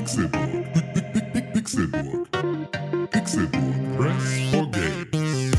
Pixelburg. Pixelburg. Pixelburg. Press for Games.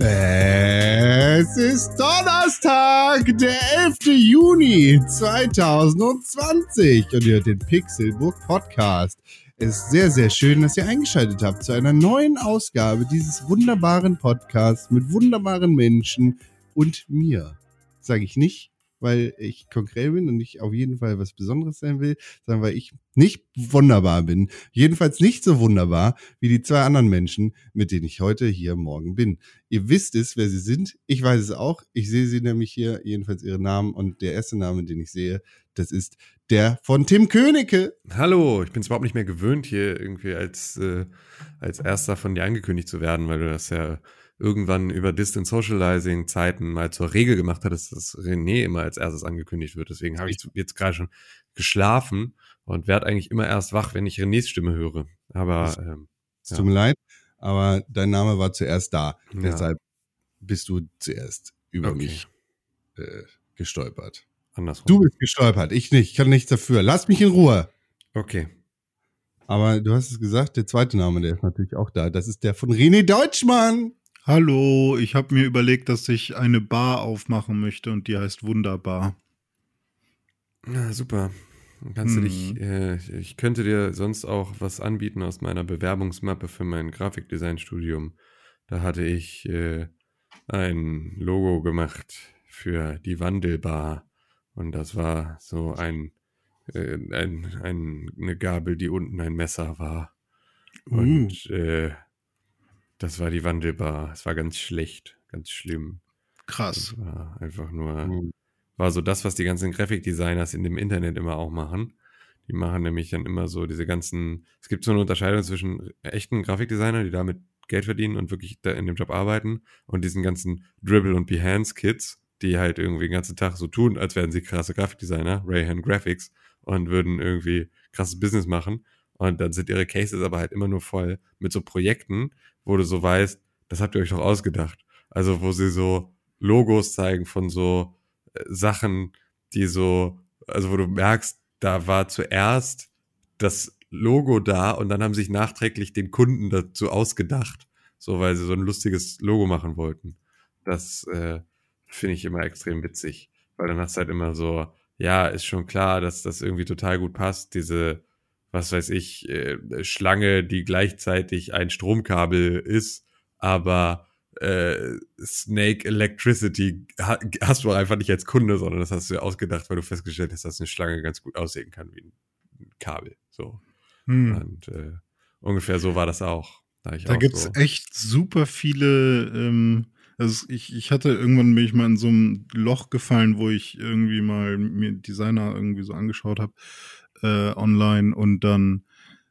Es ist Donnerstag, der 11. Juni 2020 und ihr hört den Pixelburg Podcast. Es ist sehr, sehr schön, dass ihr eingeschaltet habt zu einer neuen Ausgabe dieses wunderbaren Podcasts mit wunderbaren Menschen und mir. Sage ich nicht, weil ich konkret bin und ich auf jeden Fall was Besonderes sein will, sondern weil ich nicht wunderbar bin. Jedenfalls nicht so wunderbar wie die zwei anderen Menschen, mit denen ich heute hier morgen bin. Ihr wisst es, wer sie sind. Ich weiß es auch. Ich sehe sie nämlich hier, jedenfalls ihre Namen. Und der erste Name, den ich sehe, das ist der von Tim Königke. Hallo, ich bin es überhaupt nicht mehr gewöhnt, hier irgendwie als, äh, als erster von dir angekündigt zu werden, weil du das ja irgendwann über Distant Socializing Zeiten mal zur Regel gemacht hattest, dass René immer als erstes angekündigt wird. Deswegen habe ich jetzt gerade schon geschlafen und werde eigentlich immer erst wach, wenn ich Renés Stimme höre. Aber ähm, Es tut mir leid, aber dein Name war zuerst da. Ja. Deshalb bist du zuerst über Okay. mich äh, gestolpert. Andersrum. Du bist gestolpert, ich nicht. Ich kann nichts dafür. Lass mich in Ruhe. Okay. Aber du hast es gesagt, der zweite Name, der ist natürlich auch da. Das ist der von René Deutschmann. Hallo, ich habe mir überlegt, dass ich eine Bar aufmachen möchte und die heißt Wunderbar. Ja, super. Kannst du Hm. dich, äh, ich könnte dir sonst auch was anbieten aus meiner Bewerbungsmappe für mein Grafikdesign-Studium. Da hatte ich äh, ein Logo gemacht für die Wandelbar. Und das war so ein, äh, ein, ein eine Gabel, die unten ein Messer war. Und äh, das war die Wandelbar. Es war ganz schlecht, ganz schlimm. Krass. Das war einfach nur Mhm. war so das, was die ganzen Grafikdesigners in dem Internet immer auch machen. Die machen nämlich dann immer so diese ganzen, es gibt so eine Unterscheidung zwischen echten Grafikdesignern, die damit Geld verdienen und wirklich da in dem Job arbeiten und diesen ganzen Dribble und Behance Kids, die halt irgendwie den ganzen Tag so tun, als wären sie krasse Grafikdesigner, Rayhan Graphics und würden irgendwie krasses Business machen und dann sind ihre Cases aber halt immer nur voll mit so Projekten, wo du so weißt, das habt ihr euch doch ausgedacht. Also wo sie so Logos zeigen von so äh, Sachen, die so, also wo du merkst, da war zuerst das Logo da und dann haben sich nachträglich den Kunden dazu ausgedacht, so weil sie so ein lustiges Logo machen wollten. Das äh, finde ich immer extrem witzig, weil dann hast du halt immer so, ja, ist schon klar, dass das irgendwie total gut passt, diese, was weiß ich, äh, Schlange, die gleichzeitig ein Stromkabel ist, aber äh, Snake Electricity ha hast du einfach nicht als Kunde, sondern das hast du dir ausgedacht, weil du festgestellt hast, dass eine Schlange ganz gut aussehen kann wie ein Kabel. So. Hm. Und äh, ungefähr so war das auch. Da, Da auch gibt's so, echt super viele. Ähm, also ich, ich hatte irgendwann bin ich mal in so ein Loch gefallen, wo ich irgendwie mal mir Designer irgendwie so angeschaut habe äh, online und dann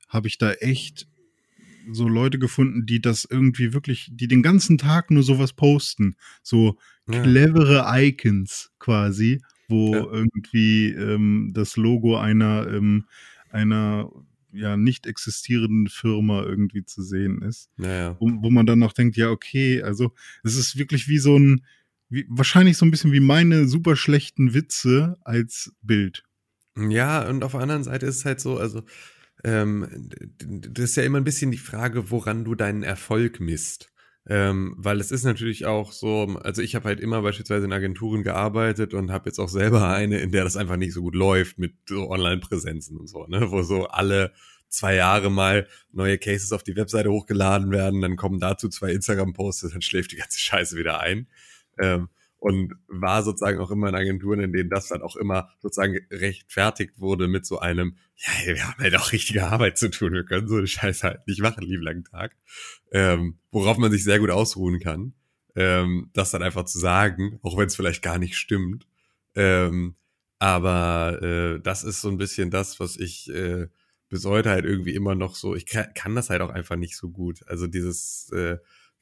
habe ich da echt so Leute gefunden, die das irgendwie wirklich, die den ganzen Tag nur sowas posten, so ja. clevere Icons quasi, wo Ja. irgendwie ähm, das Logo einer ähm, einer ja nicht existierenden Firma irgendwie zu sehen ist, Ja, ja. wo, wo man dann noch denkt, ja okay, also es ist wirklich wie so ein wie, wahrscheinlich so ein bisschen wie meine super schlechten Witze als Bild. Ja, und auf der anderen Seite ist es halt so, also ähm, das ist ja immer ein bisschen die Frage, woran du deinen Erfolg misst. Ähm, weil es ist natürlich auch so, also ich habe halt immer beispielsweise in Agenturen gearbeitet und habe jetzt auch selber eine, in der das einfach nicht so gut läuft mit so Online-Präsenzen und so, ne, wo so alle zwei Jahre mal neue Cases auf die Webseite hochgeladen werden, dann kommen dazu zwei Instagram-Posts, dann schläft die ganze Scheiße wieder ein. Ähm, und war sozusagen auch immer in Agenturen, in denen das dann auch immer sozusagen rechtfertigt wurde mit so einem, ja, wir haben halt auch richtige Arbeit zu tun, wir können so eine Scheiße halt nicht machen, lieben langen Tag. Ähm, worauf man sich sehr gut ausruhen kann, ähm, das dann einfach zu sagen, auch wenn es vielleicht gar nicht stimmt. Ähm, aber äh, das ist so ein bisschen das, was ich äh, bis heute halt irgendwie immer noch so, ich kann, kann das halt auch einfach nicht so gut. Also dieses äh,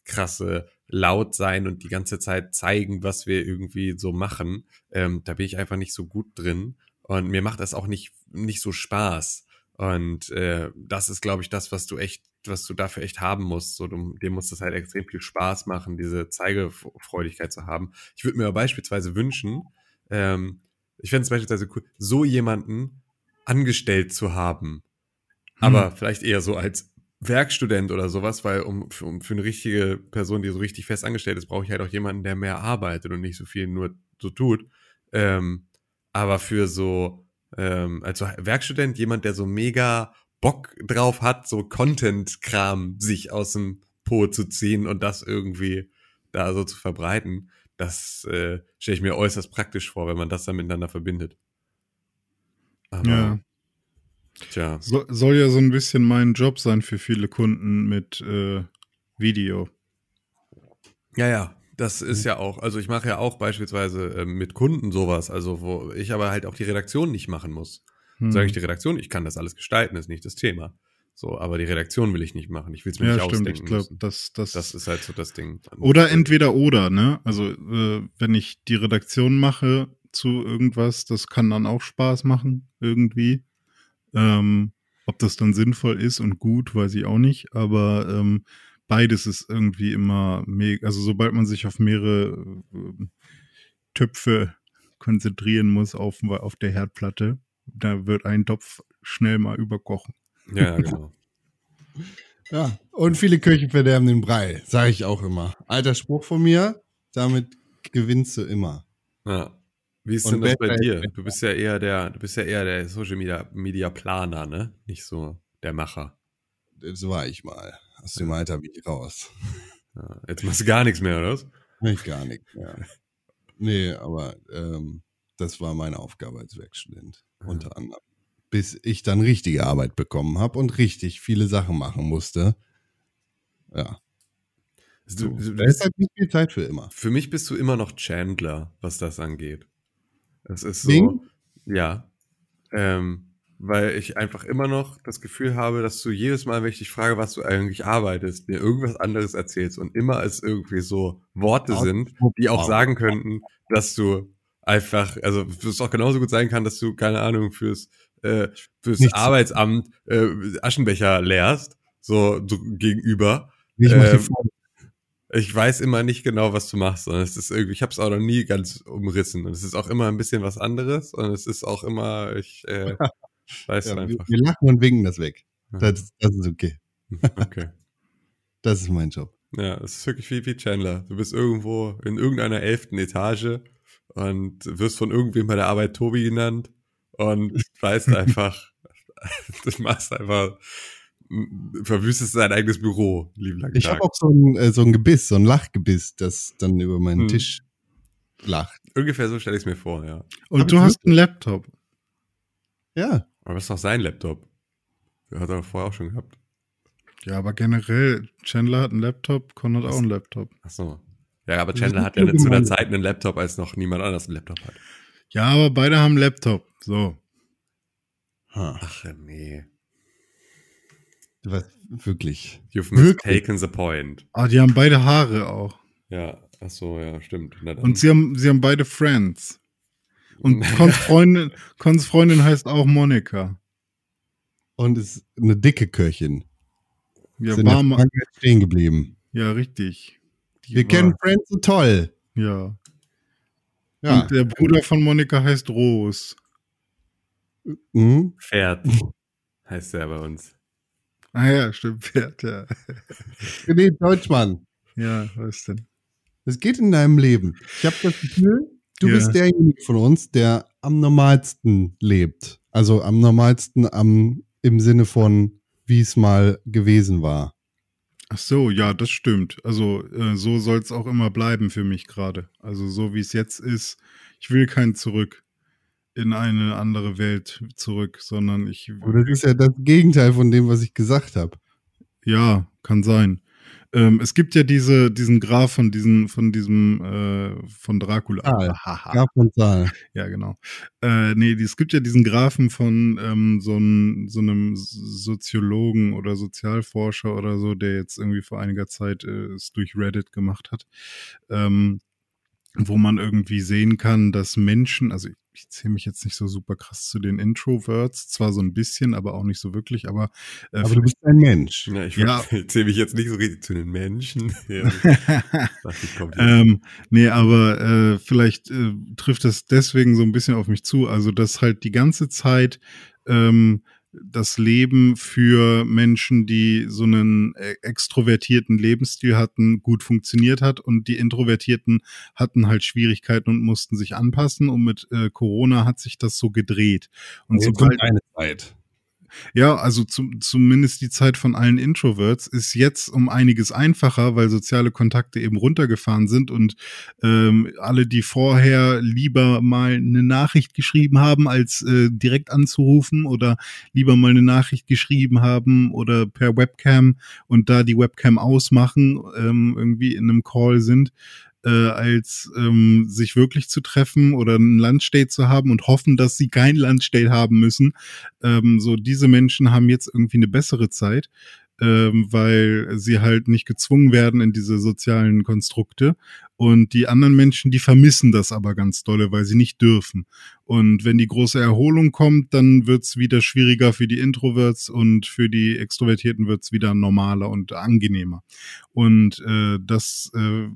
krasse laut sein und die ganze Zeit zeigen, was wir irgendwie so machen, ähm, da bin ich einfach nicht so gut drin. Und mir macht das auch nicht, nicht so Spaß. Und äh, das ist, glaube ich, das, was du echt, was du dafür echt haben musst. So, du, dir muss das halt extrem viel Spaß machen, diese Zeigefreudigkeit zu haben. Ich würde mir aber beispielsweise wünschen, ähm, ich fände es beispielsweise cool, so jemanden angestellt zu haben. Aber Hm. vielleicht eher so als Werkstudent oder sowas, weil um für, um für eine richtige Person, die so richtig fest angestellt ist, brauche ich halt auch jemanden, der mehr arbeitet und nicht so viel nur so tut. Ähm, aber für so, ähm, also Werkstudent, jemand, der so mega Bock drauf hat, so Content-Kram sich aus dem Po zu ziehen und das irgendwie da so zu verbreiten, das äh, stelle ich mir äußerst praktisch vor, wenn man das dann miteinander verbindet. Aber, Ja. Tja. So, soll ja so ein bisschen mein Job sein für viele Kunden mit äh, Video. Ja, ja, das ist ja auch, also ich mache ja auch beispielsweise ähm, mit Kunden sowas, also wo ich aber halt auch die Redaktion nicht machen muss. Hm. Sage ich die Redaktion, ich kann das alles gestalten, ist nicht das Thema. So, aber die Redaktion will ich nicht machen. Ich will es mir ja, nicht stimmt. ausdenken Ich glaube, müssen. das, das, Das ist halt so das Ding. Oder entweder oder, ne? Also, äh, wenn ich die Redaktion mache zu irgendwas, das kann dann auch Spaß machen, irgendwie. Ähm, ob das dann sinnvoll ist und gut, weiß ich auch nicht. Aber ähm, beides ist irgendwie immer mega. Also, sobald man sich auf mehrere äh, Töpfe konzentrieren muss auf, auf der Herdplatte, da wird ein Topf schnell mal überkochen. Ja, genau. Ja, und viele Köche verderben den Brei, sage ich auch immer. Alter Spruch von mir, damit gewinnst du immer. Ja. Wie ist denn das bei dir? Du bist ja eher der, du bist ja eher der Social Media, Media Planer, ne? Nicht so der Macher. So war ich mal. Aus dem Alter bin ich raus. Ja. Jetzt machst du gar nichts mehr, oder was? Ich gar nicht mehr. Nee, aber ähm, das war meine Aufgabe als Werkstudent, unter anderem. Bis ich dann richtige Arbeit bekommen habe und richtig viele Sachen machen musste. Ja. Du, So. du, Da ist halt nicht viel Zeit für immer. Für mich bist du immer noch Chandler, was das angeht. Es ist so, Ding? ja, ähm, weil ich einfach immer noch das Gefühl habe, dass du jedes Mal, wenn ich dich frage, was du eigentlich arbeitest, mir irgendwas anderes erzählst und immer es irgendwie so Worte sind, die auch sagen könnten, dass du einfach, also es auch genauso gut sein kann, dass du keine Ahnung fürs äh, fürs Nichts. Arbeitsamt äh, Aschenbecher leerst, so, so gegenüber. Ich mach Ähm. Ich weiß immer nicht genau, was du machst. Und es ist irgendwie, ich habe es auch noch nie ganz umrissen. Und es ist auch immer ein bisschen was anderes. Und es ist auch immer, ich äh, weiß Ja, wir, einfach. wir lachen und winken das weg. Das, das ist okay. Okay. Das ist mein Job. Ja, es ist wirklich wie, wie Chandler. Du bist irgendwo in irgendeiner elften Etage und wirst von irgendwem bei der Arbeit Tobi genannt und weißt einfach, du machst einfach, verwüstest dein eigenes Büro, lieben langen Ich Tag. habe auch so ein, äh, so ein Gebiss, so ein Lachgebiss, das dann über meinen Hm. Tisch lacht. Ungefähr so stelle ich es mir vor, ja. Und Hab du hast einen Laptop. Ja. Aber das ist doch sein Laptop. Der hat er doch vorher auch schon gehabt. Ja, aber generell, Chandler hat einen Laptop, Con hat Was? auch einen Laptop. Ach so. Ja, aber Chandler hat ja zu der. Zeit einen Laptop, als noch niemand anders einen Laptop hat. Ja, aber beide haben einen Laptop. So. Ha. Ach nee. Was, wirklich. You've Wirklich? mistaken the point. Ah, die haben beide Haare auch. Ja, ach so, ja, stimmt. Und sie haben, sie haben beide Friends. Und Cons Freundin, Cons Freundin heißt auch Monika. Und ist eine dicke Köchin. Ja, Sind in warm. Frankreich stehen geblieben. Ja, richtig. Die Wir war- kennen Friends so toll. Ja. Ja. Und der Bruder von Monika heißt Rose. Mhm. Pferd heißt der bei uns. Ah ja, stimmt, Pferd, ja. René Deutschmann. Ja, was denn? Es geht in deinem Leben. Ich habe das Gefühl, du Ja. bist derjenige von uns, der am normalsten lebt. Also am normalsten am, im Sinne von, wie es mal gewesen war. Ach so, ja, das stimmt. Also äh, so soll es auch immer bleiben für mich gerade. Also so wie es jetzt ist. Ich will kein zurück in eine andere Welt zurück, sondern ich Aber das ist ja das Gegenteil von dem, was ich gesagt habe. Ja, kann sein. Ähm, es gibt ja diese, diesen Graph von diesen, von diesem, äh, von Dracula. Ah. Graf und Saal. Ja, genau. Äh, nee, es gibt ja diesen Graphen von ähm, so, ein, so einem Soziologen oder Sozialforscher oder so, der jetzt irgendwie vor einiger Zeit äh, es durch Reddit gemacht hat. Ähm, wo man irgendwie sehen kann, dass Menschen, also ich zähle mich jetzt nicht so super krass zu den Introverts, zwar so ein bisschen, aber auch nicht so wirklich, aber äh, aber du bist ein Mensch. Ja, ich, ja. ich zähle mich jetzt nicht so richtig zu den Menschen. Ja, ähm, nee, aber äh, vielleicht äh, trifft das deswegen so ein bisschen auf mich zu, also dass halt die ganze Zeit ähm, das Leben für Menschen, die so einen äh, extrovertierten Lebensstil hatten, gut funktioniert hat und die Introvertierten hatten halt Schwierigkeiten und mussten sich anpassen und mit äh, Corona hat sich das so gedreht. Und so sobald eine Zeit. Ja, also zum, zumindest die Zeit von allen Introverts ist jetzt um einiges einfacher, weil soziale Kontakte eben runtergefahren sind und ähm, alle, die vorher lieber mal eine Nachricht geschrieben haben, als äh, direkt anzurufen oder lieber mal eine Nachricht geschrieben haben oder per Webcam und da die Webcam ausmachen, ähm, irgendwie in einem Call sind, äh, als ähm, sich wirklich zu treffen oder ein Lunchdate zu haben und hoffen, dass sie kein Lunchdate haben müssen. Ähm, so diese Menschen haben jetzt irgendwie eine bessere Zeit ähm, weil sie halt nicht gezwungen werden in diese sozialen Konstrukte. Und die anderen Menschen, die vermissen das aber ganz dolle, weil sie nicht dürfen. Und wenn die große Erholung kommt, dann wird's wieder schwieriger für die Introverts und für die Extrovertierten wird's wieder normaler und angenehmer. Und äh, das, äh,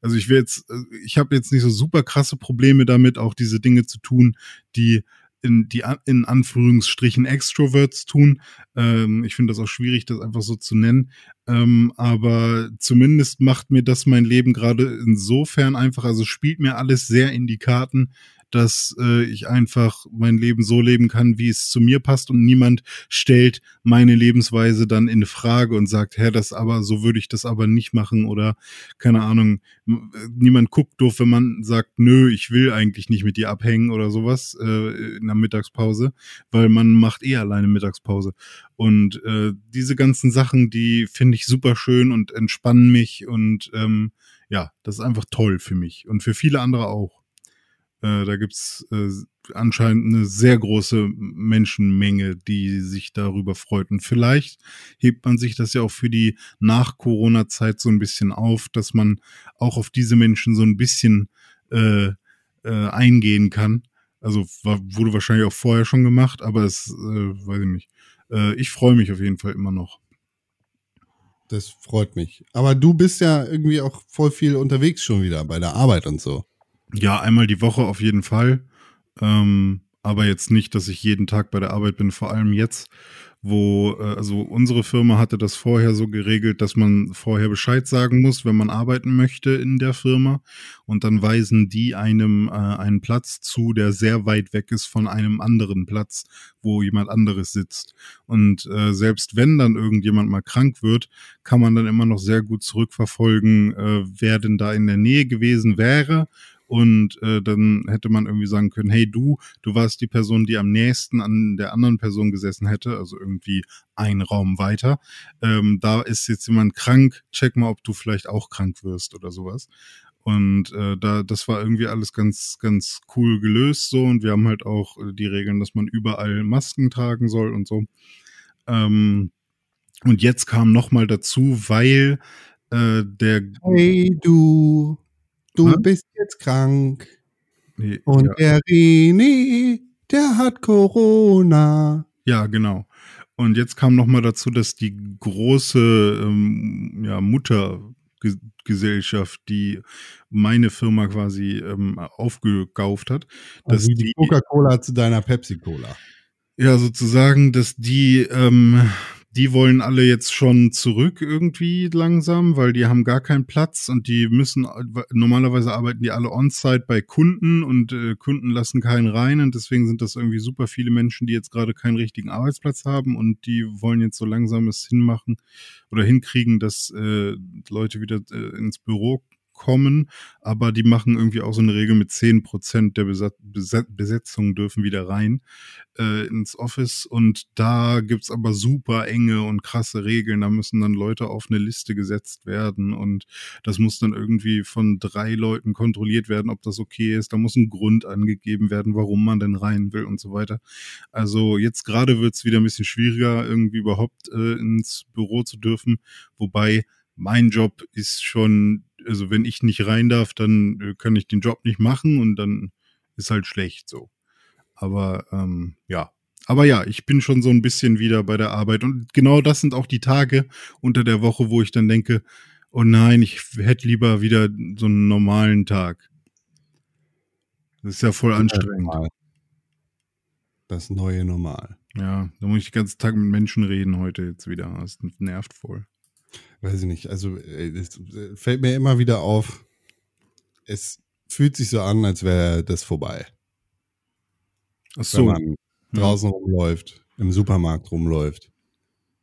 also ich will jetzt, äh, ich habe jetzt nicht so super krasse Probleme damit, auch diese Dinge zu tun, die in die in Anführungsstrichen Extroverts tun. Ähm, ich finde das auch schwierig, das einfach so zu nennen. Ähm, aber zumindest macht mir das mein Leben gerade insofern einfach, also spielt mir alles sehr in die Karten, dass äh, ich einfach mein Leben so leben kann, wie es zu mir passt und niemand stellt meine Lebensweise dann in Frage und sagt, Herr, das aber, so würde ich das aber nicht machen oder keine Ahnung, niemand guckt doof, wenn man sagt, nö, ich will eigentlich nicht mit dir abhängen oder sowas äh, in der Mittagspause, weil man macht eh alleine Mittagspause. Und äh, diese ganzen Sachen, die finde ich super schön und entspannen mich und ähm, ja, das ist einfach toll für mich und für viele andere auch. Äh, da gibt's äh, anscheinend eine sehr große Menschenmenge, die sich darüber freut. Und vielleicht hebt man sich das ja auch für die Nach-Corona-Zeit so ein bisschen auf, dass man auch auf diese Menschen so ein bisschen äh, äh, eingehen kann. Also war, wurde wahrscheinlich auch vorher schon gemacht, aber es, äh, weiß ich nicht. Äh, ich freue mich auf jeden Fall immer noch. Das freut mich. Aber du bist ja irgendwie auch voll viel unterwegs schon wieder bei der Arbeit und so. Ja, einmal die Woche auf jeden Fall. Ähm, aber jetzt nicht, dass ich jeden Tag bei der Arbeit bin, vor allem jetzt, wo, äh, also unsere Firma hatte das vorher so geregelt, dass man vorher Bescheid sagen muss, wenn man arbeiten möchte in der Firma. Und dann weisen die einem äh, einen Platz zu, der sehr weit weg ist von einem anderen Platz, wo jemand anderes sitzt. Und äh, selbst wenn dann irgendjemand mal krank wird, kann man dann immer noch sehr gut zurückverfolgen, äh, wer denn da in der Nähe gewesen wäre und äh, dann hätte man irgendwie sagen können, hey du, du warst die Person, die am nächsten an der anderen Person gesessen hätte, also irgendwie ein Raum weiter. Ähm, da ist jetzt jemand krank, check mal, ob du vielleicht auch krank wirst oder sowas. Und äh, da, das war irgendwie alles ganz, ganz cool gelöst so. Und wir haben halt auch äh, die Regeln, dass man überall Masken tragen soll und so. Ähm, und jetzt kam noch mal dazu, weil äh, der. Hey du, Du hm? bist jetzt krank. Nee, und ja. der René, der hat Corona. Ja, genau. Und jetzt kam noch mal dazu, dass die große ähm, ja, Muttergesellschaft, die meine Firma quasi ähm, aufgekauft hat, dass also die Coca-Cola zu deiner Pepsi-Cola. Ja, sozusagen, dass die ähm, die wollen alle jetzt schon zurück irgendwie langsam, weil die haben gar keinen Platz und die müssen, normalerweise arbeiten die alle on-site bei Kunden und äh, Kunden lassen keinen rein und deswegen sind das irgendwie super viele Menschen, die jetzt gerade keinen richtigen Arbeitsplatz haben und die wollen jetzt so langsam es hinmachen oder hinkriegen, dass äh, Leute wieder äh, ins Büro kommen, aber die machen irgendwie auch so eine Regel mit zehn Prozent der Besetzung dürfen wieder rein äh, ins Office und da gibt's aber super enge und krasse Regeln. Da müssen dann Leute auf eine Liste gesetzt werden und das muss dann irgendwie von drei Leuten kontrolliert werden, ob das okay ist. Da muss ein Grund angegeben werden, warum man denn rein will und so weiter. Also jetzt gerade wird's wieder ein bisschen schwieriger, irgendwie überhaupt äh, ins Büro zu dürfen, wobei mein Job ist schon also wenn ich nicht rein darf, dann äh, kann ich den Job nicht machen und dann ist halt schlecht so. Aber ähm, ja, aber ja, ich bin schon so ein bisschen wieder bei der Arbeit. Und genau das sind auch die Tage unter der Woche, wo ich dann denke, oh nein, ich hätte lieber wieder so einen normalen Tag. Das ist ja voll anstrengend. Normal. Das neue Normal. Ja, da muss ich den ganzen Tag mit Menschen reden heute jetzt wieder. Das nervt voll. Weiß ich nicht. Also, äh, es äh, fällt mir immer wieder auf, es fühlt sich so an, als wäre das vorbei. Ach Wenn so. man draußen rumläuft, im Supermarkt rumläuft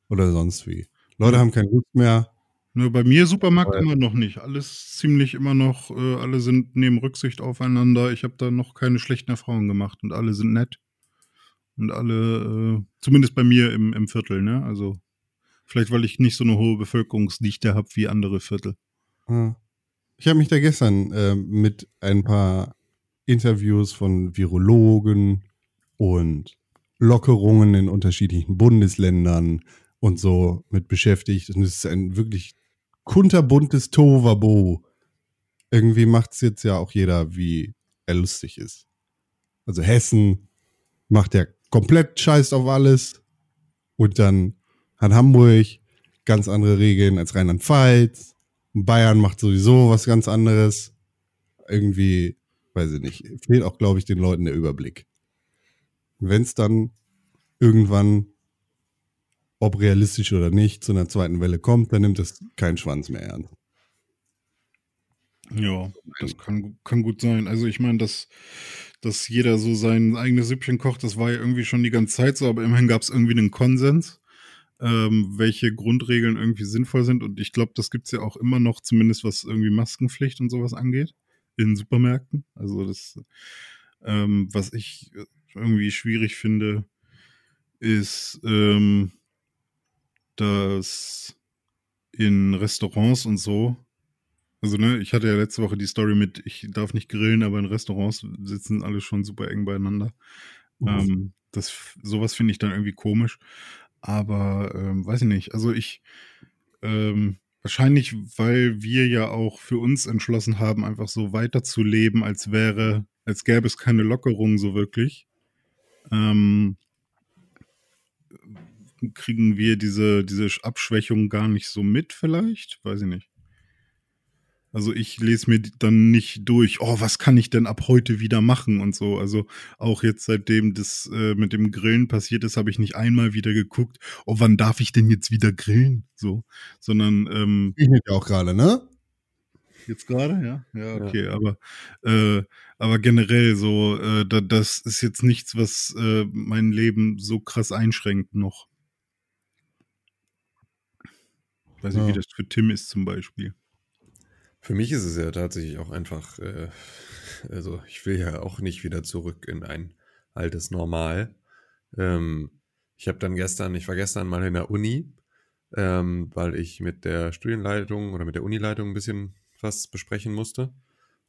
oder sonst wie. Leute haben keine Lust mehr. Nur bei mir Supermarkt immer noch nicht. Alles ziemlich immer noch, äh, alle sind nehmen Rücksicht aufeinander. Ich habe da noch keine schlechten Erfahrungen gemacht und alle sind nett. Und alle, äh, zumindest bei mir im, im Viertel, ne? Also vielleicht, weil ich nicht so eine hohe Bevölkerungsdichte habe wie andere Viertel. Ja. Ich habe mich da gestern äh, mit ein paar Interviews von Virologen und Lockerungen in unterschiedlichen Bundesländern und so mit beschäftigt. Und es ist ein wirklich kunterbuntes Tovabo. Irgendwie macht es jetzt ja auch jeder, wie er lustig ist. Also Hessen macht ja komplett Scheiß auf alles. Und dann hat Hamburg ganz andere Regeln als Rheinland-Pfalz. Bayern macht sowieso was ganz anderes. Irgendwie, weiß ich nicht, fehlt auch, glaube ich, den Leuten der Überblick. Wenn es dann irgendwann, ob realistisch oder nicht, zu einer zweiten Welle kommt, dann nimmt das keinen Schwanz mehr ernst. Ja, das kann, kann gut sein. Also ich meine, dass, dass jeder so sein eigenes Süppchen kocht, das war ja irgendwie schon die ganze Zeit so, aber immerhin gab es irgendwie einen Konsens, ähm, welche Grundregeln irgendwie sinnvoll sind. Und ich glaube, das gibt's ja auch immer noch, zumindest was irgendwie Maskenpflicht und sowas angeht, in Supermärkten. Also das, ähm, was ich irgendwie schwierig finde, ist, ähm, dass in Restaurants und so also, ne, ich hatte ja letzte Woche die Story mit, ich darf nicht grillen, aber in Restaurants sitzen alle schon super eng beieinander. Ähm, das, sowas finde ich dann irgendwie komisch. Aber, ähm, weiß ich nicht. Also ich, ähm, wahrscheinlich, weil wir ja auch für uns entschlossen haben, einfach so weiterzuleben, als wäre, als gäbe es keine Lockerung so wirklich. Ähm, kriegen wir diese, diese Abschwächung gar nicht so mit, vielleicht? Weiß ich nicht. Also ich lese mir dann nicht durch, oh, was kann ich denn ab heute wieder machen und so. Also auch jetzt seitdem das äh, mit dem Grillen passiert ist, habe ich nicht einmal wieder geguckt, oh, wann darf ich denn jetzt wieder grillen? So, sondern ähm, Ich nicht auch gerade, ne? jetzt gerade, ja, ja, okay, aber äh, aber generell so, äh, da, das ist jetzt nichts, was äh, mein Leben so krass einschränkt noch. Weiß nicht, Ja. wie das für Tim ist zum Beispiel. Für mich ist es ja tatsächlich auch einfach, äh, also ich will ja auch nicht wieder zurück in ein altes Normal. Ähm, ich habe dann gestern, ich war gestern mal in der Uni, ähm, weil ich mit der Studienleitung oder mit der Unileitung ein bisschen was besprechen musste.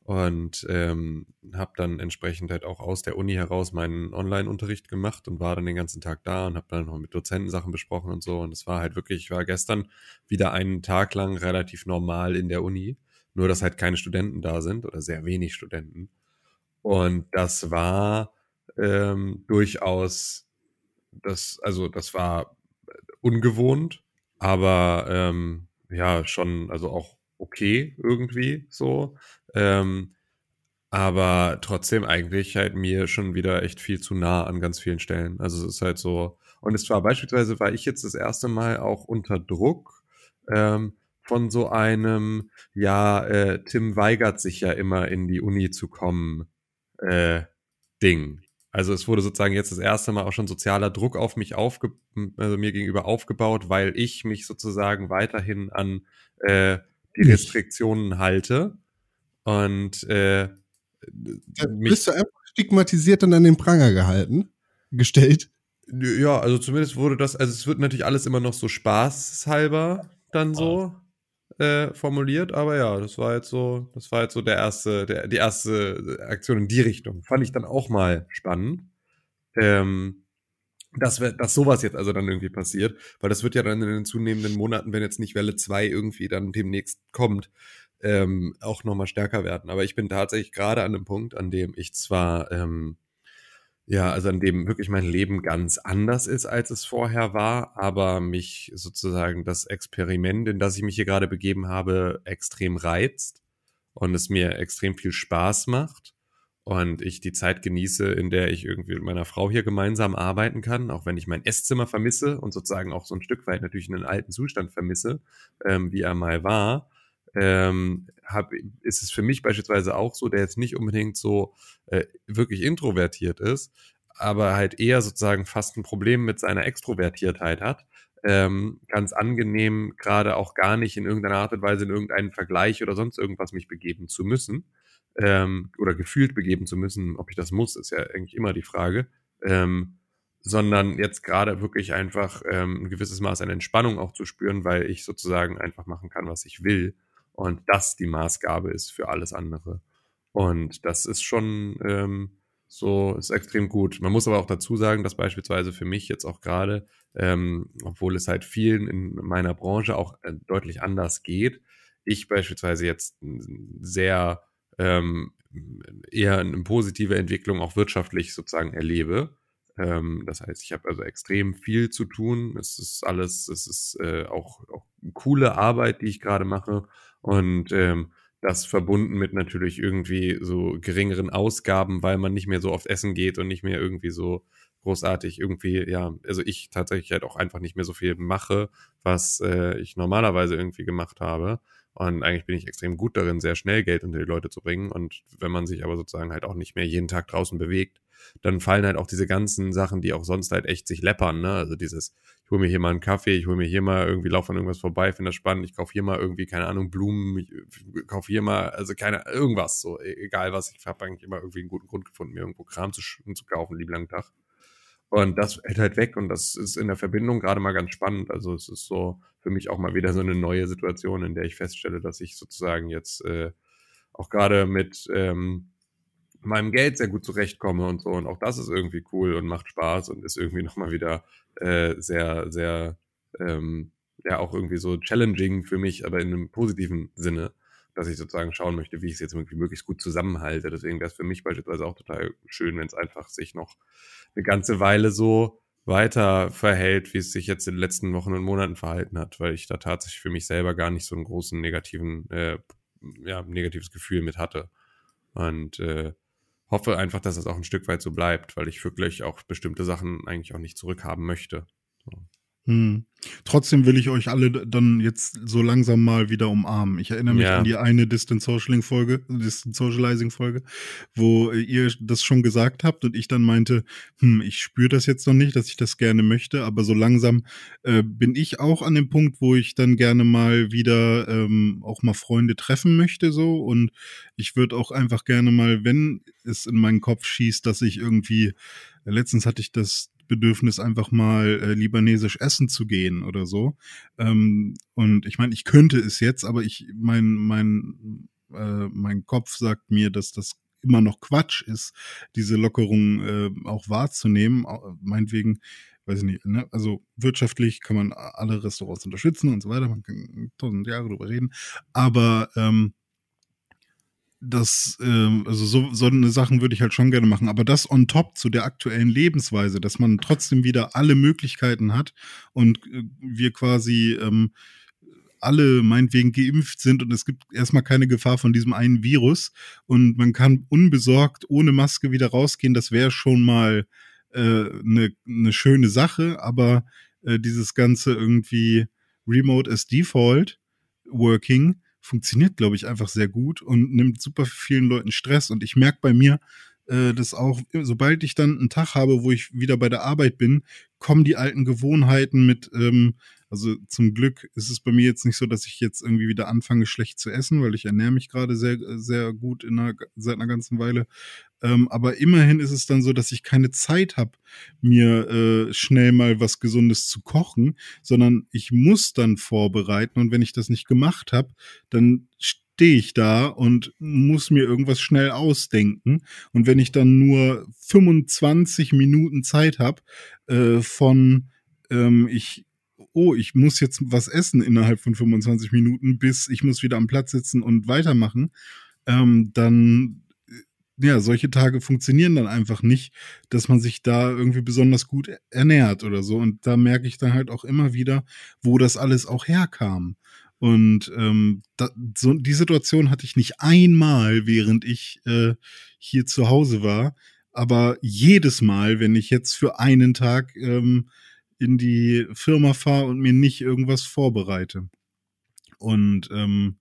Und ähm, habe dann entsprechend halt auch aus der Uni heraus meinen Online-Unterricht gemacht und war dann den ganzen Tag da und habe dann noch mit Dozenten Sachen besprochen und so. Und es war halt wirklich, ich war gestern wieder einen Tag lang relativ normal in der Uni. Nur, dass halt keine Studenten da sind oder sehr wenig Studenten. Und das war ähm, durchaus, das, also das war ungewohnt, aber ähm, ja, schon, also auch okay irgendwie so. Ähm, aber trotzdem eigentlich halt mir schon wieder echt viel zu nah an ganz vielen Stellen. Also es ist halt so. Und es war beispielsweise, war ich jetzt das erste Mal auch unter Druck ähm, von so einem, ja, äh, Tim weigert sich ja immer in die Uni zu kommen, äh, Ding. Also es wurde sozusagen jetzt das erste Mal auch schon sozialer Druck auf mich aufge also mir gegenüber aufgebaut, weil ich mich sozusagen weiterhin an äh, die. Restriktionen halte und äh, Da bist du einfach stigmatisiert und an den Pranger gehalten, gestellt. Ja, also zumindest wurde das, also es wird natürlich alles immer noch so spaßhalber dann so äh, formuliert, aber ja, das war jetzt so, das war jetzt so der erste, der, die erste Aktion in die Richtung. Fand ich dann auch mal spannend. Ähm, dass, dass sowas jetzt also dann irgendwie passiert, weil das wird ja dann in den zunehmenden Monaten, wenn jetzt nicht Welle 2 irgendwie dann demnächst kommt, ähm, auch nochmal stärker werden. Aber ich bin tatsächlich gerade an einem Punkt, an dem ich zwar, ähm, ja, also an dem wirklich mein Leben ganz anders ist, als es vorher war, aber mich sozusagen das Experiment, in das ich mich hier gerade begeben habe, extrem reizt und es mir extrem viel Spaß macht und ich die Zeit genieße, in der ich irgendwie mit meiner Frau hier gemeinsam arbeiten kann, auch wenn ich mein Esszimmer vermisse und sozusagen auch so ein Stück weit natürlich einen alten Zustand vermisse, ähm, wie er mal war, ähm, hab, ist es für mich beispielsweise auch so, der jetzt nicht unbedingt so äh, wirklich introvertiert ist, aber halt eher sozusagen fast ein Problem mit seiner Extrovertiertheit hat, ähm, ganz angenehm, gerade auch gar nicht in irgendeiner Art und Weise in irgendeinen Vergleich oder sonst irgendwas mich begeben zu müssen ähm, oder gefühlt begeben zu müssen. Ob ich das muss, ist ja eigentlich immer die Frage. Ähm, sondern jetzt gerade wirklich einfach ähm, ein gewisses Maß an Entspannung auch zu spüren, weil ich sozusagen einfach machen kann, was ich will und das die Maßgabe ist für alles andere. Und das ist schon ähm, so, ist extrem gut. Man muss aber auch dazu sagen, dass beispielsweise für mich jetzt auch gerade, ähm, obwohl es halt vielen in meiner Branche auch äh, deutlich anders geht, ich beispielsweise jetzt sehr ähm, eher eine positive Entwicklung auch wirtschaftlich sozusagen erlebe. Ähm, das heißt, ich habe also extrem viel zu tun. Es ist alles, es ist äh, auch, auch coole Arbeit, die ich gerade mache. Und ähm, das verbunden mit natürlich irgendwie so geringeren Ausgaben, weil man nicht mehr so oft essen geht und nicht mehr irgendwie so großartig irgendwie, ja, also ich tatsächlich halt auch einfach nicht mehr so viel mache, was äh, ich normalerweise irgendwie gemacht habe. Und eigentlich bin ich extrem gut darin, sehr schnell Geld unter die Leute zu bringen. Und wenn man sich aber sozusagen halt auch nicht mehr jeden Tag draußen bewegt, dann fallen halt auch diese ganzen Sachen, die auch sonst halt echt sich läppern, ne? Also dieses, ich hole mir hier mal einen Kaffee, ich hole mir hier mal irgendwie, laufe an irgendwas vorbei, finde das spannend, ich kaufe hier mal irgendwie, keine Ahnung, Blumen, ich, ich kaufe hier mal, also keine, irgendwas, so, e, egal was, ich habe eigentlich immer irgendwie einen guten Grund gefunden, mir irgendwo Kram zu, zu kaufen, lieben langen Tag. Und das hält halt weg und das ist in der Verbindung gerade mal ganz spannend. Also es ist so für mich auch mal wieder so eine neue Situation, in der ich feststelle, dass ich sozusagen jetzt äh, auch gerade mit ähm, meinem Geld sehr gut zurechtkomme und so. Und auch das ist irgendwie cool und macht Spaß und ist irgendwie nochmal wieder äh, sehr, sehr, ähm, ja, auch irgendwie so challenging für mich, aber in einem positiven Sinne, dass ich sozusagen schauen möchte, wie ich es jetzt irgendwie möglichst gut zusammenhalte. Deswegen wäre es für mich beispielsweise auch total schön, wenn es einfach sich noch eine ganze Weile so weiter verhält, wie es sich jetzt in den letzten Wochen und Monaten verhalten hat, weil ich da tatsächlich für mich selber gar nicht so einen großen negativen, äh, ja, negatives Gefühl mit hatte. Und äh, hoffe einfach, dass es auch ein Stück weit so bleibt, weil ich wirklich auch bestimmte Sachen eigentlich auch nicht zurückhaben möchte. Hm. Trotzdem will ich euch alle dann jetzt so langsam mal wieder umarmen. Ich erinnere mich ja. an die eine Distance Socialing Folge, Distance Socializing Folge, wo ihr das schon gesagt habt und ich dann meinte, hm, ich spüre das jetzt noch nicht, dass ich das gerne möchte, aber so langsam äh, bin ich auch an dem Punkt, wo ich dann gerne mal wieder ähm, auch mal Freunde treffen möchte so und ich würde auch einfach gerne mal, wenn es in meinen Kopf schießt, dass ich irgendwie Letztens hatte ich das Bedürfnis, einfach mal äh, libanesisch essen zu gehen oder so. Ähm, und ich meine, ich könnte es jetzt, aber ich, mein, mein, äh, mein Kopf sagt mir, dass das immer noch Quatsch ist, diese Lockerung äh, auch wahrzunehmen. Meinetwegen, weiß ich nicht, ne? also wirtschaftlich kann man alle Restaurants unterstützen und so weiter, man kann tausend Jahre drüber reden, aber ähm, das, ähm, also so, so eine Sachen würde ich halt schon gerne machen, aber das on top zu der aktuellen Lebensweise, dass man trotzdem wieder alle Möglichkeiten hat und äh, wir quasi ähm, alle meinetwegen geimpft sind und es gibt erstmal keine Gefahr von diesem einen Virus und man kann unbesorgt ohne Maske wieder rausgehen, das wäre schon mal eine äh, ne, ne schöne Sache, aber äh, dieses Ganze irgendwie Remote as Default Working, funktioniert, glaube ich, einfach sehr gut und nimmt super vielen Leuten Stress. Und ich merke bei mir, äh, dass auch, sobald ich dann einen Tag habe, wo ich wieder bei der Arbeit bin, kommen die alten Gewohnheiten mit, ähm, also zum Glück ist es bei mir jetzt nicht so, dass ich jetzt irgendwie wieder anfange, schlecht zu essen, weil ich ernähre mich gerade sehr, sehr gut in einer, seit einer ganzen Weile. Ähm, aber immerhin ist es dann so, dass ich keine Zeit habe, mir äh, schnell mal was Gesundes zu kochen, sondern ich muss dann vorbereiten. Und wenn ich das nicht gemacht habe, dann stehe ich da und muss mir irgendwas schnell ausdenken. Und wenn ich dann nur 25 Minuten Zeit habe, äh, von ähm, ich oh, ich muss jetzt was essen innerhalb von 25 Minuten, bis ich muss wieder am Platz sitzen und weitermachen, ähm, dann äh, ja, solche Tage funktionieren dann einfach nicht, dass man sich da irgendwie besonders gut ernährt oder so. Und da merke ich dann halt auch immer wieder, wo das alles auch herkam. Und ähm, da, so, die Situation hatte ich nicht einmal, während ich äh, hier zu Hause war, aber jedes Mal, wenn ich jetzt für einen Tag ähm, in die Firma fahre und mir nicht irgendwas vorbereite. Und ähm,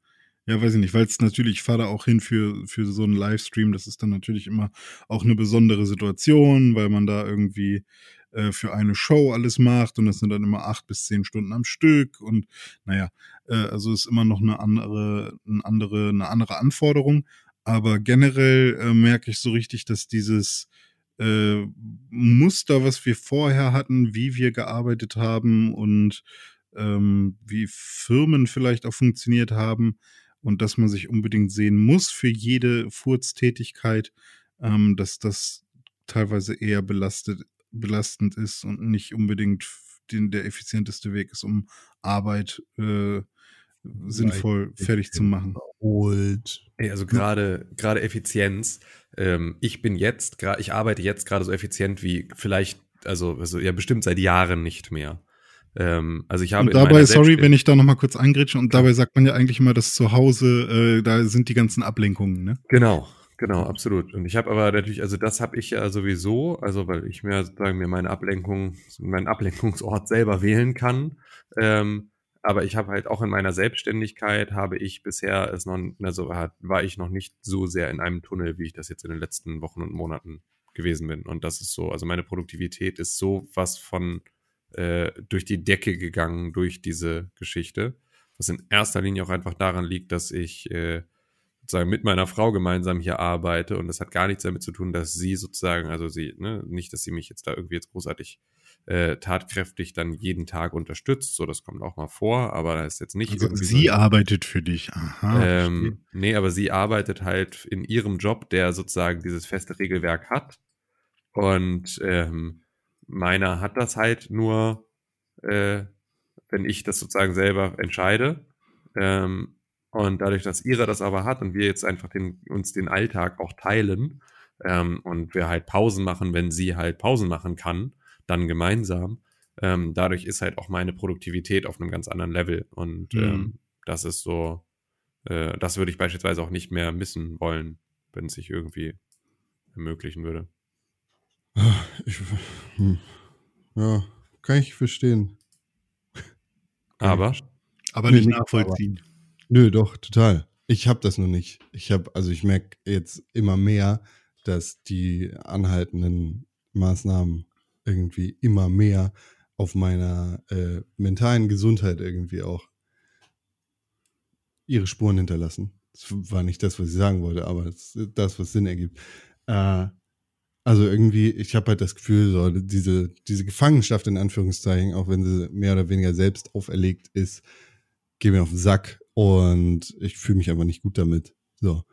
ja, weiß ich nicht, weil es natürlich, ich fahre da auch hin für, für so einen Livestream, das ist dann natürlich immer auch eine besondere Situation, weil man da irgendwie äh, für eine Show alles macht und das sind dann immer acht bis zehn Stunden am Stück und naja, äh, also ist immer noch eine andere, eine andere, eine andere Anforderung. Aber generell äh, merke ich so richtig, dass dieses äh, Muster, was wir vorher hatten, wie wir gearbeitet haben und ähm, wie Firmen vielleicht auch funktioniert haben und dass man sich unbedingt sehen muss für jede Furztätigkeit, ähm, dass das teilweise eher belastet belastend ist und nicht unbedingt den, der effizienteste Weg ist, um Arbeit äh, sinnvoll fertig zu machen. Holt. Ey, also gerade gerade Effizienz. Ähm, ich bin jetzt gerade, ich arbeite jetzt gerade so effizient wie vielleicht, also, also ja bestimmt seit Jahren nicht mehr. Ähm, also ich habe und dabei, sorry, wenn ich da nochmal kurz eingrätsche, und dabei sagt man ja eigentlich immer, dass zu Hause, äh, da sind die ganzen Ablenkungen, ne? Genau, Genau, absolut. Und ich habe aber natürlich, also das habe ich ja sowieso, also weil ich mir sozusagen mir meine Ablenkung, meinen Ablenkungsort selber wählen kann. Ähm, aber ich habe halt auch in meiner Selbstständigkeit habe ich bisher es noch, also war ich noch nicht so sehr in einem Tunnel, wie ich das jetzt in den letzten Wochen und Monaten gewesen bin. Und das ist so, also meine Produktivität ist so was von äh, durch die Decke gegangen durch diese Geschichte. Was in erster Linie auch einfach daran liegt, dass ich äh, sozusagen mit meiner Frau gemeinsam hier arbeite und das hat gar nichts damit zu tun, dass sie sozusagen, also sie, ne, nicht, dass sie mich jetzt da irgendwie jetzt großartig äh, tatkräftig dann jeden Tag unterstützt, so das kommt auch mal vor, aber da ist jetzt nicht. Also sie so, arbeitet für dich, aha. Ähm, nee, aber sie arbeitet halt in ihrem Job, der sozusagen dieses feste Regelwerk hat und ähm, meiner hat das halt nur, äh, wenn ich das sozusagen selber entscheide. Ähm, und dadurch, dass Ira das aber hat und wir jetzt einfach den, uns den Alltag auch teilen ähm, und wir halt Pausen machen, wenn sie halt Pausen machen kann, dann gemeinsam, ähm, dadurch ist halt auch meine Produktivität auf einem ganz anderen Level. Und mhm. ähm, das ist so, äh, das würde ich beispielsweise auch nicht mehr missen wollen, wenn es sich irgendwie ermöglichen würde. Ich, hm, ja, kann ich verstehen. Aber? Aber nicht nachvollziehen. Nö, doch, total. Ich habe das nur nicht. Ich habe, also ich merke jetzt immer mehr, dass die anhaltenden Maßnahmen irgendwie immer mehr auf meiner äh, mentalen Gesundheit irgendwie auch ihre Spuren hinterlassen. Das war nicht das, was ich sagen wollte, aber das, das was Sinn ergibt. Äh, also irgendwie, ich habe halt das Gefühl, so diese, diese Gefangenschaft in Anführungszeichen, auch wenn sie mehr oder weniger selbst auferlegt ist, geht mir auf den Sack und ich fühle mich aber nicht gut damit. So.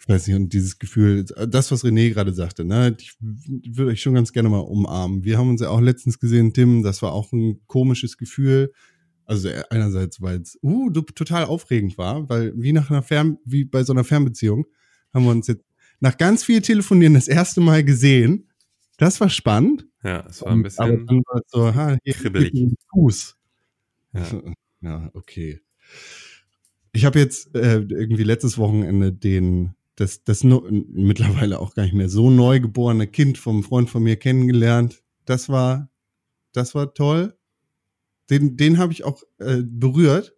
Ich weiß nicht, und dieses Gefühl, das, was René gerade sagte, ne, ich würde euch schon ganz gerne mal umarmen. Wir haben uns ja auch letztens gesehen, Tim, das war auch ein komisches Gefühl. Also einerseits, weil es uh, total aufregend war, weil wie nach einer Fern, wie bei so einer Fernbeziehung, haben wir uns jetzt nach ganz viel Telefonieren das erste Mal gesehen. Das war spannend. Ja, es war ein bisschen. Aber dann war es so, ha, hier kribbelig. Fuß. Ja. ja, okay. Ich habe jetzt äh, irgendwie letztes Wochenende den das, das no, mittlerweile auch gar nicht mehr so neu geborene Kind vom Freund von mir kennengelernt. Das war, das war toll. Den, den habe ich auch äh, berührt.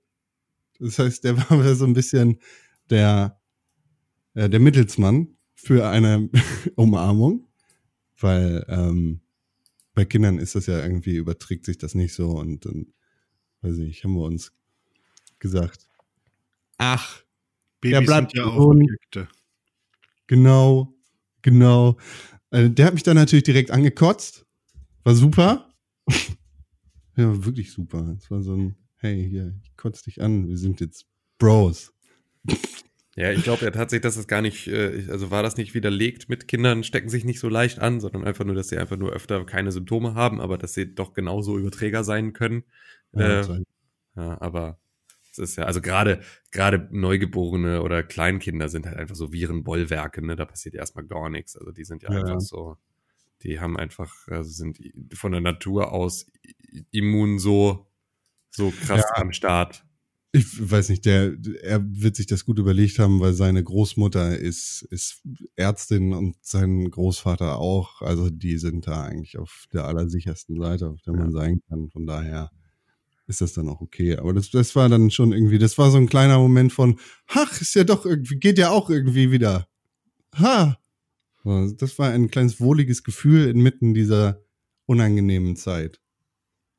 Das heißt, der war so ein bisschen der, äh, der Mittelsmann für eine Umarmung, weil ähm, bei Kindern ist das ja irgendwie, überträgt sich das nicht so und dann, weiß ich nicht, haben wir uns gesagt, ach, Babys der bleibt ja auch Objekte. Genau, genau. Also der hat mich dann natürlich direkt angekotzt. War super. ja, wirklich super. Es war so ein, hey, hier, ich kotze dich an, wir sind jetzt Bros. Ja, ich glaube ja tatsächlich, dass es gar nicht, äh, also war das nicht widerlegt mit Kindern, stecken sich nicht so leicht an, sondern einfach nur, dass sie einfach nur öfter keine Symptome haben, aber dass sie doch genauso Überträger sein können. Ja, Äh, Ja, aber es ist ja, also gerade, gerade Neugeborene oder Kleinkinder sind halt einfach so Virenbollwerke, ne? Da passiert erstmal gar nichts. Also die sind ja, Ja. einfach so, die haben einfach, also sind von der Natur aus immun so, so krass Ja. am Start. Ich weiß nicht, der, er wird sich das gut überlegt haben, weil seine Großmutter ist, ist Ärztin und sein Großvater auch. Also die sind da eigentlich auf der allersichersten Seite, auf der man sein kann. Von daher ist das dann auch okay. Aber das, das war dann schon irgendwie, das war so ein kleiner Moment von, ach, ist ja doch irgendwie, geht ja auch irgendwie wieder. Ha! Das war ein kleines wohliges Gefühl inmitten dieser unangenehmen Zeit.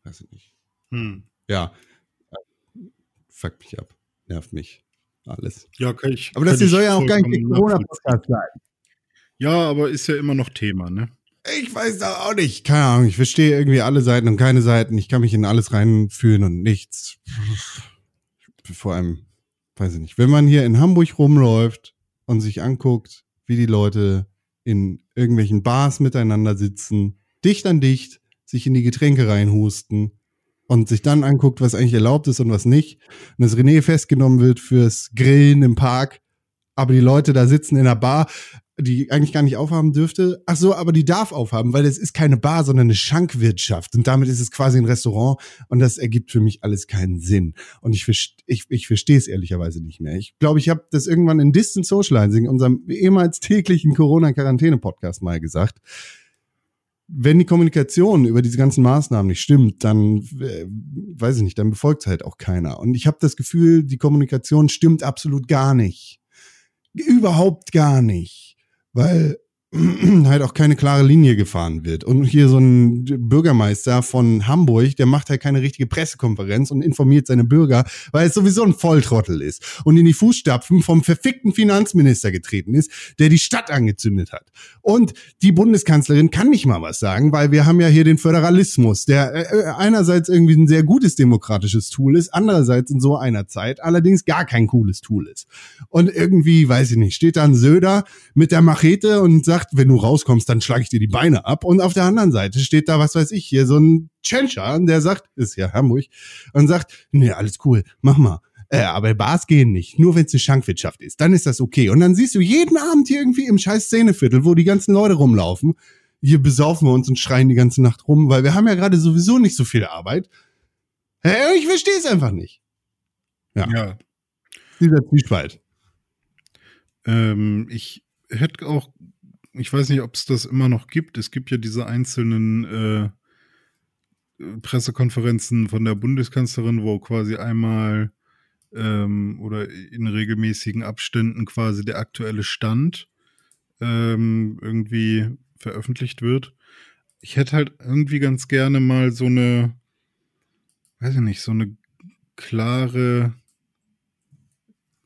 Weiß ich nicht. Hm. Ja. Fuck mich ab. Nervt mich. Alles. Ja, kann ich. Aber das hier soll ja auch gar nicht Corona-Podcast sein. Ja, aber ist ja immer noch Thema, ne? Ich weiß da auch nicht. Keine Ahnung. Ich verstehe irgendwie alle Seiten und keine Seiten. Ich kann mich in alles reinfühlen und nichts. Vor allem, weiß ich nicht. Wenn man hier in Hamburg rumläuft und sich anguckt, wie die Leute in irgendwelchen Bars miteinander sitzen, dicht an dicht, sich in die Getränke reinhusten und sich dann anguckt, was eigentlich erlaubt ist und was nicht. Und dass René festgenommen wird fürs Grillen im Park, aber die Leute da sitzen in einer Bar, die eigentlich gar nicht aufhaben dürfte. Ach so, aber die darf aufhaben, weil es ist keine Bar, sondern eine Schankwirtschaft. Und damit ist es quasi ein Restaurant. Und das ergibt für mich alles keinen Sinn. Und ich, ich, ich verstehe es ehrlicherweise nicht mehr. Ich glaube, ich habe das irgendwann in Distant Socializing, unserem ehemals täglichen Corona-Quarantäne-Podcast mal gesagt. Wenn die Kommunikation über diese ganzen Maßnahmen nicht stimmt, dann äh, weiß ich nicht, dann befolgt es halt auch keiner. Und ich habe das Gefühl, die Kommunikation stimmt absolut gar nicht. Überhaupt gar nicht. Weil halt auch keine klare Linie gefahren wird. Und hier so ein Bürgermeister von Hamburg, der macht halt keine richtige Pressekonferenz und informiert seine Bürger, weil es sowieso ein Volltrottel ist und in die Fußstapfen vom verfickten Finanzminister getreten ist, der die Stadt angezündet hat. Und die Bundeskanzlerin kann nicht mal was sagen, weil wir haben ja hier den Föderalismus, der äh, einerseits irgendwie ein sehr gutes demokratisches Tool ist, andererseits in so einer Zeit allerdings gar kein cooles Tool ist. Und irgendwie, weiß ich nicht, steht da ein Söder mit der Machete und sagt, wenn du rauskommst, dann schlage ich dir die Beine ab. Und auf der anderen Seite steht da, was weiß ich, hier so ein Tschentscher, der sagt, ist ja Hamburg, und sagt, nee, alles cool, mach mal. Äh, aber Bars gehen nicht, nur wenn es eine Schankwirtschaft ist. Dann ist das okay. Und dann siehst du jeden Abend hier irgendwie im scheiß Szeneviertel, wo die ganzen Leute rumlaufen. Hier besaufen wir uns und schreien die ganze Nacht rum, weil wir haben ja gerade sowieso nicht so viel Arbeit. Hä, ich verstehe es einfach nicht. Ja. Ja. Dieser Zwiespalt. Ähm, ich hätte auch, ich weiß nicht, ob es das immer noch gibt. Es gibt ja diese einzelnen äh, Pressekonferenzen von der Bundeskanzlerin, wo quasi einmal ähm, oder in regelmäßigen Abständen quasi der aktuelle Stand ähm, irgendwie veröffentlicht wird. Ich hätte halt irgendwie ganz gerne mal so eine, weiß ich nicht, so eine klare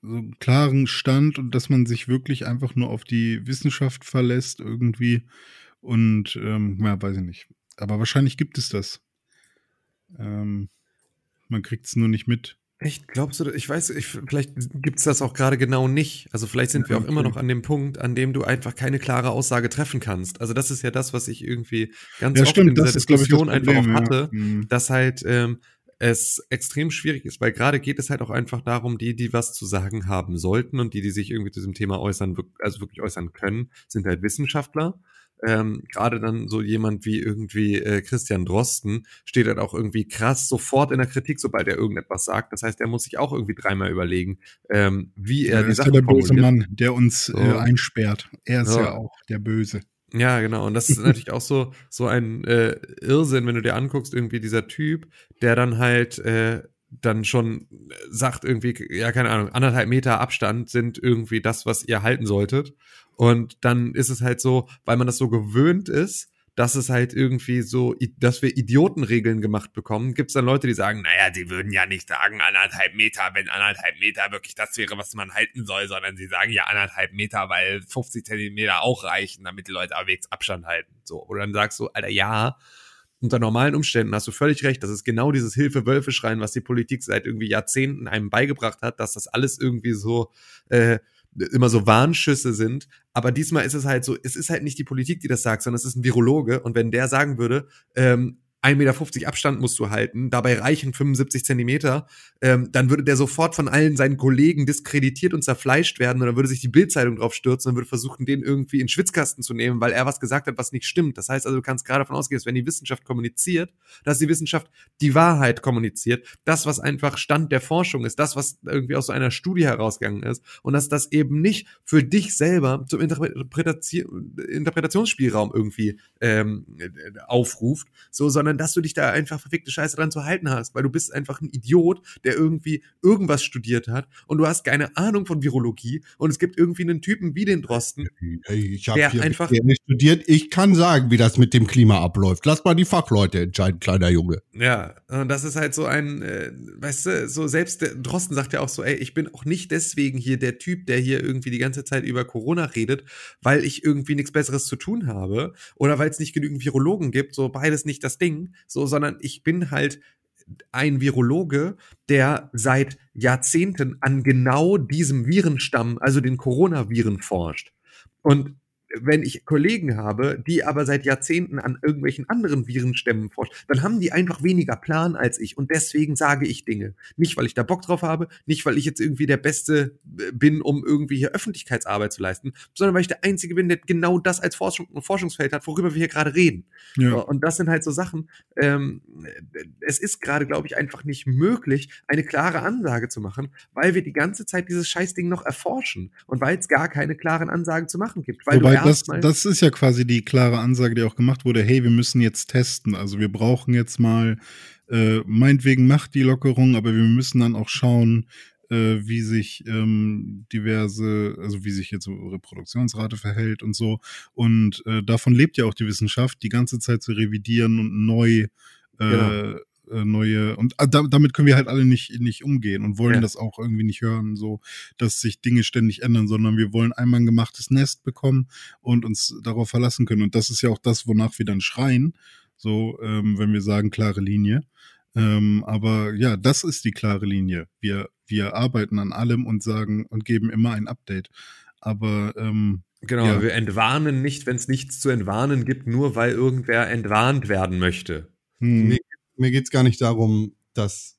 so einen klaren Stand und dass man sich wirklich einfach nur auf die Wissenschaft verlässt irgendwie. Und ähm, ja, weiß ich nicht. Aber wahrscheinlich gibt es das. Ähm, man kriegt es nur nicht mit. Echt, glaubst du, ich weiß, ich, vielleicht gibt's das auch gerade genau nicht. Also vielleicht sind wir auch immer noch an dem Punkt, an dem du einfach keine klare Aussage treffen kannst. Also das ist ja das, was ich irgendwie ganz Ja, oft stimmt, in dieser das ist, Diskussion einfach Problem, auch ja. hatte, Mhm. dass halt ähm, es extrem schwierig ist, weil gerade geht es halt auch einfach darum, die, die was zu sagen haben sollten und die, die sich irgendwie zu diesem Thema äußern, also wirklich äußern können, sind halt Wissenschaftler. Ähm, gerade dann so jemand wie irgendwie äh, Christian Drosten steht halt auch irgendwie krass sofort in der Kritik, sobald er irgendetwas sagt. Das heißt, er muss sich auch irgendwie dreimal überlegen, ähm, wie er Er die ist ja der böse. Mann, der uns So. äh, einsperrt. Er ist Ja. ja auch der Böse. Ja, genau. Und das ist natürlich auch so, so ein äh, Irrsinn, wenn du dir anguckst, irgendwie dieser Typ, der dann halt äh, dann schon sagt, irgendwie, ja, keine Ahnung, anderthalb Meter Abstand sind irgendwie das, was ihr halten solltet. Und dann ist es halt so, weil man das so gewöhnt ist, dass es halt irgendwie so, dass wir Idiotenregeln gemacht bekommen, gibt es dann Leute, die sagen, naja, die würden ja nicht sagen anderthalb Meter, wenn anderthalb Meter wirklich das wäre, was man halten soll, sondern sie sagen ja anderthalb Meter, weil 50 Zentimeter auch reichen, damit die Leute halbwegs Abstand halten. So. Und dann sagst du, Alter, ja, unter normalen Umständen hast du völlig recht. Das ist genau dieses Hilfe-Wölfe-Schreien, was die Politik seit irgendwie Jahrzehnten einem beigebracht hat, dass das alles irgendwie so äh, immer so Warnschüsse sind. Aber diesmal ist es halt so, es ist halt nicht die Politik, die das sagt, sondern es ist ein Virologe. Und wenn der sagen würde, ähm, 1,50 Meter Abstand musst du halten, dabei reichen 75 Zentimeter, ähm, dann würde der sofort von allen seinen Kollegen diskreditiert und zerfleischt werden und dann würde sich die Bildzeitung drauf stürzen und würde versuchen, den irgendwie in Schwitzkasten zu nehmen, weil er was gesagt hat, was nicht stimmt. Das heißt also, du kannst gerade davon ausgehen, dass wenn die Wissenschaft kommuniziert, dass die Wissenschaft die Wahrheit kommuniziert, das, was einfach Stand der Forschung ist, das, was irgendwie aus so einer Studie herausgegangen ist und dass das eben nicht für dich selber zum Interpretation, Interpretationsspielraum irgendwie ähm, aufruft, so, sondern dass du dich da einfach verfickte Scheiße dran zu halten hast, weil du bist einfach ein Idiot, der irgendwie irgendwas studiert hat und du hast keine Ahnung von Virologie und es gibt irgendwie einen Typen wie den Drosten, ich Der habe hier einfach- nicht studiert. Ich kann sagen, wie das mit dem Klima abläuft. Lass mal die Fachleute entscheiden, kleiner Junge. Ja, und das ist halt so ein, äh, weißt du, so selbst der Drosten sagt ja auch so, ey, ich bin auch nicht deswegen hier der Typ, der hier irgendwie die ganze Zeit über Corona redet, weil ich irgendwie nichts Besseres zu tun habe oder weil es nicht genügend Virologen gibt, so beides nicht das Ding, so, sondern ich bin halt ein Virologe, der seit Jahrzehnten an genau diesem Virenstamm, also den Coronaviren forscht. Und wenn ich Kollegen habe, die aber seit Jahrzehnten an irgendwelchen anderen Virenstämmen forschen, dann haben die einfach weniger Plan als ich und deswegen sage ich Dinge. Nicht, weil ich da Bock drauf habe, nicht, weil ich jetzt irgendwie der Beste äh, bin, um irgendwie hier Öffentlichkeitsarbeit zu leisten, sondern weil ich der Einzige bin, der genau das als Forschung, Forschungsfeld hat, worüber wir hier gerade reden. Ja. Und das sind halt so Sachen, ähm, es ist gerade, glaube ich, einfach nicht möglich, eine klare Ansage zu machen, weil wir die ganze Zeit dieses Scheißding noch erforschen und weil es gar keine klaren Ansagen zu machen gibt. Weil Wobei du das, das ist ja quasi die klare Ansage, die auch gemacht wurde, hey, wir müssen jetzt testen. Also wir brauchen jetzt mal, äh, meinetwegen macht die Lockerung, aber wir müssen dann auch schauen, äh, wie sich ähm, diverse, also wie sich jetzt so Reproduktionsrate verhält und so. Und äh, davon lebt ja auch die Wissenschaft, die ganze Zeit zu revidieren und neu äh, Genau. Äh, neue und da, damit können wir halt alle nicht nicht umgehen und wollen Ja. das auch irgendwie nicht hören, so dass sich Dinge ständig ändern, sondern wir wollen einmal ein gemachtes Nest bekommen und uns darauf verlassen können. Und das ist ja auch das, wonach wir dann schreien, so ähm, wenn wir sagen klare Linie. Ähm, aber ja, das ist die klare Linie. Wir wir arbeiten an allem und sagen und geben immer ein Update. Aber ähm, Genau, Ja. wir entwarnen nicht, wenn es nichts zu entwarnen gibt, nur weil irgendwer entwarnt werden möchte. hm, Mir, mir geht's gar nicht darum, dass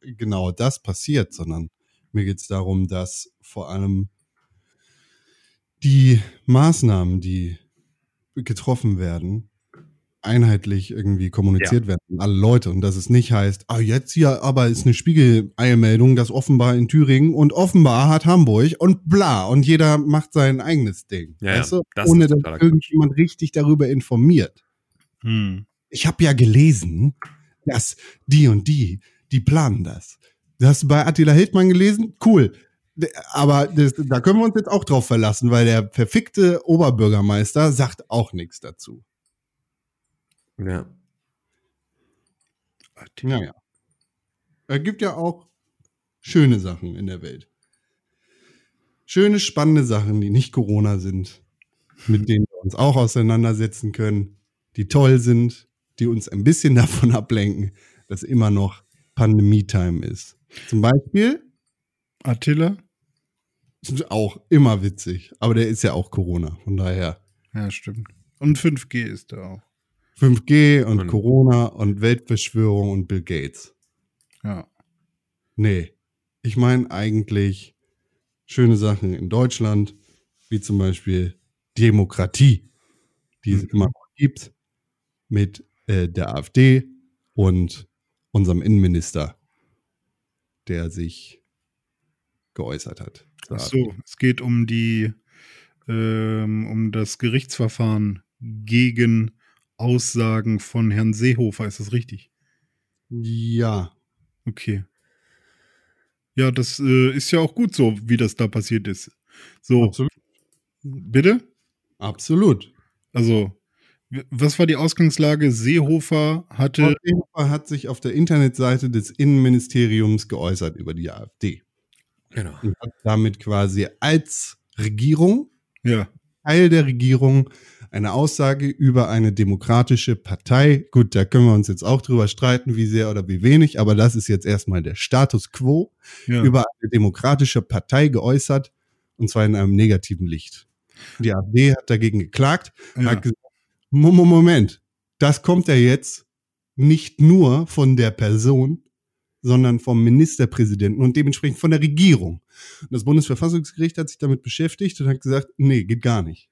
genau das passiert, sondern mir geht's darum, dass vor allem die Maßnahmen, die getroffen werden, einheitlich irgendwie kommuniziert werden an alle Leute und dass es nicht heißt, ah, jetzt hier aber ist eine Spiegel-Eilmeldung, dass offenbar in Thüringen und offenbar hat Hamburg und bla und jeder macht sein eigenes Ding. Ja, ja, weißt du? das Ohne dass irgendjemand richtig darüber informiert hm. ich habe ja gelesen, dass die und die, die planen das. Das hast du bei Attila Hildmann gelesen? Cool. Aber das, da können wir uns jetzt auch drauf verlassen, weil der verfickte Oberbürgermeister sagt auch nichts dazu. Ja. Naja. Es gibt ja auch schöne Sachen in der Welt. Schöne, spannende Sachen, die nicht Corona sind, mit denen wir uns auch auseinandersetzen können, die toll sind, die uns ein bisschen davon ablenken, dass immer noch Pandemie-Time ist. Zum Beispiel, Attila? ist auch immer witzig, aber der ist ja auch Corona, von daher Ja, stimmt. Und 5G ist da auch. 5G und Und- Corona und Weltverschwörung und Bill Gates. Ja. Nee, ich meine eigentlich schöne Sachen in Deutschland, wie zum Beispiel Demokratie, die es Mhm. immer noch gibt, mit äh, der AfD und unserem Innenminister, der sich geäußert hat. Ach so, es geht um die, ähm, um das Gerichtsverfahren gegen Aussagen von Herrn Seehofer. Ist das richtig? Ja, Okay. Ja, das äh, ist ja auch gut so, wie das da passiert ist. So, absolut. bitte? absolut. Also, was war die Ausgangslage? Seehofer hatte. Frau Seehofer hat sich auf der Internetseite des Innenministeriums geäußert über die AfD Genau. und hat damit quasi als Regierung Ja, Teil der Regierung eine Aussage über eine demokratische Partei. Gut, da können wir uns jetzt auch drüber streiten, wie sehr oder wie wenig, aber das ist jetzt erstmal der Status quo ja. über eine demokratische Partei geäußert Und zwar in einem negativen Licht. Die AfD hat dagegen geklagt, Ja. hat gesagt, Moment, das kommt ja jetzt nicht nur von der Person, sondern vom Ministerpräsidenten und dementsprechend von der Regierung. Und das Bundesverfassungsgericht hat sich damit beschäftigt und hat gesagt, nee, geht gar nicht.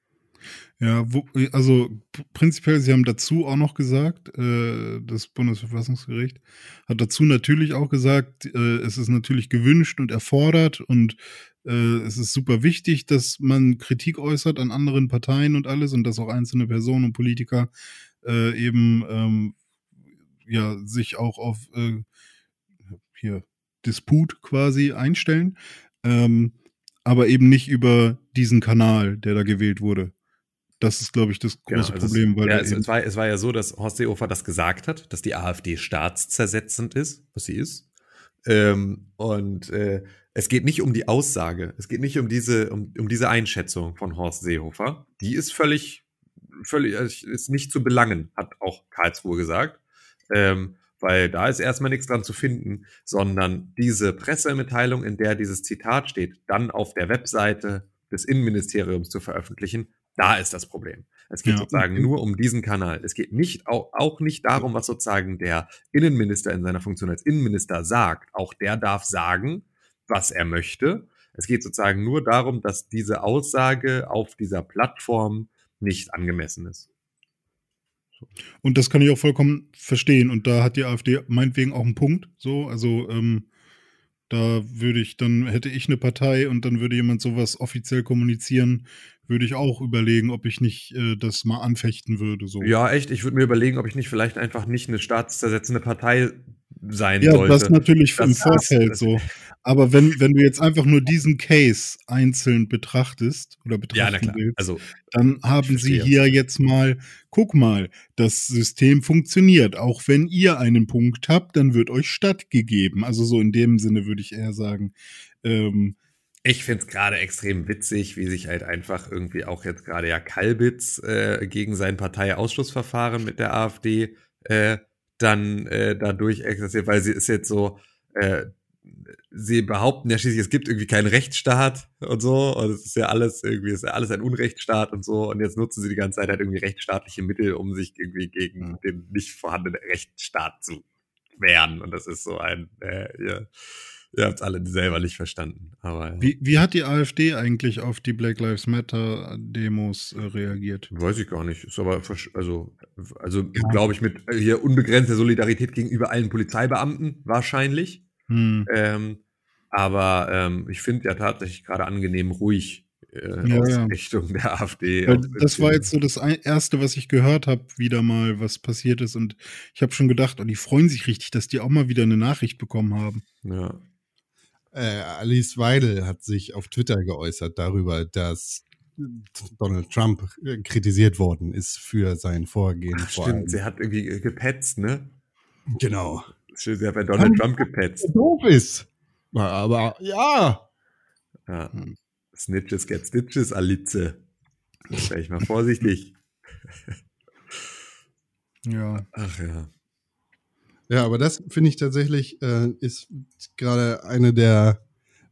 Ja, wo, also prinzipiell, Sie haben dazu auch noch gesagt, äh, das Bundesverfassungsgericht hat dazu natürlich auch gesagt, äh, es ist natürlich gewünscht und erfordert und äh, es ist super wichtig, dass man Kritik äußert an anderen Parteien und alles und dass auch einzelne Personen und Politiker äh, eben ähm, ja sich auch auf äh, hier Disput quasi einstellen, ähm, aber eben nicht über diesen Kanal, der da gewählt wurde. Das ist, glaube ich, das große also Problem, es, weil ja, da es, war, es war ja so, dass Horst Seehofer das gesagt hat, dass die AfD staatszersetzend ist, was sie ist. Ähm, und äh, es geht nicht um die Aussage, es geht nicht um diese, um, um diese Einschätzung von Horst Seehofer. Die ist völlig, völlig, äh, ist nicht zu belangen, hat auch Karlsruhe gesagt. Ähm, weil da ist erstmal nichts dran zu finden, sondern diese Pressemitteilung, in der dieses Zitat steht, dann auf der Webseite des Innenministeriums zu veröffentlichen, da ist das Problem. Es geht Ja. sozusagen nur um diesen Kanal. Es geht nicht auch, auch nicht darum, was sozusagen der Innenminister in seiner Funktion als Innenminister sagt. Auch der darf sagen, was er möchte. Es geht sozusagen nur darum, dass diese Aussage auf dieser Plattform nicht angemessen ist. und das kann ich auch vollkommen verstehen. Und da hat die AfD meinetwegen auch einen Punkt. So, also ähm, da würde ich, dann hätte ich eine Partei und dann würde jemand sowas offiziell kommunizieren, würde ich auch überlegen, ob ich nicht äh, das mal anfechten würde. So. Ja, echt. Ich würde mir überlegen, ob ich nicht vielleicht einfach nicht eine staatszersetzende Partei sein Ja, sollte. das natürlich Das- im Vorfeld das- so. Aber wenn, wenn du jetzt einfach nur diesen Case einzeln betrachtest oder ja, betrachten klar. willst, Also, dann haben Sie hier jetzt mal, guck mal, das System funktioniert. Auch wenn ihr einen Punkt habt, dann wird euch stattgegeben. Also so in dem Sinne würde ich eher sagen, ähm, Ich finde es gerade extrem witzig, wie sich halt einfach irgendwie auch jetzt gerade ja Kalbitz äh, gegen sein Parteiausschlussverfahren mit der AfD äh, dann äh, dadurch exerziert, weil sie ist jetzt so, äh, sie behaupten ja schließlich, es gibt irgendwie keinen Rechtsstaat und so und es ist ja alles irgendwie, es ist ja alles ein Unrechtsstaat und so und jetzt nutzen sie die ganze Zeit halt irgendwie rechtsstaatliche Mittel, um sich irgendwie gegen den nicht vorhandenen Rechtsstaat zu wehren. Und das ist so ein, äh, ihr, ihr habt es alle selber nicht verstanden, aber ja. wie, wie hat die AfD eigentlich auf die Black Lives Matter Demos äh, reagiert? Weiß ich gar nicht. Ist aber also also glaube ich mit äh, hier unbegrenzter Solidarität gegenüber allen Polizeibeamten wahrscheinlich. Hm. Ähm, aber ähm, ich finde ja tatsächlich gerade angenehm ruhig äh, Ja, aus ja. Richtung der AfD. Weil das war jetzt so das erste, was ich gehört habe, wieder mal, was passiert ist. Und ich habe schon gedacht, und die freuen sich richtig, dass die auch mal wieder eine Nachricht bekommen haben. ja. Äh, Alice Weidel hat sich auf Twitter geäußert darüber, dass Donald Trump äh, kritisiert worden ist für sein Vorgehen. Ach, vor stimmt, allem. sie hat irgendwie gepetzt, ne? Genau. Sie hat bei Donald Trump gepetzt. Doof ist. Aber ja. Ja. Hm. Snitches get stitches, Alice. Sei ich mal vorsichtig. Ja. Ach ja. Ja, aber das finde ich tatsächlich äh, ist gerade eine der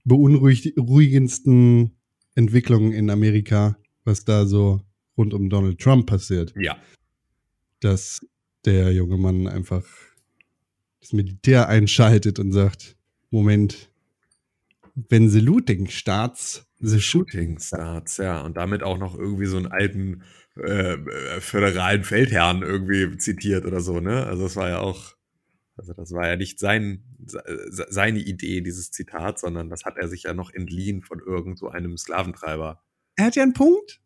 beunruhigendsten Entwicklungen in Amerika, was da so rund um Donald Trump passiert. Ja. Dass der junge Mann einfach das Militär einschaltet und sagt, Moment, wenn the looting starts, the shooting. Shooting Starts, ja. Und damit auch noch irgendwie so einen alten äh, äh, föderalen Feldherrn irgendwie zitiert oder so, ne? Also das war ja auch, also das war ja nicht sein, se- seine Idee, dieses Zitat, sondern das hat er sich ja noch entliehen von irgend so einem Sklaventreiber. Er hat ja einen Punkt,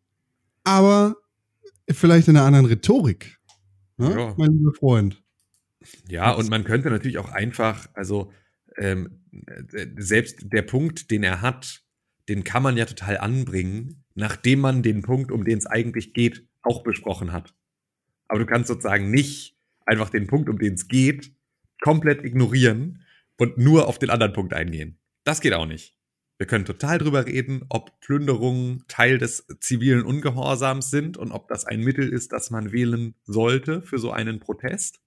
aber vielleicht in einer anderen Rhetorik. Ne? Ja. Mein lieber Freund. Ja, und man könnte natürlich auch einfach, also ähm, äh, selbst der Punkt, den er hat, den kann man ja total anbringen, nachdem man den Punkt, um den es eigentlich geht, auch besprochen hat. Aber du kannst sozusagen nicht einfach den Punkt, um den es geht, komplett ignorieren und nur auf den anderen Punkt eingehen. Das geht auch nicht. Wir können total drüber reden, ob Plünderungen Teil des zivilen Ungehorsams sind und ob das ein Mittel ist, das man wählen sollte für so einen Protest.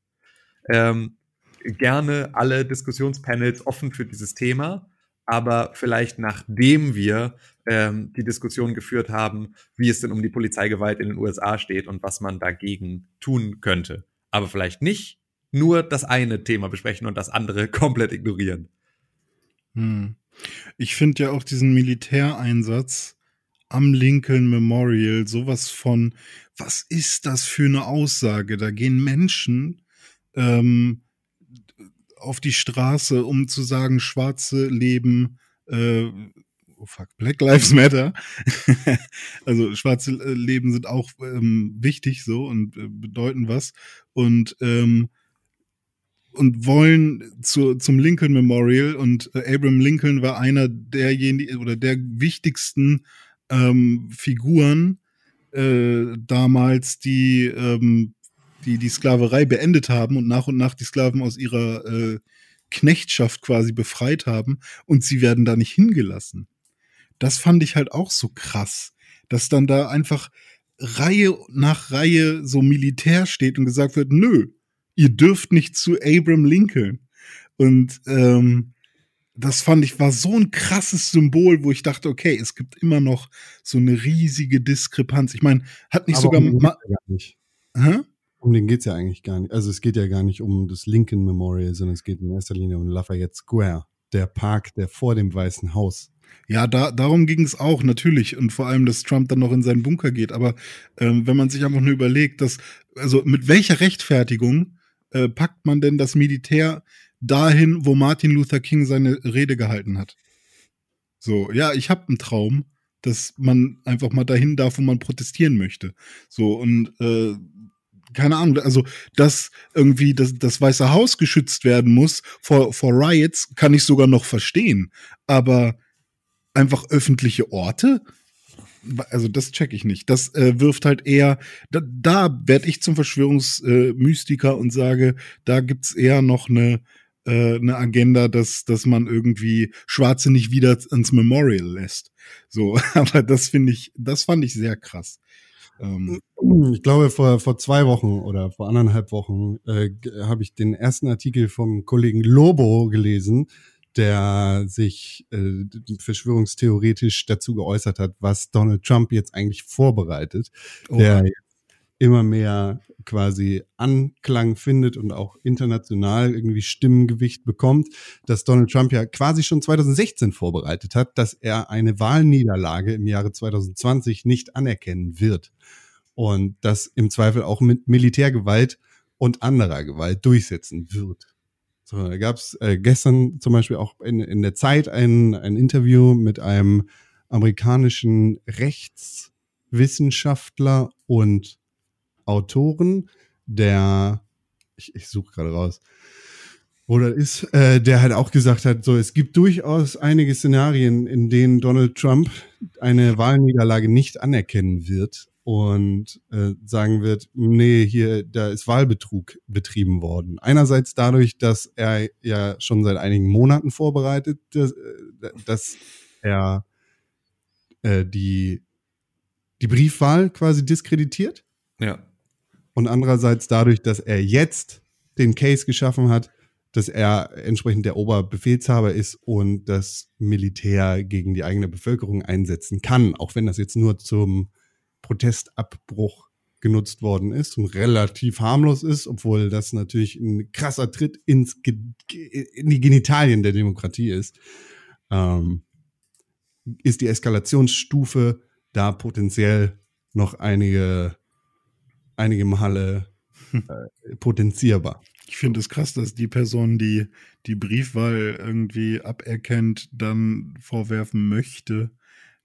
Ähm, gerne alle Diskussionspanels offen für dieses Thema. aber vielleicht nachdem wir ähm, die Diskussion geführt haben, wie es denn um die Polizeigewalt in den USA steht und was man dagegen tun könnte. Aber vielleicht nicht nur das eine Thema besprechen und das andere komplett ignorieren. Hm. Ich finde ja auch diesen Militäreinsatz am Lincoln Memorial sowas von, was ist das für eine Aussage? Da gehen Menschen ähm, auf die Straße, um zu sagen, Schwarze leben, äh, oh fuck, Black Lives Matter. also schwarze äh, Leben sind auch ähm, wichtig so und äh, bedeuten was. Und ähm, und wollen zu, zum Lincoln Memorial und äh, Abraham Lincoln war einer derjenigen oder der wichtigsten ähm, Figuren äh, damals, die, ähm, die die Sklaverei beendet haben und nach und nach die Sklaven aus ihrer äh, Knechtschaft quasi befreit haben und sie werden da nicht hingelassen. Das fand ich halt auch so krass, dass dann da einfach Reihe nach Reihe so Militär steht und gesagt wird, nö, ihr dürft nicht zu Abraham Lincoln. Und ähm, das fand ich war so ein krasses Symbol, wo ich dachte, okay, es gibt immer noch so eine riesige Diskrepanz. Ich meine, hat nicht Aber sogar um den Ma ja nicht. Hä? Um den geht's ja eigentlich gar nicht. Also es geht ja gar nicht um das Lincoln Memorial, sondern es geht in erster Linie um Lafayette Square, der Park, der vor dem Weißen Haus. Ja, da, darum ging es auch, natürlich. Und vor allem, dass Trump dann noch in seinen Bunker geht. Aber ähm, wenn man sich einfach nur überlegt, dass, also mit welcher Rechtfertigung äh, packt man denn das Militär dahin, wo Martin Luther King seine Rede gehalten hat? So, ja, ich habe einen Traum, dass man einfach mal dahin darf, wo man protestieren möchte. So, und äh, keine Ahnung, also dass irgendwie das, das Weiße Haus geschützt werden muss vor, vor Riots, kann ich sogar noch verstehen. Aber einfach öffentliche Orte? Also das check ich nicht. Das äh, wirft halt eher, da, da werde ich zum Verschwörungsmystiker und sage, da gibt's eher noch eine, äh, eine Agenda, dass, dass man irgendwie Schwarze nicht wieder ins Memorial lässt. So, aber das finde ich, das fand ich sehr krass. Ähm, Ich glaube, vor, vor zwei Wochen oder vor anderthalb Wochen äh, habe ich den ersten Artikel vom Kollegen Lobo gelesen, der sich äh, verschwörungstheoretisch dazu geäußert hat, was Donald Trump jetzt eigentlich vorbereitet, der jetzt immer mehr quasi Anklang findet und auch international irgendwie Stimmengewicht bekommt, dass Donald Trump ja quasi schon 2016 vorbereitet hat, dass er eine Wahlniederlage im Jahre 2020 nicht anerkennen wird und das im Zweifel auch mit Militärgewalt und anderer Gewalt durchsetzen wird. So, da gab es äh, gestern zum Beispiel auch in, in der Zeit ein, ein Interview mit einem amerikanischen Rechtswissenschaftler und Autoren, der, ich, ich suche gerade raus, oder ist, äh, der halt auch gesagt hat, so es gibt durchaus einige Szenarien, in denen Donald Trump eine Wahlniederlage nicht anerkennen wird und äh, sagen wird, nee, hier, da ist Wahlbetrug betrieben worden. Einerseits dadurch, dass er ja schon seit einigen Monaten vorbereitet, dass, äh, dass er äh, die, die Briefwahl quasi diskreditiert Ja. und andererseits dadurch, dass er jetzt den Case geschaffen hat, dass er entsprechend der Oberbefehlshaber ist und das Militär gegen die eigene Bevölkerung einsetzen kann, auch wenn das jetzt nur zum Protestabbruch genutzt worden ist und relativ harmlos ist, obwohl das natürlich ein krasser Tritt ins Ge in die Genitalien der Demokratie ist, ähm, ist die Eskalationsstufe da potenziell noch einige einige Male äh, potenzierbar. Ich finde es krass, dass die Person, die die Briefwahl irgendwie aberkennt, dann vorwerfen möchte,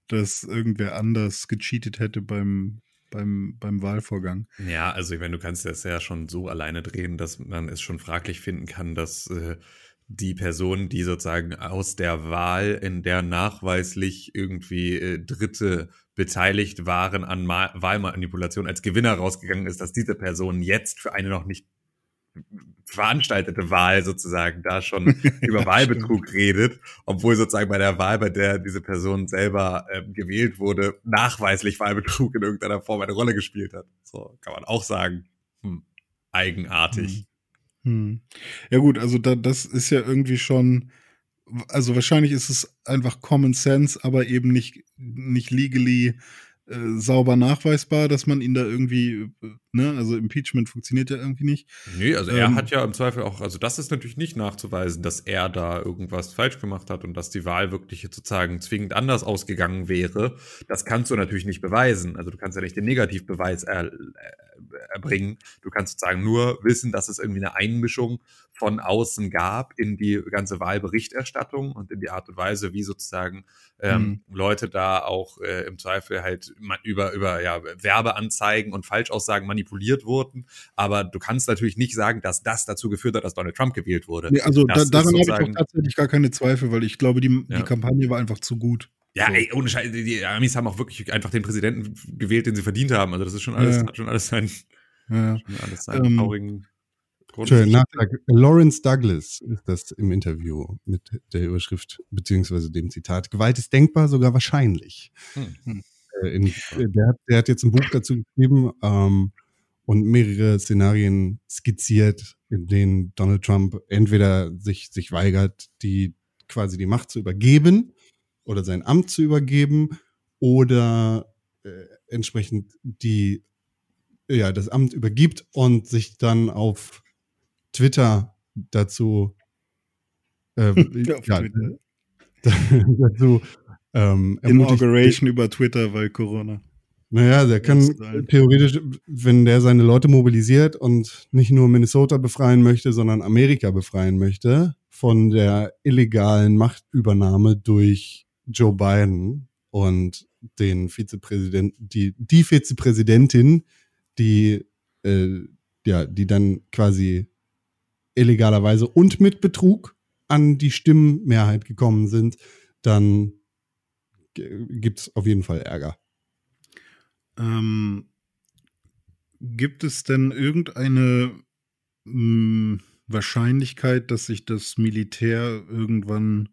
dass irgendwer anders gecheatet hätte beim, beim, beim Wahlvorgang. Ja, also ich meine, du kannst das ja schon so alleine drehen, dass man es schon fraglich finden kann, dass äh, die Personen, die sozusagen aus der Wahl, in der nachweislich irgendwie äh, Dritte beteiligt waren an Ma Wahlmanipulation als Gewinner rausgegangen ist, dass diese Person jetzt für eine noch nicht veranstaltete Wahl sozusagen da schon über Wahlbetrug redet, obwohl sozusagen bei der Wahl, bei der diese Person selber ähm, gewählt wurde, nachweislich Wahlbetrug in irgendeiner Form eine Rolle gespielt hat. So kann man auch sagen, hm, eigenartig. Hm. Ja gut, also da, das ist ja irgendwie schon also wahrscheinlich ist es einfach Common Sense, aber eben nicht, nicht legally äh, sauber nachweisbar, dass man ihn da irgendwie, äh, ne, also Impeachment funktioniert ja irgendwie nicht. Nee, also er Ähm, hat ja im Zweifel auch, also das ist natürlich nicht nachzuweisen, dass er da irgendwas falsch gemacht hat und dass die Wahl wirklich sozusagen zwingend anders ausgegangen wäre. Das kannst du natürlich nicht beweisen. Also du kannst ja nicht den Negativbeweis er, äh, erbringen. Du kannst sozusagen nur wissen, dass es irgendwie eine Einmischung von außen gab in die ganze Wahlberichterstattung und in die Art und Weise, wie sozusagen ähm, Leute da auch äh, im Zweifel halt über, über ja, Werbeanzeigen und Falschaussagen manipuliert wurden. Aber du kannst natürlich nicht sagen, dass das dazu geführt hat, dass Donald Trump gewählt wurde. Nee, also da, daran habe ich auch tatsächlich gar keine Zweifel, weil ich glaube, die, Ja. die Kampagne war einfach zu gut. Ja, ey, ohne Scheiß, die, Amis haben auch wirklich einfach den Präsidenten gewählt, den sie verdient haben. Also das ist schon alles, Ja. hat schon alles seinen, Ja. schon alles seinen Ähm, traurigen. Schön, Nachtrag. Lawrence Douglas ist das im Interview mit der Überschrift beziehungsweise dem Zitat. Gewalt ist denkbar, sogar wahrscheinlich. Hm. Äh, In, der, hat, der hat jetzt ein Buch dazu geschrieben ähm, und mehrere Szenarien skizziert, in denen Donald Trump entweder sich, sich weigert, die quasi die Macht zu übergeben oder sein Amt zu übergeben oder äh, entsprechend die ja das Amt übergibt und sich dann auf Twitter dazu ähm, Ja, ja, Twitter. dazu ähm, ermutigt- Inauguration über Twitter, weil Corona. naja, der kann halt- theoretisch, wenn der seine Leute mobilisiert und nicht nur Minnesota befreien möchte, sondern Amerika befreien möchte von der illegalen Machtübernahme durch Joe Biden und den Vizepräsidenten, die, die Vizepräsidentin, die, äh, ja, die dann quasi illegalerweise und mit Betrug an die Stimmenmehrheit gekommen sind, dann gibt es auf jeden Fall Ärger. Ähm, gibt es denn irgendeine mh, Wahrscheinlichkeit, dass sich das Militär irgendwann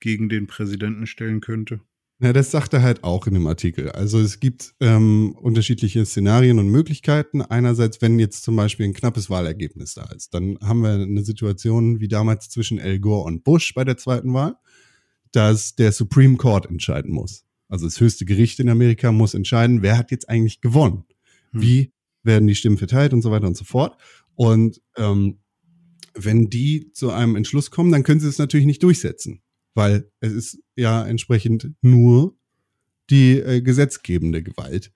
gegen den Präsidenten stellen könnte? Ja, das sagt er halt auch in dem Artikel. Also es gibt ähm, unterschiedliche Szenarien und Möglichkeiten. Einerseits, wenn jetzt zum Beispiel ein knappes Wahlergebnis da ist, dann haben wir eine Situation wie damals zwischen Al Gore und Bush bei der zweiten Wahl, dass der Supreme Court entscheiden muss. Also das höchste Gericht in Amerika muss entscheiden, wer hat jetzt eigentlich gewonnen. Hm. Wie werden die Stimmen verteilt und so weiter und so fort. Und ähm, wenn die zu einem Entschluss kommen, dann können sie es natürlich nicht durchsetzen, weil es ist ja entsprechend nur die äh, gesetzgebende Gewalt,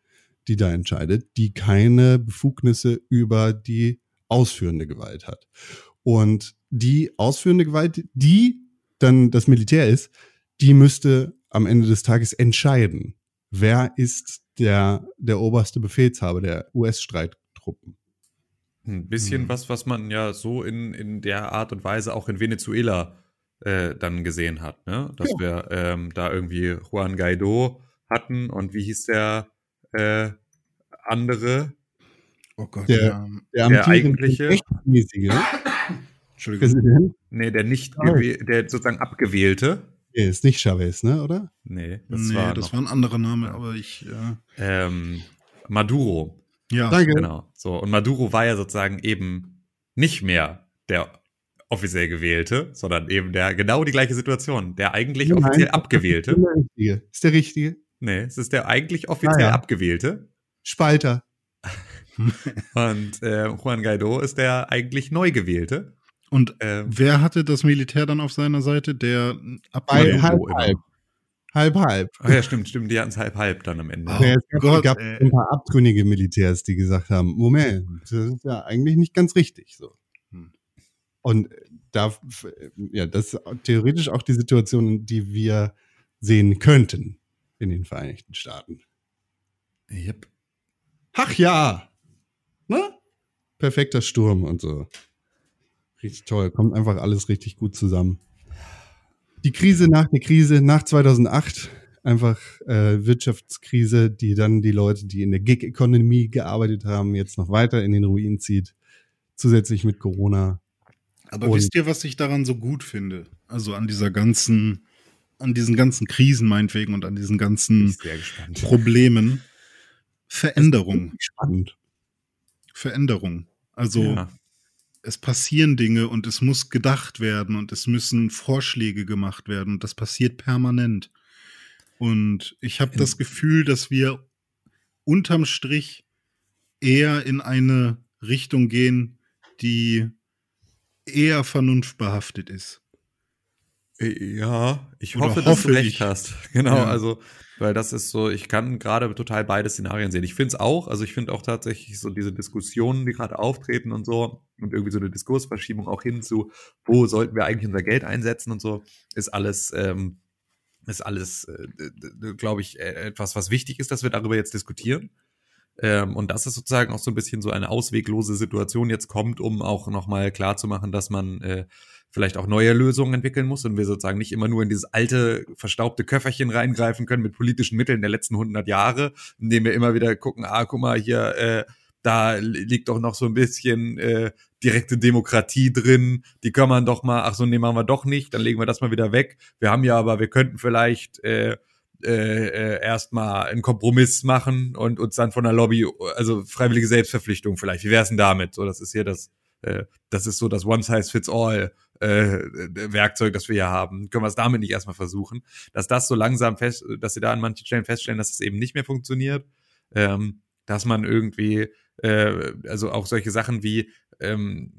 die da entscheidet, die keine Befugnisse über die ausführende Gewalt hat. Und die ausführende Gewalt, die dann das Militär ist, die müsste am Ende des Tages entscheiden, wer ist der, der oberste Befehlshaber der US-Streittruppen. Ein bisschen Hm. was, was man ja so in, in der Art und Weise auch in Venezuela äh, dann gesehen hat, ne? Dass wir ähm, da irgendwie Juan Guaido hatten und wie hieß der äh, andere? Oh Gott, Der- ja. Der, Der eigentliche- Entschuldigung. Präsident, Nee, der nicht der sozusagen abgewählte. der ist nicht Chavez, ne, oder? Nee, das nee, war das noch, war ein anderer Name, aber ich, ja. ähm, Maduro. Ja, Danke. Genau. So. Und Maduro war ja sozusagen eben nicht mehr der offiziell gewählte, sondern eben der genau die gleiche Situation. Der eigentlich Nein, offiziell Ist abgewählte. der richtige. Ist der richtige? Nee, es ist der eigentlich offiziell Ah, ja. abgewählte. Spalter. Und äh, Juan Guaido ist der eigentlich neu gewählte. Und Ähm, wer hatte das Militär dann auf seiner Seite? Der Maduro halb, halb. Halb, halb. ach ja, stimmt, stimmt, die hatten es halb halb dann am Ende. Oh Ja, es gab, Gott, gab ey. ein paar abtrünnige Militärs, die gesagt haben, Moment, das ist ja eigentlich nicht ganz richtig so. Und da, ja, das ist theoretisch auch die Situation, die wir sehen könnten in den Vereinigten Staaten. Yep. Ach ja! Ne? Perfekter Sturm und so. Richtig toll. Kommt einfach alles richtig gut zusammen. Die Krise nach der Krise, nach 2008, einfach äh, Wirtschaftskrise, die dann die Leute, die in der Gig-Economy gearbeitet haben, jetzt noch weiter in den Ruin zieht. Zusätzlich mit Corona. Aber Und- wisst ihr, was ich daran so gut finde? Also an dieser ganzen, an diesen ganzen Krisen meinetwegen und an diesen ganzen. Problemen. Veränderung. Spannend. Veränderung. Also Ja. es passieren Dinge und es muss gedacht werden und es müssen Vorschläge gemacht werden und das passiert permanent. Und ich habe das Gefühl, dass wir unterm Strich eher in eine Richtung gehen, die eher vernunftbehaftet ist. Äh, Ja, ich Oder hoffe, dass du recht ich. hast. Genau, Ja. also, weil das ist so, ich kann gerade total beide Szenarien sehen. Ich finde es auch, also ich finde auch tatsächlich so diese Diskussionen, die gerade auftreten und so, und irgendwie so eine Diskursverschiebung auch hin zu, wo sollten wir eigentlich unser Geld einsetzen und so, ist alles, ähm, ist alles, äh, glaube ich, äh, etwas, was wichtig ist, dass wir darüber jetzt diskutieren. Ähm, und das ist sozusagen auch so ein bisschen so eine ausweglose Situation. Jetzt kommt, um auch nochmal klarzumachen, dass man äh, vielleicht auch neue Lösungen entwickeln muss und wir sozusagen nicht immer nur in dieses alte, verstaubte Köfferchen reingreifen können mit politischen Mitteln der letzten 100 Jahre, indem wir immer wieder gucken, ah, guck mal, hier, äh, da liegt doch noch so ein bisschen äh, direkte Demokratie drin, die kann man doch mal, ach so, nee, machen wir doch nicht, dann legen wir das mal wieder weg. Wir haben ja aber, wir könnten vielleicht äh, äh, äh, erstmal einen Kompromiss machen und uns dann von der Lobby, also freiwillige Selbstverpflichtung vielleicht. Wie wär's denn damit? So, das ist hier das, äh, das ist so das One Size Fits All äh, Werkzeug, das wir hier haben. Können wir es damit nicht erstmal versuchen, dass das so langsam fest, dass sie da an manchen Stellen feststellen, dass es eben nicht mehr funktioniert, ähm, dass man irgendwie, äh, also auch solche Sachen wie ähm,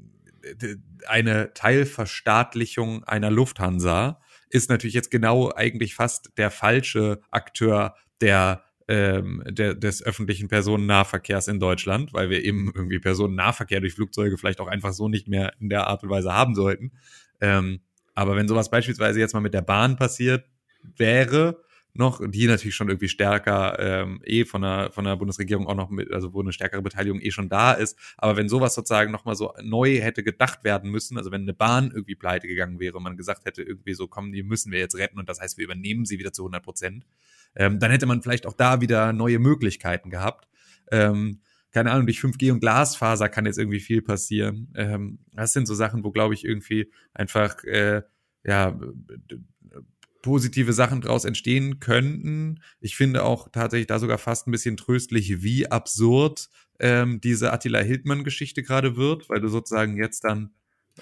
eine Teilverstaatlichung einer Lufthansa ist natürlich jetzt genau eigentlich fast der falsche Akteur der ähm, der, des öffentlichen Personennahverkehrs in Deutschland, weil wir eben irgendwie Personennahverkehr durch Flugzeuge vielleicht auch einfach so nicht mehr in der Art und Weise haben sollten. Ähm, aber wenn sowas beispielsweise jetzt mal mit der Bahn passiert wäre, noch, die natürlich schon irgendwie stärker ähm, eh von der, von der Bundesregierung auch noch mit, also wo eine stärkere Beteiligung eh schon da ist. Aber wenn sowas sozusagen nochmal so neu hätte gedacht werden müssen, also wenn eine Bahn irgendwie pleite gegangen wäre und man gesagt hätte, irgendwie so, komm, die müssen wir jetzt retten und das heißt, wir übernehmen sie wieder zu 100 Prozent, ähm, dann hätte man vielleicht auch da wieder neue Möglichkeiten gehabt. Ähm, keine Ahnung, durch 5G und Glasfaser kann jetzt irgendwie viel passieren. Ähm, das sind so Sachen, wo, glaube ich, irgendwie einfach, äh, ja, positive Sachen draus entstehen könnten. Ich finde auch tatsächlich da sogar fast ein bisschen tröstlich, wie absurd ähm, diese Attila Hildmann-Geschichte gerade wird, weil du sozusagen jetzt dann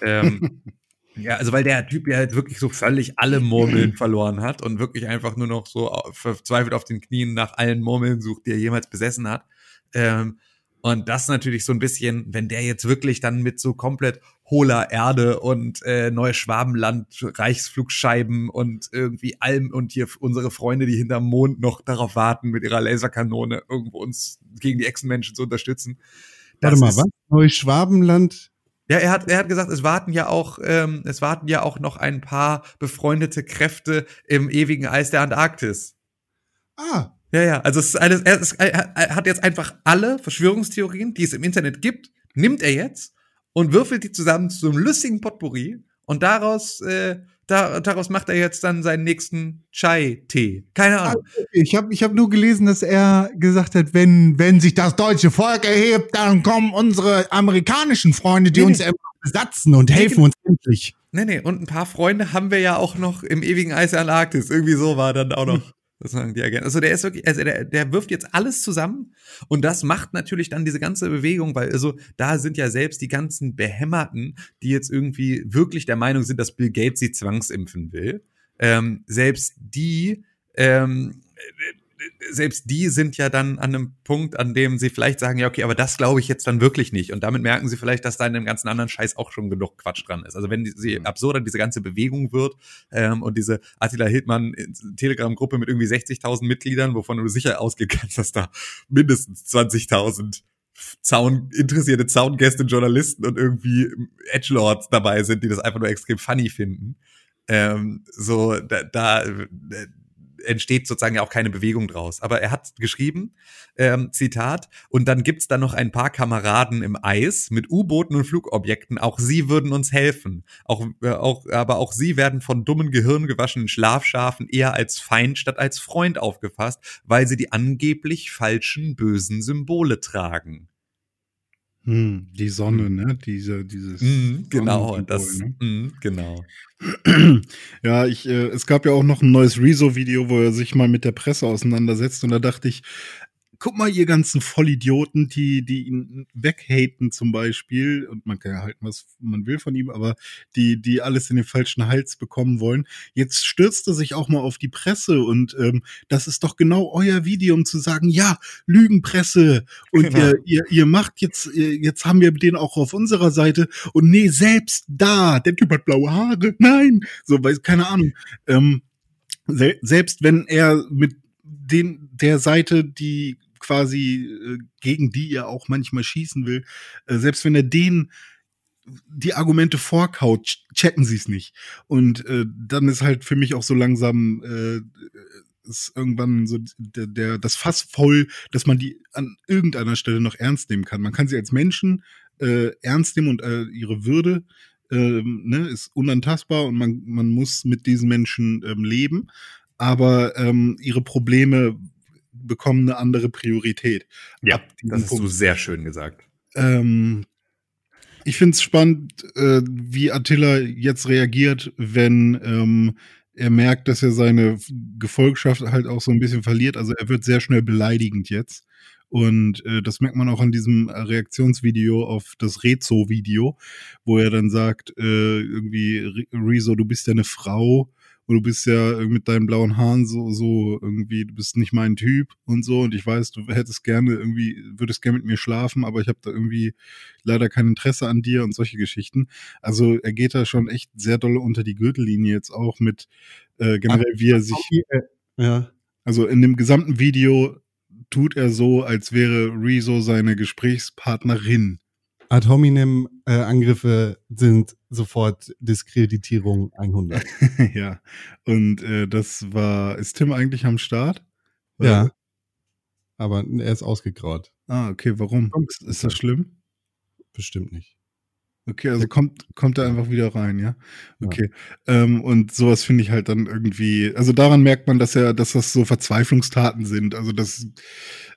ähm, ja, also weil der Typ ja halt wirklich so völlig alle Murmeln verloren hat und wirklich einfach nur noch so verzweifelt auf den Knien nach allen Murmeln sucht, die er jemals besessen hat. Ähm, und das natürlich so ein bisschen, wenn der jetzt wirklich dann mit so komplett hohler Erde und äh, Neues Schwabenland, Reichsflugscheiben und irgendwie allem und hier unsere Freunde, die hinterm Mond noch darauf warten, mit ihrer Laserkanone irgendwo uns gegen die Echsenmenschen zu unterstützen. Warte Das mal, ist- was? Neuschwabenland? ja, er hat, er hat gesagt, es warten ja auch, ähm, es warten ja auch noch ein paar befreundete Kräfte im ewigen Eis der Antarktis. Ah, Ja, ja, also es ist alles, er, er er hat jetzt einfach alle Verschwörungstheorien, die es im Internet gibt, nimmt er jetzt und würfelt die zusammen zu einem lustigen Potpourri und daraus, äh, da, daraus macht er jetzt dann seinen nächsten Chai-Tee. Keine Ahnung. ich habe ich hab nur gelesen, dass er gesagt hat, wenn, wenn sich das deutsche Volk erhebt, dann kommen unsere amerikanischen Freunde, die Nee, uns nee. besatzen und helfen genau. uns endlich. Nee, nee, und ein paar Freunde haben wir ja auch noch im ewigen Eis der Antarktis. Irgendwie so war dann auch noch. Das die Agenten. Also der ist wirklich, also der, der wirft jetzt alles zusammen und das macht natürlich dann diese ganze Bewegung, weil also da sind ja selbst die ganzen Behämmerten, die jetzt irgendwie wirklich der Meinung sind, dass Bill Gates sie zwangsimpfen will. Ähm, selbst die, ähm, selbst die sind ja dann an einem Punkt, an dem sie vielleicht sagen, ja, okay, aber das glaube ich jetzt dann wirklich nicht. Und damit merken sie vielleicht, dass da in dem ganzen anderen Scheiß auch schon genug Quatsch dran ist. Also wenn die, sie absurder diese ganze Bewegung wird ähm, und diese Attila Hildmann Telegram-Gruppe mit irgendwie 60.000 Mitgliedern, wovon du sicher ausgehen kannst, dass da mindestens 20.000 Zaun, interessierte Zaungäste, Journalisten und irgendwie Edgelords dabei sind, die das einfach nur extrem funny finden. Ähm, so, da, da äh, entsteht sozusagen ja auch keine Bewegung draus. Aber er hat geschrieben, ähm, Zitat, und dann gibt's da noch ein paar Kameraden im Eis mit U-Booten und Flugobjekten. Auch sie würden uns helfen. Auch, äh, auch, aber auch sie werden von dummen, gehirngewaschenen Schlafschafen eher als Feind statt als Freund aufgefasst, weil sie die angeblich falschen, bösen Symbole tragen. Hm, die Sonne, ne? Diese, dieses. Mhm, genau, das, ne? mhm, genau. Ja, ich, äh, es gab ja auch noch ein neues Rezo-Video, wo er sich mal mit der Presse auseinandersetzt und da dachte ich, guck mal, ihr ganzen Vollidioten, die, die ihn weghaten zum Beispiel, und man kann ja halten, was man will von ihm, aber die, die alles in den falschen Hals bekommen wollen. Jetzt stürzt er sich auch mal auf die Presse und ähm, das ist doch genau euer Video, um zu sagen, ja, Lügenpresse und Genau. ihr, ihr, ihr macht jetzt, jetzt haben wir den auch auf unserer Seite und nee, selbst da, der Typ hat blaue Haare, nein, so, weiß, keine Ahnung. Ähm, sel selbst wenn er mit den, der Seite, die quasi äh, gegen die er auch manchmal schießen will, äh, selbst wenn er den die Argumente vorkaut, ch- checken sie es nicht. Und äh, dann ist halt für mich auch so langsam äh, ist irgendwann so der, der das Fass voll, dass man die an irgendeiner Stelle noch ernst nehmen kann. Man kann sie als Menschen äh, ernst nehmen und äh, ihre Würde ähm, ne, ist unantastbar und man, man muss mit diesen Menschen ähm, leben. Aber ähm, ihre Probleme bekommen eine andere Priorität. Ja, das hast du Punkt. sehr schön gesagt. Ähm, ich finde es spannend, äh, wie Attila jetzt reagiert, wenn ähm, er merkt, dass er seine Gefolgschaft halt auch so ein bisschen verliert. Also er wird sehr schnell beleidigend jetzt. Und äh, das merkt man auch an diesem Reaktionsvideo auf das Rezo-Video, wo er dann sagt, äh, irgendwie, Re- Rezo, du bist ja eine Frau und du bist ja mit deinen blauen Haaren so, so irgendwie, du bist nicht mein Typ und so. Und ich weiß, du hättest gerne irgendwie, würdest gerne mit mir schlafen, aber ich habe da irgendwie leider kein Interesse an dir und solche Geschichten. Also er geht da schon echt sehr doll unter die Gürtellinie jetzt auch mit äh, generell, wie er sich, Ja. also in dem gesamten Video tut er so, als wäre Rezo seine Gesprächspartnerin. Ad hominem äh, Angriffe sind sofort Diskreditierung 100. ja. Und äh, das war, ist Tim eigentlich am Start? ja. Aber er ist ausgegraut. Ah, okay, warum? Ist das schlimm? Bestimmt nicht. Okay, also kommt, kommt er einfach wieder rein, ja? Okay. Ähm, und sowas finde ich halt dann irgendwie, also daran merkt man, dass er, dass das so Verzweiflungstaten sind. Also das,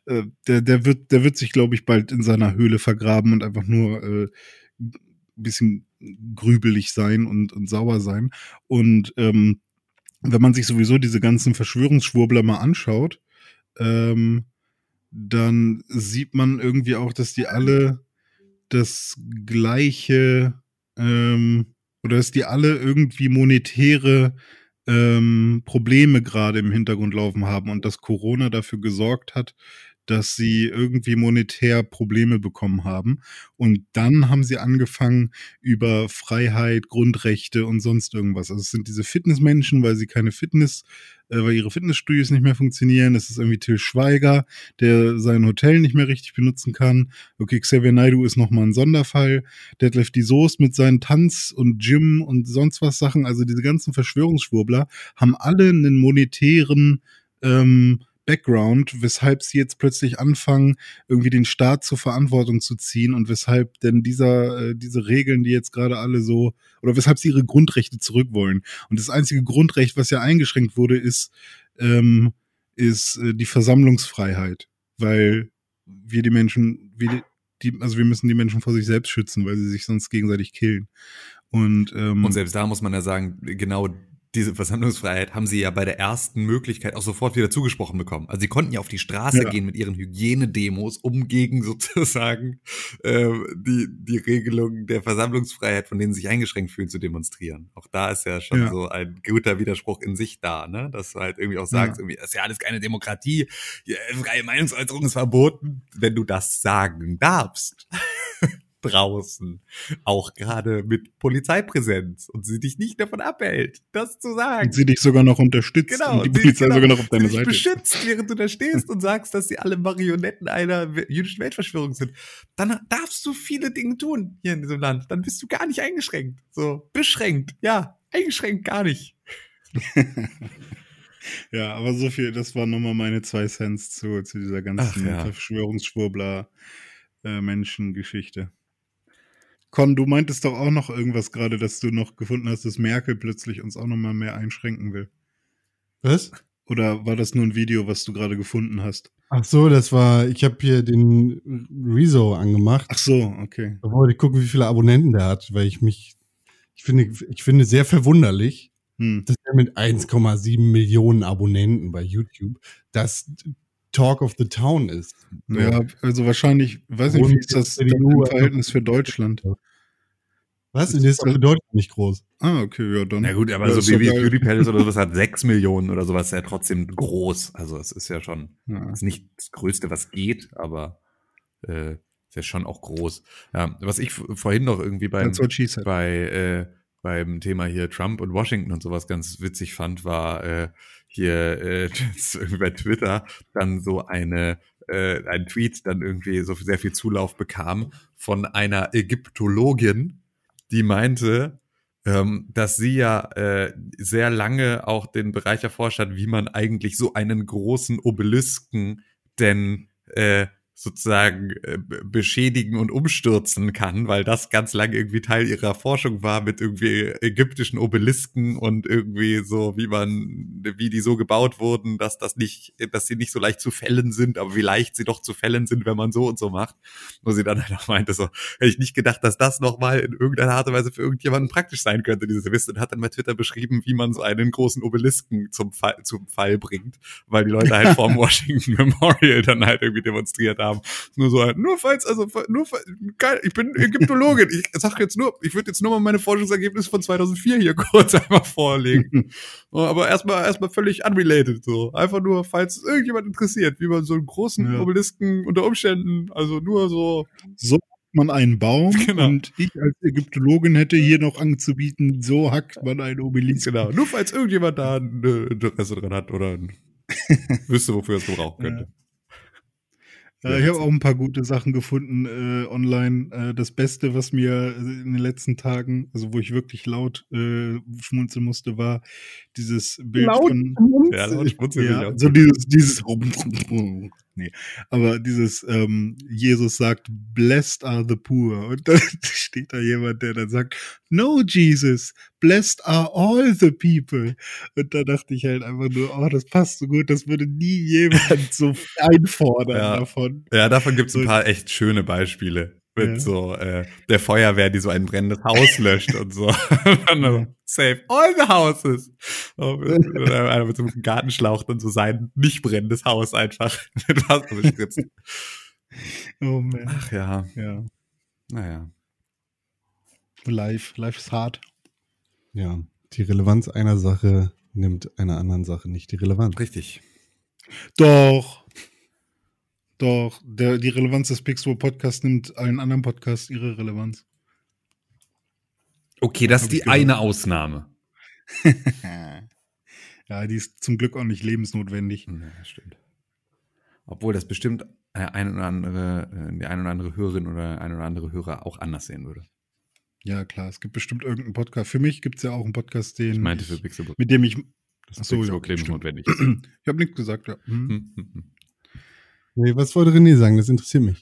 äh, der, der wird, der wird sich, glaube ich, bald in seiner Höhle vergraben und einfach nur äh, ein bisschen grübelig sein und, und sauer sein. Und ähm, wenn man sich sowieso diese ganzen Verschwörungsschwurbler mal anschaut, ähm, dann sieht man irgendwie auch, dass die alle das gleiche ähm, oder dass die alle irgendwie monetäre ähm, Probleme gerade im Hintergrund laufen haben und dass Corona dafür gesorgt hat, dass sie irgendwie monetär Probleme bekommen haben. Und dann haben sie angefangen über Freiheit, Grundrechte und sonst irgendwas. Also es sind diese Fitnessmenschen, weil sie keine Fitness, weil ihre Fitnessstudios nicht mehr funktionieren. Es ist irgendwie Till Schweiger, der sein Hotel nicht mehr richtig benutzen kann. Okay, Xavier Naidoo ist nochmal ein Sonderfall. Deadlift die Soest mit seinen Tanz und Gym und sonst was Sachen. Also diese ganzen Verschwörungsschwurbler haben alle einen monetären ähm, Background, weshalb sie jetzt plötzlich anfangen, irgendwie den Staat zur Verantwortung zu ziehen und weshalb denn dieser, äh, diese Regeln, die jetzt gerade alle so, oder weshalb sie ihre Grundrechte zurück wollen. Und das einzige Grundrecht, was ja eingeschränkt wurde, ist, ähm, ist äh, die Versammlungsfreiheit, weil wir die Menschen, wir die, also wir müssen die Menschen vor sich selbst schützen, weil sie sich sonst gegenseitig killen. Und, ähm, Und selbst da muss man ja sagen, genau diese Versammlungsfreiheit haben sie ja bei der ersten Möglichkeit auch sofort wieder zugesprochen bekommen. Also sie konnten ja auf die Straße Ja. gehen mit ihren Hygienedemos, um gegen sozusagen äh, die, die Regelung der Versammlungsfreiheit, von denen sie sich eingeschränkt fühlen, zu demonstrieren. Auch da ist ja schon Ja. so ein guter Widerspruch in sich da, ne? Dass du halt irgendwie auch sagst, Ja. irgendwie, das ist ja alles keine Demokratie, ja, freie Meinungsäußerung ist verboten, wenn du das sagen darfst. Draußen, auch gerade mit Polizeipräsenz und sie dich nicht davon abhält, das zu sagen. und sie dich sogar noch unterstützt Genau, und die Polizei genau, sogar noch auf deine Seite ist. beschützt, während du da stehst und sagst, dass sie alle Marionetten einer jüdischen Weltverschwörung sind. Dann darfst du viele Dinge tun hier in diesem Land. Dann bist du gar nicht eingeschränkt. So, beschränkt. Ja, eingeschränkt gar nicht. Ja, aber so viel, das waren nochmal meine zwei Cents zu, zu dieser ganzen Ach ja. Verschwörungsschwurbler-Menschengeschichte. Con, du meintest doch auch noch irgendwas gerade, dass du noch gefunden hast, dass Merkel plötzlich uns auch nochmal mehr einschränken will. Was? Oder war das nur ein Video, was du gerade gefunden hast? Ach so, das war, ich habe hier den Rezo angemacht. Ach so, okay. Da wollte ich gucken, wie viele Abonnenten der hat, weil ich mich, ich finde, ich finde sehr verwunderlich, Hm. dass er mit 1,7 Millionen Abonnenten bei YouTube, dass Talk of the Town ist. Ja, also wahrscheinlich, weiß nicht, wie ist das CDU im Verhältnis für Deutschland? Was? Das ist für Deutschland nicht groß. Ah, okay, ja, dann. Na gut, aber Ja, so Baby. Beauty Palace oder sowas hat 6 Millionen oder sowas, ist ja trotzdem groß. Also es ist ja schon, Ja. ist nicht das Größte, was geht, aber äh, ist ja schon auch groß. Ja, was ich vorhin noch irgendwie said. bei, äh, beim Thema hier Trump und Washington und sowas ganz witzig fand, war äh, hier äh, bei Twitter dann so eine äh, ein Tweet dann irgendwie so sehr viel Zulauf bekam von einer Ägyptologin, die meinte, ähm, dass sie ja äh, sehr lange auch den Bereich erforscht hat, wie man eigentlich so einen großen Obelisken denn äh, sozusagen äh, be- beschädigen und umstürzen kann, weil das ganz lange irgendwie Teil ihrer Forschung war mit irgendwie ägyptischen Obelisken und irgendwie so, wie man, wie die so gebaut wurden, dass das nicht, dass sie nicht so leicht zu fällen sind, aber wie leicht sie doch zu fällen sind, wenn man so und so macht. Wo sie dann halt auch meinte, so, hätte ich nicht gedacht, dass das nochmal in irgendeiner Art und Weise für irgendjemanden praktisch sein könnte, dieses Wissen. Und hat dann bei Twitter beschrieben, wie man so einen großen Obelisken zum Fall, zum Fall bringt, weil die Leute halt vorm Washington Memorial dann halt irgendwie demonstriert haben. Nur so halt, nur falls, also, nur, falls- geil, ich bin Ägyptologin. Ich sag jetzt nur, ich würde jetzt nur mal meine Forschungsergebnisse von 2004 hier kurz einmal vorlegen. Aber erstmal, erstmal völlig unrelated, so. Einfach nur, falls es irgendjemand interessiert, wie man so einen großen Ja. Obelisken unter Umständen, also nur so, So hackt man einen Baum Genau. und ich als Ägyptologin hätte hier noch anzubieten, so hackt man einen Obelisk. Genau, nur falls irgendjemand da ein äh, Interesse dran hat oder ein, wüsste, wofür es gebrauchen könnte. Äh, ich habe auch ein paar gute Sachen gefunden äh, online. Äh, das Beste, was mir äh, in den letzten Tagen, also wo ich wirklich laut äh, schmunzeln musste, war dieses Bild von Ja, laut schmunzeln ja, so dieses, dieses nee, aber dieses ähm, Jesus sagt, blessed are the poor. Und dann steht da jemand, der dann sagt, no Jesus, blessed are all the people. Und da dachte ich halt einfach nur, oh, das passt so gut, das würde nie jemand so einfordern Ja. davon. Ja, davon gibt's ein So- paar echt schöne Beispiele. Mit Ja. so äh, der Feuerwehr, die so ein brennendes Haus löscht und so. Und Save all the houses. Und einer mit so einem Gartenschlauch dann so sein nicht brennendes Haus einfach mit Wasser bespritzt. Oh man. Ach ja, Ja. naja. Life, life is hard. Ja, die Relevanz einer Sache nimmt einer anderen Sache nicht die Relevanz. Richtig. Doch. Doch. Der, die Relevanz des Pixel Podcasts nimmt allen anderen Podcasts ihre Relevanz. Okay, das Hab ist die eine Ausnahme. ja, die ist zum Glück auch nicht lebensnotwendig. Ja, stimmt. Obwohl das bestimmt äh, ein oder andere, äh, die ein oder andere Hörerin oder ein oder andere Hörer auch anders sehen würde. Ja, klar. Es gibt bestimmt irgendeinen Podcast. Für mich gibt es ja auch einen Podcast, den Ich meinte für Pixelbook. mit dem ich. Das Ach so, ja, ist. Ich habe nichts gesagt, ja. Hm. Nee, was wollte René sagen? Das interessiert mich.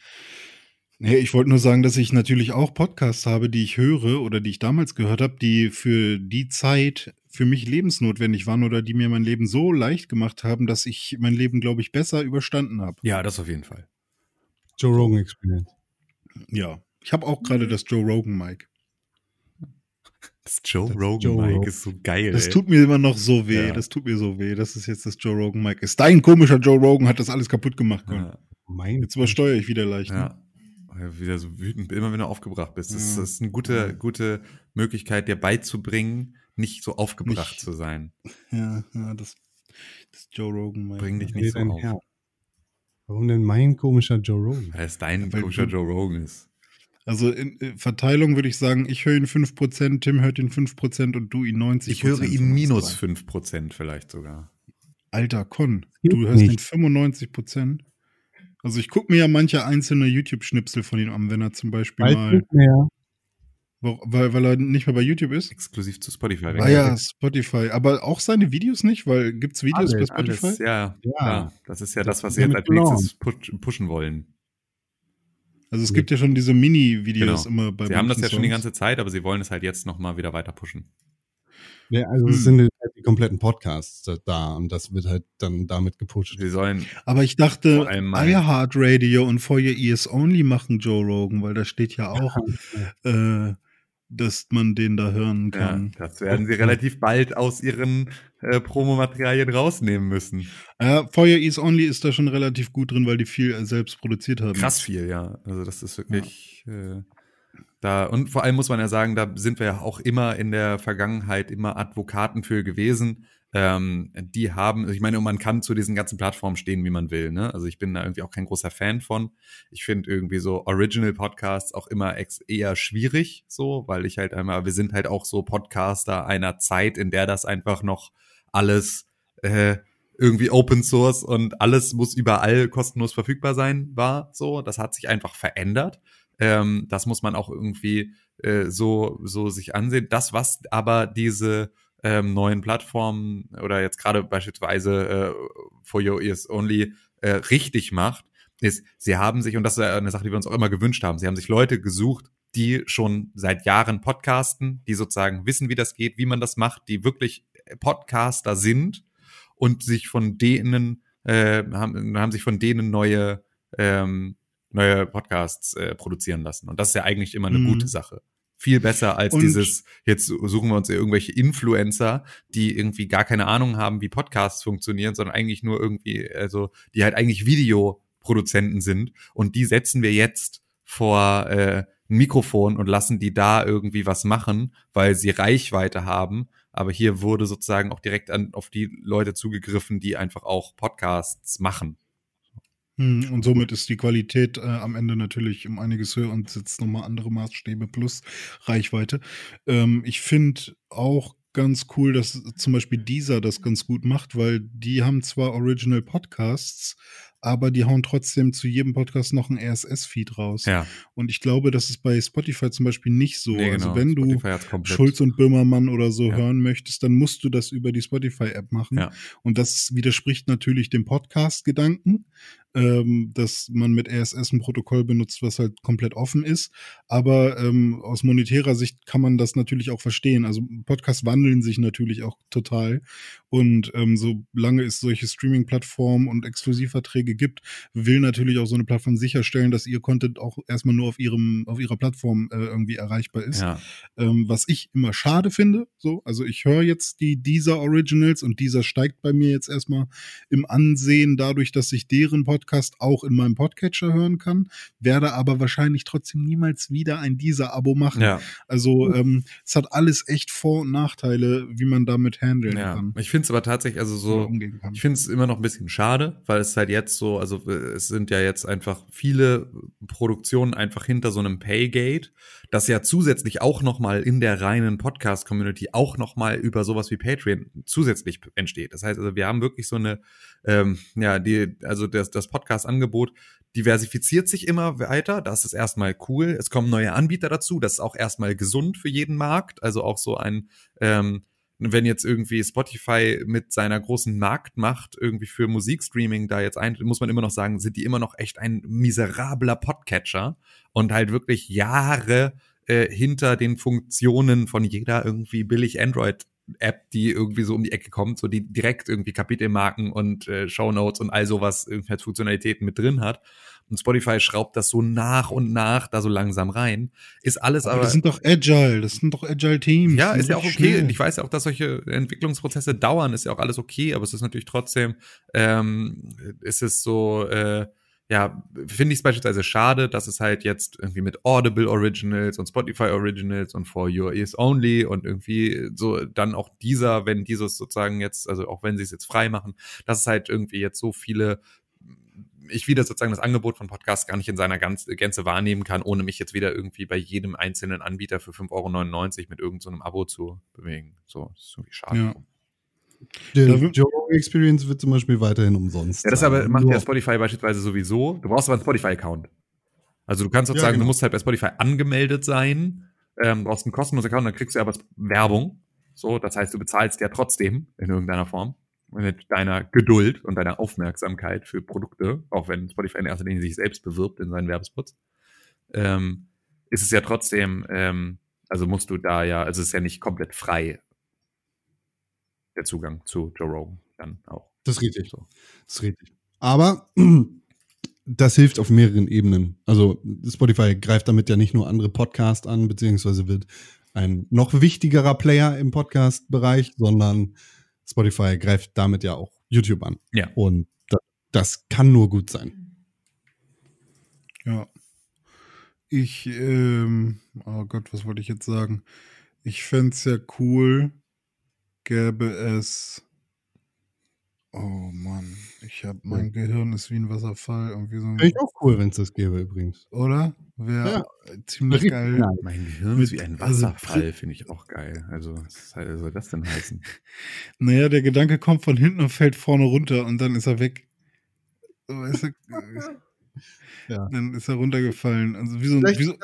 Nee, ich wollte nur sagen, dass ich natürlich auch Podcasts habe, die ich höre oder die ich damals gehört habe, die für die Zeit für mich lebensnotwendig waren oder die mir mein Leben so leicht gemacht haben, dass ich mein Leben, glaube ich, besser überstanden habe. Ja, das auf jeden Fall. Joe Rogan Experience. Ja. Ich habe auch gerade das Joe Rogan Mic. Das Joe Das Rogan Joe Mike Rogan. ist so geil. Das ey. tut mir immer noch so weh. Ja. Das tut mir so weh, dass es jetzt das Joe Rogan Mic ist. Dein komischer Joe Rogan hat das alles kaputt gemacht. Ja, Mein Jetzt übersteuere ich wieder leicht. Ne? ja. Ja, Wieder so wütend, immer wenn du aufgebracht bist. Das, ist- Ja. das ist eine gute, gute Möglichkeit, dir beizubringen, nicht so aufgebracht Nicht- zu sein. Ja, ja, das, das Joe Rogan Mic. Bring dich Nee, nicht so auf. Herr. Warum denn mein komischer Joe Rogan? Weil es dein Weil komischer Joe Rogan ist. Also in, in Verteilung würde ich sagen, ich höre ihn 5%, Tim hört ihn 5% und du ihn 90%. Ich höre ihn minus drei. 5% vielleicht sogar. Alter, Con, du hörst nicht. ihn 95%. Also ich gucke mir ja manche einzelne YouTube-Schnipsel von ihm an, wenn er zum Beispiel Bald mal, nicht mehr. weil, weil er nicht mehr bei YouTube ist. Exklusiv zu Spotify. Ah ja, Spotify. Aber auch seine Videos nicht, weil gibt's Videos Alles, bei Spotify? Alles, ja, Ja. klar. Das ist ja das, was sie jetzt als nächstes push, pushen wollen. Also es gibt ja schon diese Mini-Videos Genau. immer bei Sie haben das ja schon die ganze Zeit, aber sie wollen es halt jetzt nochmal wieder weiter pushen. Ja, also Hm. es sind halt die kompletten Podcasts da- und das wird halt dann damit gepusht. Sie sollen, Aber ich dachte, iHeartRadio und For Your Ears Only machen Joe Rogan, weil da steht ja auch, äh, dass man den da hören Ja, kann. das werden sie relativ bald aus ihren äh, Promomaterialien rausnehmen müssen. Ja, Feuer Ease Only ist da schon relativ gut drin, weil die viel äh, selbst produziert haben. Krass viel, ja. Also das ist wirklich äh, da und vor allem muss man ja sagen, da sind wir ja auch immer in der Vergangenheit immer Advokaten für gewesen. Ähm, die haben, ich meine, man kann zu diesen ganzen Plattformen stehen, wie man will. Ne? Also ich bin da irgendwie auch kein großer Fan von. Ich finde irgendwie so Original Podcasts auch immer eher schwierig, so, weil ich halt einmal, wir sind halt auch so Podcaster einer Zeit, in der das einfach noch alles äh, irgendwie Open Source und alles muss überall kostenlos verfügbar sein war. So, das hat sich einfach verändert. Ähm, das muss man auch irgendwie äh, so so sich ansehen. Das, was aber diese ähm, neuen Plattformen oder jetzt gerade beispielsweise äh, For Your Ears Only äh, richtig macht, ist, sie haben sich, und das ist eine Sache, die wir uns auch immer gewünscht haben, sie haben sich Leute gesucht, die schon seit Jahren podcasten, die sozusagen wissen, wie das geht, wie man das macht, die wirklich Podcaster sind und sich von denen, äh, haben, haben sich von denen neue, ähm, neue Podcasts äh, produzieren lassen. Und das ist ja eigentlich immer eine Mhm. gute Sache. Viel besser als Und- dieses, jetzt suchen wir uns irgendwelche Influencer, die irgendwie gar keine Ahnung haben, wie Podcasts funktionieren, sondern eigentlich nur irgendwie, also die halt eigentlich Videoproduzenten sind. Und die setzen wir jetzt vor äh, ein Mikrofon und lassen die da irgendwie was machen, weil sie Reichweite haben. Aber hier wurde sozusagen auch direkt an, auf die Leute zugegriffen, die einfach auch Podcasts machen. Hm, Und somit ist die Qualität äh, am Ende natürlich um einiges höher und setzt nochmal andere Maßstäbe plus Reichweite. Ähm, ich finde auch ganz cool, dass zum Beispiel dieser das ganz gut macht, weil die haben zwar Original Podcasts, aber die hauen trotzdem zu jedem Podcast noch einen RSS-Feed raus. Ja, Und ich glaube, das ist bei Spotify zum Beispiel nicht so. nee, also genau. wenn du Spotify komplett- Schulz und Böhmermann oder so Ja. hören möchtest, dann musst du das über die Spotify-App machen. Ja. Und das widerspricht natürlich dem Podcast-Gedanken, ähm, dass man mit RSS ein Protokoll benutzt, was halt komplett offen ist. Aber ähm, aus monetärer Sicht kann man das natürlich auch verstehen. Also Podcasts wandeln sich natürlich auch total. Und ähm, solange es solche Streaming-Plattformen und Exklusivverträge gibt, will natürlich auch so eine Plattform sicherstellen, dass ihr Content auch erstmal nur auf ihrem, auf ihrer Plattform äh, irgendwie erreichbar ist ja. ähm, was ich immer schade finde. So, also ich höre jetzt die dieser Originals und dieser steigt bei mir jetzt erstmal im Ansehen dadurch, dass ich deren Podcast auch in meinem Podcatcher hören kann, werde aber wahrscheinlich trotzdem niemals wieder ein dieser Abo machen. ja. Also ähm, es hat alles echt Vor- und Nachteile, wie man damit handeln ja. kann. Ich finde es aber tatsächlich, also so. Ich finde es immer noch ein bisschen schade, weil es halt jetzt so, also äh, es sind ja jetzt einfach viele Produktionen einfach hinter so einem Paygate, das ja zusätzlich auch noch mal in der reinen Podcast-Community auch noch mal über sowas wie Patreon zusätzlich entsteht. Das heißt also, wir haben wirklich so eine, ähm, ja, die, also das, das Podcast-Angebot diversifiziert sich immer weiter. Das ist erstmal cool. Es kommen neue Anbieter dazu. Das ist auch erstmal gesund für jeden Markt. Also auch so ein, ähm, wenn jetzt irgendwie Spotify mit seiner großen Marktmacht irgendwie für Musikstreaming da jetzt ein, muss man immer noch sagen, sind die immer noch echt ein miserabler Podcatcher und halt wirklich Jahre äh, hinter den Funktionen von jeder irgendwie billig Android App, die irgendwie so um die Ecke kommt, so die direkt irgendwie Kapitelmarken und äh, Shownotes und all sowas irgendwie als Funktionalitäten mit drin hat. Und Spotify schraubt das so nach und nach da so langsam rein. Ist alles aber, aber, das sind doch Agile, das sind doch Agile Teams. ja, ist ja auch okay. schnell. Ich weiß ja auch, dass solche Entwicklungsprozesse dauern, ist ja auch alles okay, aber es ist natürlich trotzdem, ähm, ist es so, äh, ja, finde ich es beispielsweise schade, dass es halt jetzt irgendwie mit Audible Originals und Spotify Originals und For Your Ears Only und irgendwie so dann auch dieser, wenn dieses sozusagen jetzt, also auch wenn sie es jetzt frei machen, dass es halt irgendwie jetzt so viele ich wieder sozusagen das Angebot von Podcasts gar nicht in seiner Gänze wahrnehmen kann, ohne mich jetzt wieder irgendwie bei jedem einzelnen Anbieter für 5,99 Euro mit irgendeinem so Abo zu bewegen. So, das ist irgendwie schade. Ja. Der Joe Experience wird zum Beispiel weiterhin umsonst. Ja, das aber macht ja Spotify beispielsweise sowieso. Du brauchst aber einen Spotify-Account. Also du kannst sozusagen, genau. du musst halt bei Spotify angemeldet sein, ähm, brauchst einen kostenlosen Account, dann kriegst du aber Werbung. So, das heißt, du bezahlst ja trotzdem in irgendeiner Form mit deiner Geduld und deiner Aufmerksamkeit für Produkte, auch wenn Spotify in erster Linie sich selbst bewirbt in seinen Werbespots, ähm, ist es ja trotzdem, ähm, also musst du da ja, also es ist ja nicht komplett frei der Zugang zu Joe Rogan dann auch. Das ist richtig. So. Das ist richtig. Aber das hilft auf mehreren Ebenen. Also Spotify greift damit ja nicht nur andere Podcasts an, beziehungsweise wird ein noch wichtigerer Player im Podcast-Bereich, sondern Spotify greift damit ja auch YouTube an. Ja. Und das, das kann nur gut sein. Ja. Ich, ähm, oh Gott, was wollte ich jetzt sagen? Ich fände es ja cool, gäbe es. Oh Mann, ich habe mein Gehirn ist wie ein Wasserfall und wie so ein, Wäre ich auch cool, wenn es das gäbe übrigens. oder? Wäre Ja. ziemlich Richtig geil. Mein Gehirn ist wie ein also- Wasserfall, finde ich auch geil. Also, was soll das denn heißen? Naja, der Gedanke kommt von hinten und fällt vorne runter und dann ist er weg. So, Weißt du, Ja. Dann ist er runtergefallen. Also wie so, ein, wie, so,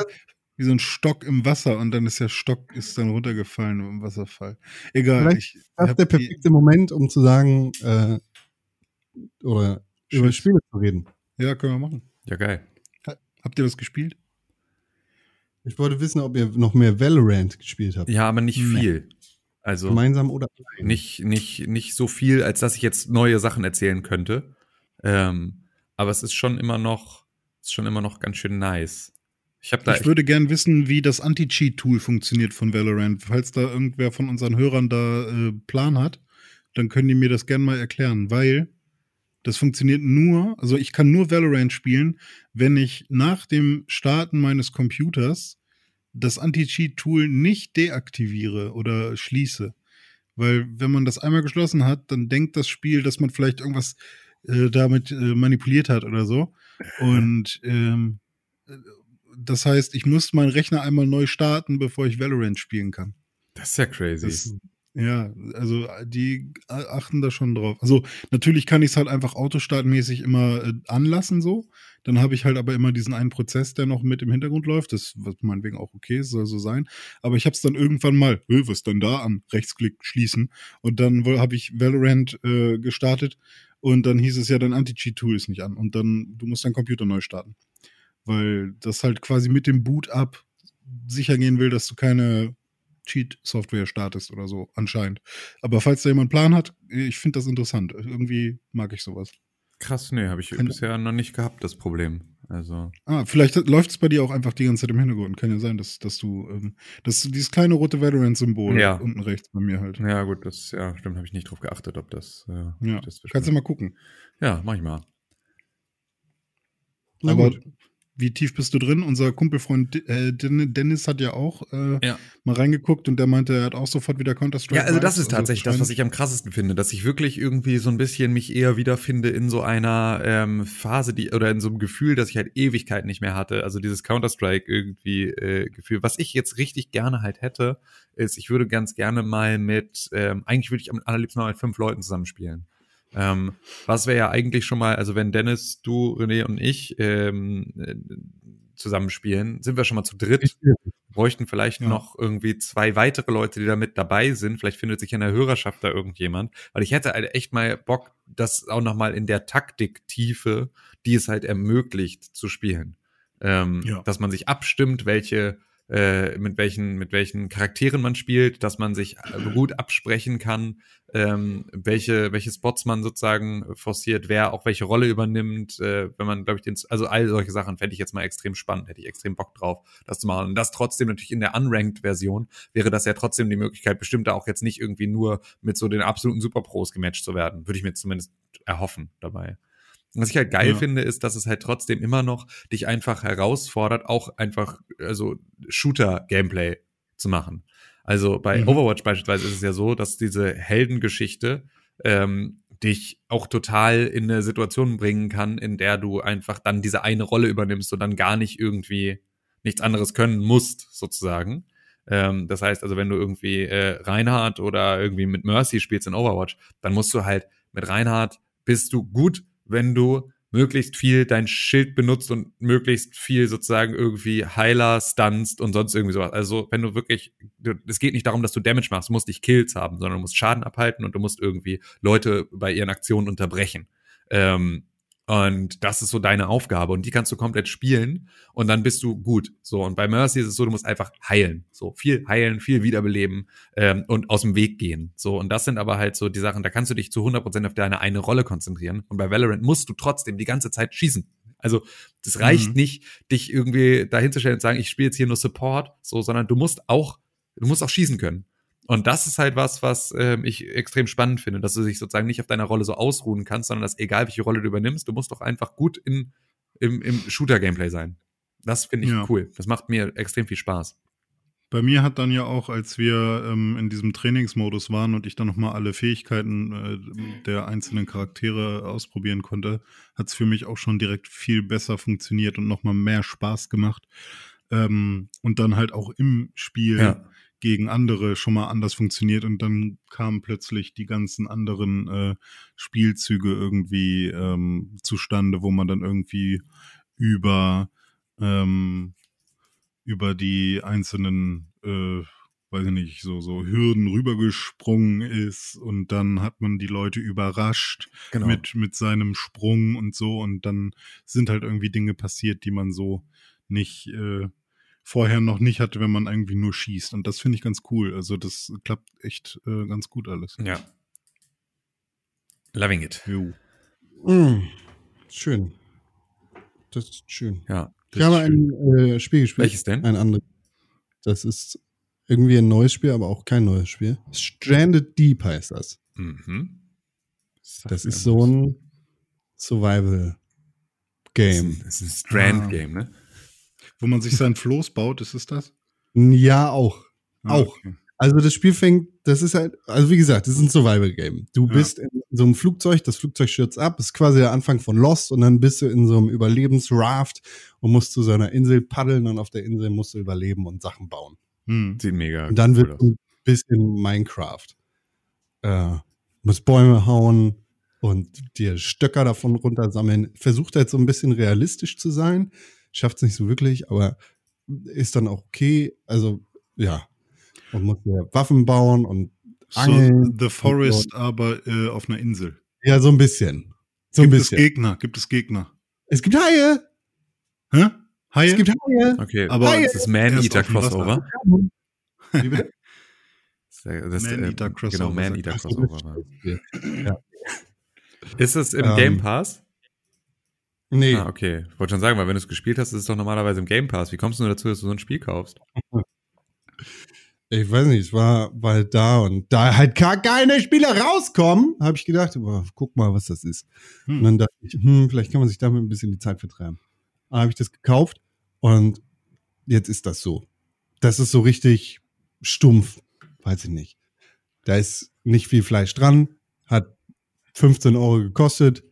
wie so ein Stock im Wasser und dann ist der Stock ist dann runtergefallen im Wasserfall. Egal. Vielleicht Ich, Das hab ist der perfekte Moment, um zu sagen, äh, oder über Shit. Spiele zu reden. Ja, können wir machen. Ja, geil. Habt ihr das gespielt? Ich wollte wissen, ob ihr noch mehr Valorant gespielt habt. Ja, aber nicht Nee. viel. Also Gemeinsam oder allein. nicht, nicht, nicht so viel, als dass ich jetzt neue Sachen erzählen könnte. Ähm, aber es ist schon immer noch, ist schon immer noch ganz schön nice. Ich da Ich würde gern wissen, wie das Anti-Cheat-Tool funktioniert von Valorant. Falls da irgendwer von unseren Hörern da äh, Plan hat, dann können die mir das gern mal erklären, weil das funktioniert nur, also ich kann nur Valorant spielen, wenn ich nach dem Starten meines Computers das Anti-Cheat-Tool nicht deaktiviere oder schließe. Weil wenn man das einmal geschlossen hat, dann denkt das Spiel, dass man vielleicht irgendwas äh, damit äh, manipuliert hat oder so. Und ähm, das heißt, ich muss meinen Rechner einmal neu starten, bevor ich Valorant spielen kann. das ist ja crazy. Das, ja, also die achten da schon drauf. Also natürlich kann ich es halt einfach autostartmäßig immer äh, anlassen so. Dann habe ich halt aber immer diesen einen Prozess, der noch mit im Hintergrund läuft. Das was meinetwegen auch okay soll so sein. Aber ich habe es dann irgendwann mal, "Hö, was ist denn da an? Rechtsklick schließen. Und dann habe ich Valorant äh, gestartet und dann hieß es ja, dein Anti-Cheat-Tool ist nicht an. Und dann, du musst deinen Computer neu starten. Weil das halt quasi mit dem Boot-up sicher gehen will, dass du keine Cheat-Software startest oder so, anscheinend. Aber falls da jemand einen Plan hat, ich finde das interessant. Irgendwie mag ich sowas. Krass, nee, habe ich Kann- bisher noch nicht gehabt, das Problem. Also, Ah, vielleicht läuft es bei dir auch einfach die ganze Zeit im Hintergrund. Kann ja sein, dass, dass du, ähm, dass du dieses kleine rote Valorant-Symbol Ja. unten rechts bei mir halt. ja gut, das, ja, stimmt, habe ich nicht drauf geachtet, ob das, äh, Ja, das kannst du mal gucken. Ja, mach ich mal. Na Aber gut. Wie tief bist du drin? Unser Kumpelfreund äh, Den- Dennis hat ja auch äh, Ja. mal reingeguckt und der meinte, er hat auch sofort wieder Counter-Strike. Ja, also das ist tatsächlich das, was ich am krassesten finde, dass ich wirklich irgendwie so ein bisschen mich eher wiederfinde in so einer ähm, Phase, die oder in so einem Gefühl, dass ich halt Ewigkeit nicht mehr hatte. Also dieses Counter-Strike irgendwie äh, Gefühl. Was ich jetzt richtig gerne halt hätte, ist, ich würde ganz gerne mal mit, ähm, eigentlich würde ich am allerliebsten mal mit fünf Leuten zusammenspielen. Ähm, was wäre ja eigentlich schon mal, also wenn Dennis, du, René und ich ähm, äh, zusammenspielen, sind wir schon mal zu dritt bräuchten vielleicht Ja. noch irgendwie zwei weitere Leute, die da mit dabei sind. Vielleicht findet sich in der Hörerschaft da irgendjemand. Weil ich hätte halt echt mal Bock, das auch noch mal in der Taktiktiefe, die es halt ermöglicht, zu spielen. Ähm, Ja. Dass man sich abstimmt, welche äh, mit welchen mit welchen Charakteren man spielt, dass man sich äh, gut absprechen kann, ähm, welche welche Spots man sozusagen forciert, wer auch welche Rolle übernimmt, äh, wenn man glaube ich den also all solche Sachen fände ich jetzt mal extrem spannend, hätte ich extrem Bock drauf, das zu machen und das trotzdem natürlich in der unranked Version wäre das ja trotzdem die Möglichkeit bestimmt da auch jetzt nicht irgendwie nur mit so den absoluten Superpros gematcht zu werden, würde ich mir zumindest erhoffen dabei. Was ich halt geil Ja. finde, ist, dass es halt trotzdem immer noch dich einfach herausfordert, auch einfach, also Shooter-Gameplay zu machen. Also bei Mhm. Overwatch beispielsweise ist es ja so, dass diese Heldengeschichte ähm, dich auch total in eine Situation bringen kann, in der du einfach dann diese eine Rolle übernimmst und dann gar nicht irgendwie nichts anderes können musst, sozusagen. Ähm, das heißt also, wenn du irgendwie äh, Reinhardt oder irgendwie mit Mercy spielst in Overwatch, dann musst du halt mit Reinhardt bist du gut, wenn du möglichst viel dein Schild benutzt und möglichst viel sozusagen irgendwie Heiler stunst und sonst irgendwie sowas. Also wenn du wirklich, es geht nicht darum, dass du Damage machst, du musst nicht Kills haben, sondern du musst Schaden abhalten und du musst irgendwie Leute bei ihren Aktionen unterbrechen. Ähm, und das ist so deine Aufgabe und die kannst du komplett spielen und dann bist du gut. So und bei Mercy ist es so, du musst einfach heilen, so viel heilen, viel wiederbeleben ähm, und aus dem Weg gehen. So und das sind aber halt so die Sachen, da kannst du dich zu 100% auf deine eine Rolle konzentrieren und bei Valorant musst du trotzdem die ganze Zeit schießen. Also das reicht Mhm. nicht, dich irgendwie dahinzustellen und sagen, ich spiele jetzt hier nur Support, so, sondern du musst auch du musst auch schießen können. Und das ist halt was, was ähm, ich extrem spannend finde, dass du dich sozusagen nicht auf deiner Rolle so ausruhen kannst, sondern dass egal welche Rolle du übernimmst, du musst doch einfach gut in, im, im Shooter-Gameplay sein. Das finde ich Ja. cool. Das macht mir extrem viel Spaß. Bei mir hat dann ja auch, als wir ähm, in diesem Trainingsmodus waren und ich dann nochmal alle Fähigkeiten äh, der einzelnen Charaktere ausprobieren konnte, hat es für mich auch schon direkt viel besser funktioniert und nochmal mehr Spaß gemacht. Ähm, und dann halt auch im Spiel Ja. Gegen andere schon mal anders funktioniert und dann kamen plötzlich die ganzen anderen äh, Spielzüge irgendwie ähm, zustande, wo man dann irgendwie über ähm, über die einzelnen, äh, weiß ich nicht, so, so Hürden rübergesprungen ist und dann hat man die Leute überrascht Genau. mit, mit seinem Sprung und so und dann sind halt irgendwie Dinge passiert, die man so nicht äh, vorher noch nicht hatte, wenn man irgendwie nur schießt. Und das finde ich ganz cool. Also das klappt echt äh, ganz gut alles. ja. Loving it. Jo. Mm, schön. Das ist schön. Ja. Ich habe ein äh, Spiel gespielt. Welches denn? Ein anderes. Das ist irgendwie ein neues Spiel, aber auch kein neues Spiel. Stranded Deep heißt das. Mhm. Das ist so ein Survival Game. Das ist ein Strand-Game, ne? Wo man sich sein Floß baut, ist es das? Ja, auch. Ah, Auch. okay. Also das Spiel fängt, das ist halt, also wie gesagt, das ist ein Survival-Game. Du Ja. bist in so einem Flugzeug, das Flugzeug stürzt ab, ist quasi der Anfang von Lost und dann bist du in so einem Überlebensraft und musst zu so einer Insel paddeln und auf der Insel musst du überleben und Sachen bauen. Hm. Sieht mega Und dann cool wird ein bisschen Minecraft. Äh, musst Bäume hauen und dir Stöcker davon runtersammeln. Versucht halt so ein bisschen realistisch zu sein. Schafft es nicht so wirklich, aber ist dann auch okay. Also, ja. Und muss dir Waffen bauen und Angeln. So The Forest, aber äh, auf einer Insel. ja, so ein bisschen. So ein gibt es bisschen. Gegner? Gibt es Gegner? Es gibt Haie! Hä? Haie? Es gibt Haie! Okay, Aber aber das ist Man-Eater erst auf dem Wasser. Crossover. Wie bitte? Das ist, äh, Man-Eater Crossover, Genau, sagt Man-Eater Ach so, Crossover. war. Ja. Ist es im Ähm, Game Pass? Nee. Ah, okay. Ich wollte schon sagen, weil wenn du es gespielt hast, ist es doch normalerweise im Game Pass. Wie kommst du nur dazu, dass du so ein Spiel kaufst? Ich weiß nicht, es war, halt da und da halt gar keine Spiele rauskommen, habe ich gedacht, boah, guck mal, was das ist. Hm. Und dann dachte ich, hm, vielleicht kann man sich damit ein bisschen die Zeit vertreiben. Dann habe ich das gekauft und jetzt ist das so. Das ist so richtig stumpf, weiß ich nicht. Da ist nicht viel Fleisch dran, hat 15 Euro gekostet,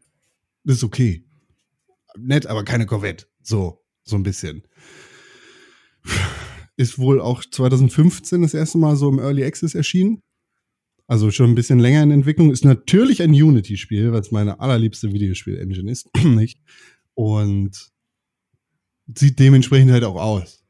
ist okay. Nett, aber keine Corvette. So, so ein bisschen ist wohl auch 2015 das erste Mal so im Early Access erschienen. Also schon ein bisschen länger in Entwicklung. Ist natürlich ein Unity-Spiel, was meine allerliebste Videospiel-Engine ist. Und sieht dementsprechend halt auch aus.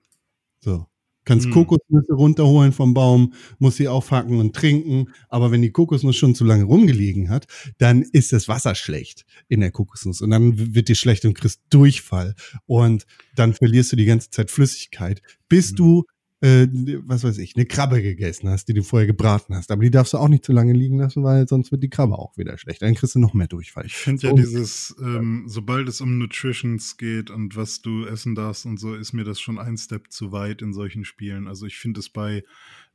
So. Kannst Hm. Kokosnüsse runterholen vom Baum, musst sie aufhacken und trinken. Aber wenn die Kokosnuss schon zu lange rumgelegen hat, dann ist das Wasser schlecht in der Kokosnuss. Und dann wird dir schlecht und kriegst Durchfall. Und dann verlierst du die ganze Zeit Flüssigkeit, bis Mhm. du, äh, was weiß ich, eine Krabbe gegessen hast, die du vorher gebraten hast. Aber die darfst du auch nicht zu lange liegen lassen, weil sonst wird die Krabbe auch wieder schlecht. Dann kriegst du noch mehr Durchfall. Ich finde ja dieses, ähm, sobald es um Nutritions geht und was du essen darfst und so, ist mir das schon ein Step zu weit in solchen Spielen. Also ich finde es bei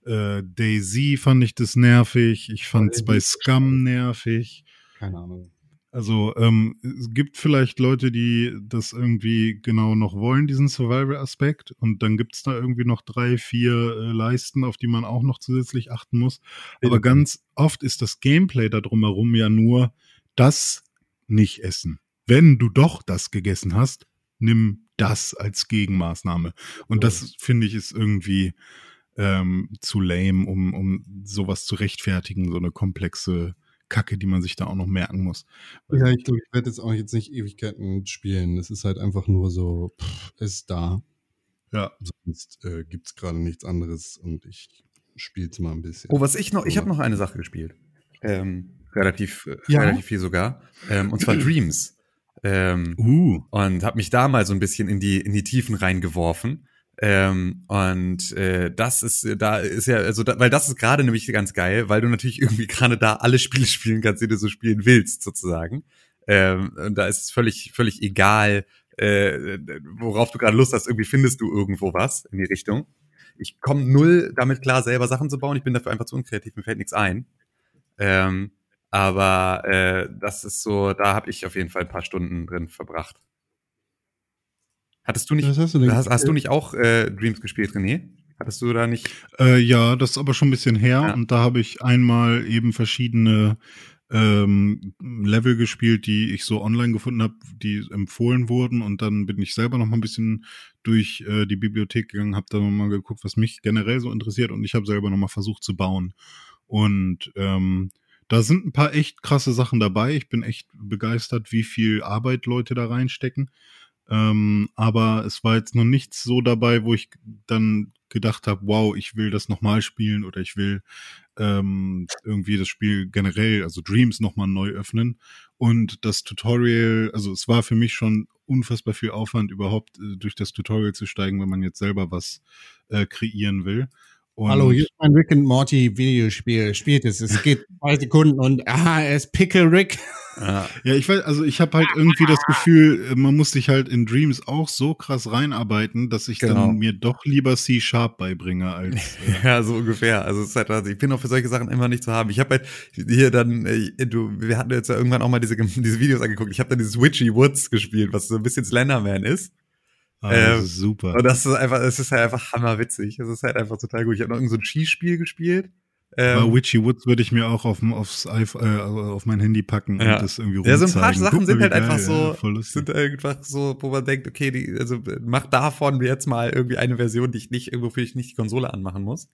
äh, Daisy fand ich das nervig, ich fand es bei Scum nervig. Keine Ahnung. Also ähm, es gibt vielleicht Leute, die das irgendwie genau noch wollen, diesen Survival-Aspekt. Und dann gibt es da irgendwie noch drei, vier äh, Leisten, auf die man auch noch zusätzlich achten muss. Aber ganz oft ist das Gameplay da drumherum ja nur das nicht essen. Wenn du doch das gegessen hast, nimm das als Gegenmaßnahme. Und das finde ich ist irgendwie ähm, zu lame, um, um sowas zu rechtfertigen, so eine komplexe Kacke, die man sich da auch noch merken muss. Ja, ich glaube, ich werde jetzt auch jetzt nicht Ewigkeiten spielen. Es ist halt einfach nur so, pff, ist da. Ja. Sonst äh, gibt's gerade nichts anderes und ich spiel's mal ein bisschen. Oh, was ich noch, ich habe noch eine Sache gespielt. Ähm, relativ, äh, Ja? relativ viel sogar. Ähm, und zwar Dreams. Ähm, Uh. und habe mich da mal so ein bisschen in die in die Tiefen reingeworfen. Ähm, und äh, das ist äh, da ist ja also da, weil das ist gerade nämlich ganz geil, weil du natürlich irgendwie gerade da alle Spiele spielen kannst, die du so spielen willst sozusagen. Ähm, und da ist es völlig völlig egal, äh, worauf du gerade Lust hast. Irgendwie findest du irgendwo was in die Richtung. ich komme null damit klar, selber Sachen zu bauen. Ich bin dafür einfach zu unkreativ, mir fällt nichts ein. Ähm, aber äh, das ist so, da habe ich auf jeden Fall ein paar Stunden drin verbracht. Hattest du nicht, hast du hast, hast du nicht auch äh, Dreams gespielt, René? Hattest du da nicht? Äh, ja, das ist aber schon ein bisschen her Ja. und da habe ich einmal eben verschiedene ähm, Level gespielt, die ich so online gefunden habe, die empfohlen wurden und dann bin ich selber noch mal ein bisschen durch äh, die Bibliothek gegangen, habe da noch mal geguckt, was mich generell so interessiert und ich habe selber noch mal versucht zu bauen und ähm, da sind ein paar echt krasse Sachen dabei. Ich bin echt begeistert, wie viel Arbeit Leute da reinstecken. Ähm, aber es war jetzt noch nichts so dabei, wo ich dann gedacht habe, wow, ich will das nochmal spielen oder ich will ähm, irgendwie das Spiel generell, also Dreams nochmal neu öffnen. Und das Tutorial, also es war für mich schon unfassbar viel Aufwand, überhaupt äh, durch das Tutorial zu steigen, wenn man jetzt selber was äh, kreieren will. Und Hallo, hier ist mein Rick and Morty Videospiel. Spielt es. Es geht zwei Sekunden und aha, er ist Pickle Rick. Ja, Ja, ich weiß, also ich habe halt irgendwie das Gefühl, man muss sich halt in Dreams auch so krass reinarbeiten, dass ich Genau. dann mir doch lieber C-Sharp beibringe als. Äh, ja, so ungefähr. Also es ist halt, also ich bin auch für solche Sachen immer nicht zu haben. Ich habe halt hier dann, äh, du, wir hatten jetzt ja irgendwann auch mal diese, diese Videos angeguckt. Ich habe dann dieses Witchy Woods gespielt, was so ein bisschen Slenderman ist. Ähm, das ist super. Und das ist einfach, es ist halt einfach hammerwitzig. Es ist halt einfach total gut. Ich habe noch irgend so ein Skispiel gespielt. Ähm, Aber Witchy Woods würde ich mir auch auf, aufs äh, auf mein Handy packen Ja. und das irgendwie Ja, so ein paar rumzeigen. Sachen Guck sind halt wie einfach geil, so, ja, sind einfach so, wo man denkt, okay, die, also mach davon jetzt mal irgendwie eine Version, die ich nicht, irgendwo für ich nicht die Konsole anmachen muss.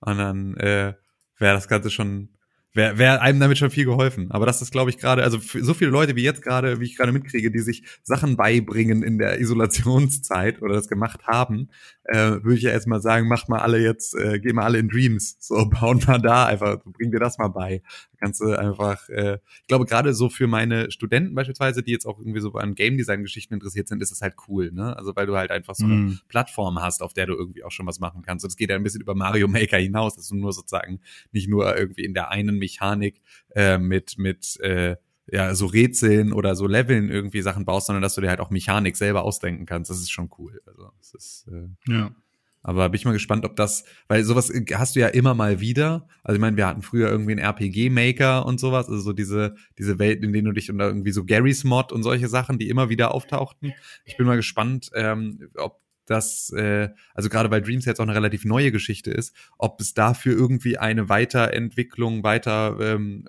Und dann äh, wäre das Ganze schon, wäre wär einem damit schon viel geholfen. Aber das ist, glaube ich, gerade, also für so viele Leute wie jetzt gerade, wie ich gerade mitkriege, die sich Sachen beibringen in der Isolationszeit oder das gemacht haben, äh, würde ich ja erstmal sagen, macht mal alle jetzt, äh, geh mal alle in Dreams. So, bauen mal da einfach, bring dir das mal bei. Kannst du einfach, äh, ich glaube, gerade so für meine Studenten beispielsweise, die jetzt auch irgendwie so an Game Design Geschichten interessiert sind, ist es halt cool, ne? Also weil du halt einfach so eine Mhm. Plattform hast, auf der du irgendwie auch schon was machen kannst. Und es geht ja ein bisschen über Mario Maker hinaus, dass du nur sozusagen nicht nur irgendwie in der einen Mechanik äh, mit mit äh, ja so Rätseln oder so Leveln irgendwie Sachen baust, sondern dass du dir halt auch Mechanik selber ausdenken kannst. Das ist schon cool. Also das ist äh, Ja. aber bin ich mal gespannt, ob das, weil sowas hast du ja immer mal wieder. Also ich meine, wir hatten früher irgendwie einen RPG-Maker und sowas, also so diese, diese Welten, in denen du dich unter irgendwie so Garry's Mod und solche Sachen, die immer wieder auftauchten. Ich bin mal gespannt, ähm, ob das, äh, also gerade weil Dreams jetzt auch eine relativ neue Geschichte ist, ob es dafür irgendwie eine Weiterentwicklung, weiter ähm,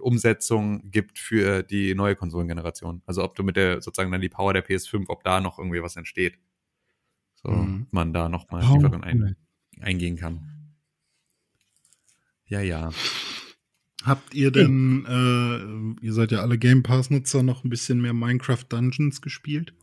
Umsetzung gibt für die neue Konsolengeneration. Also ob du mit der sozusagen dann die Power der PS5, ob da noch irgendwie was entsteht. So, Mhm. man da noch mal Oh, tiefer ein, eingehen kann. Ja, ja. Habt ihr denn, äh, ihr seid ja alle Game Pass-Nutzer, noch ein bisschen mehr Minecraft Dungeons gespielt?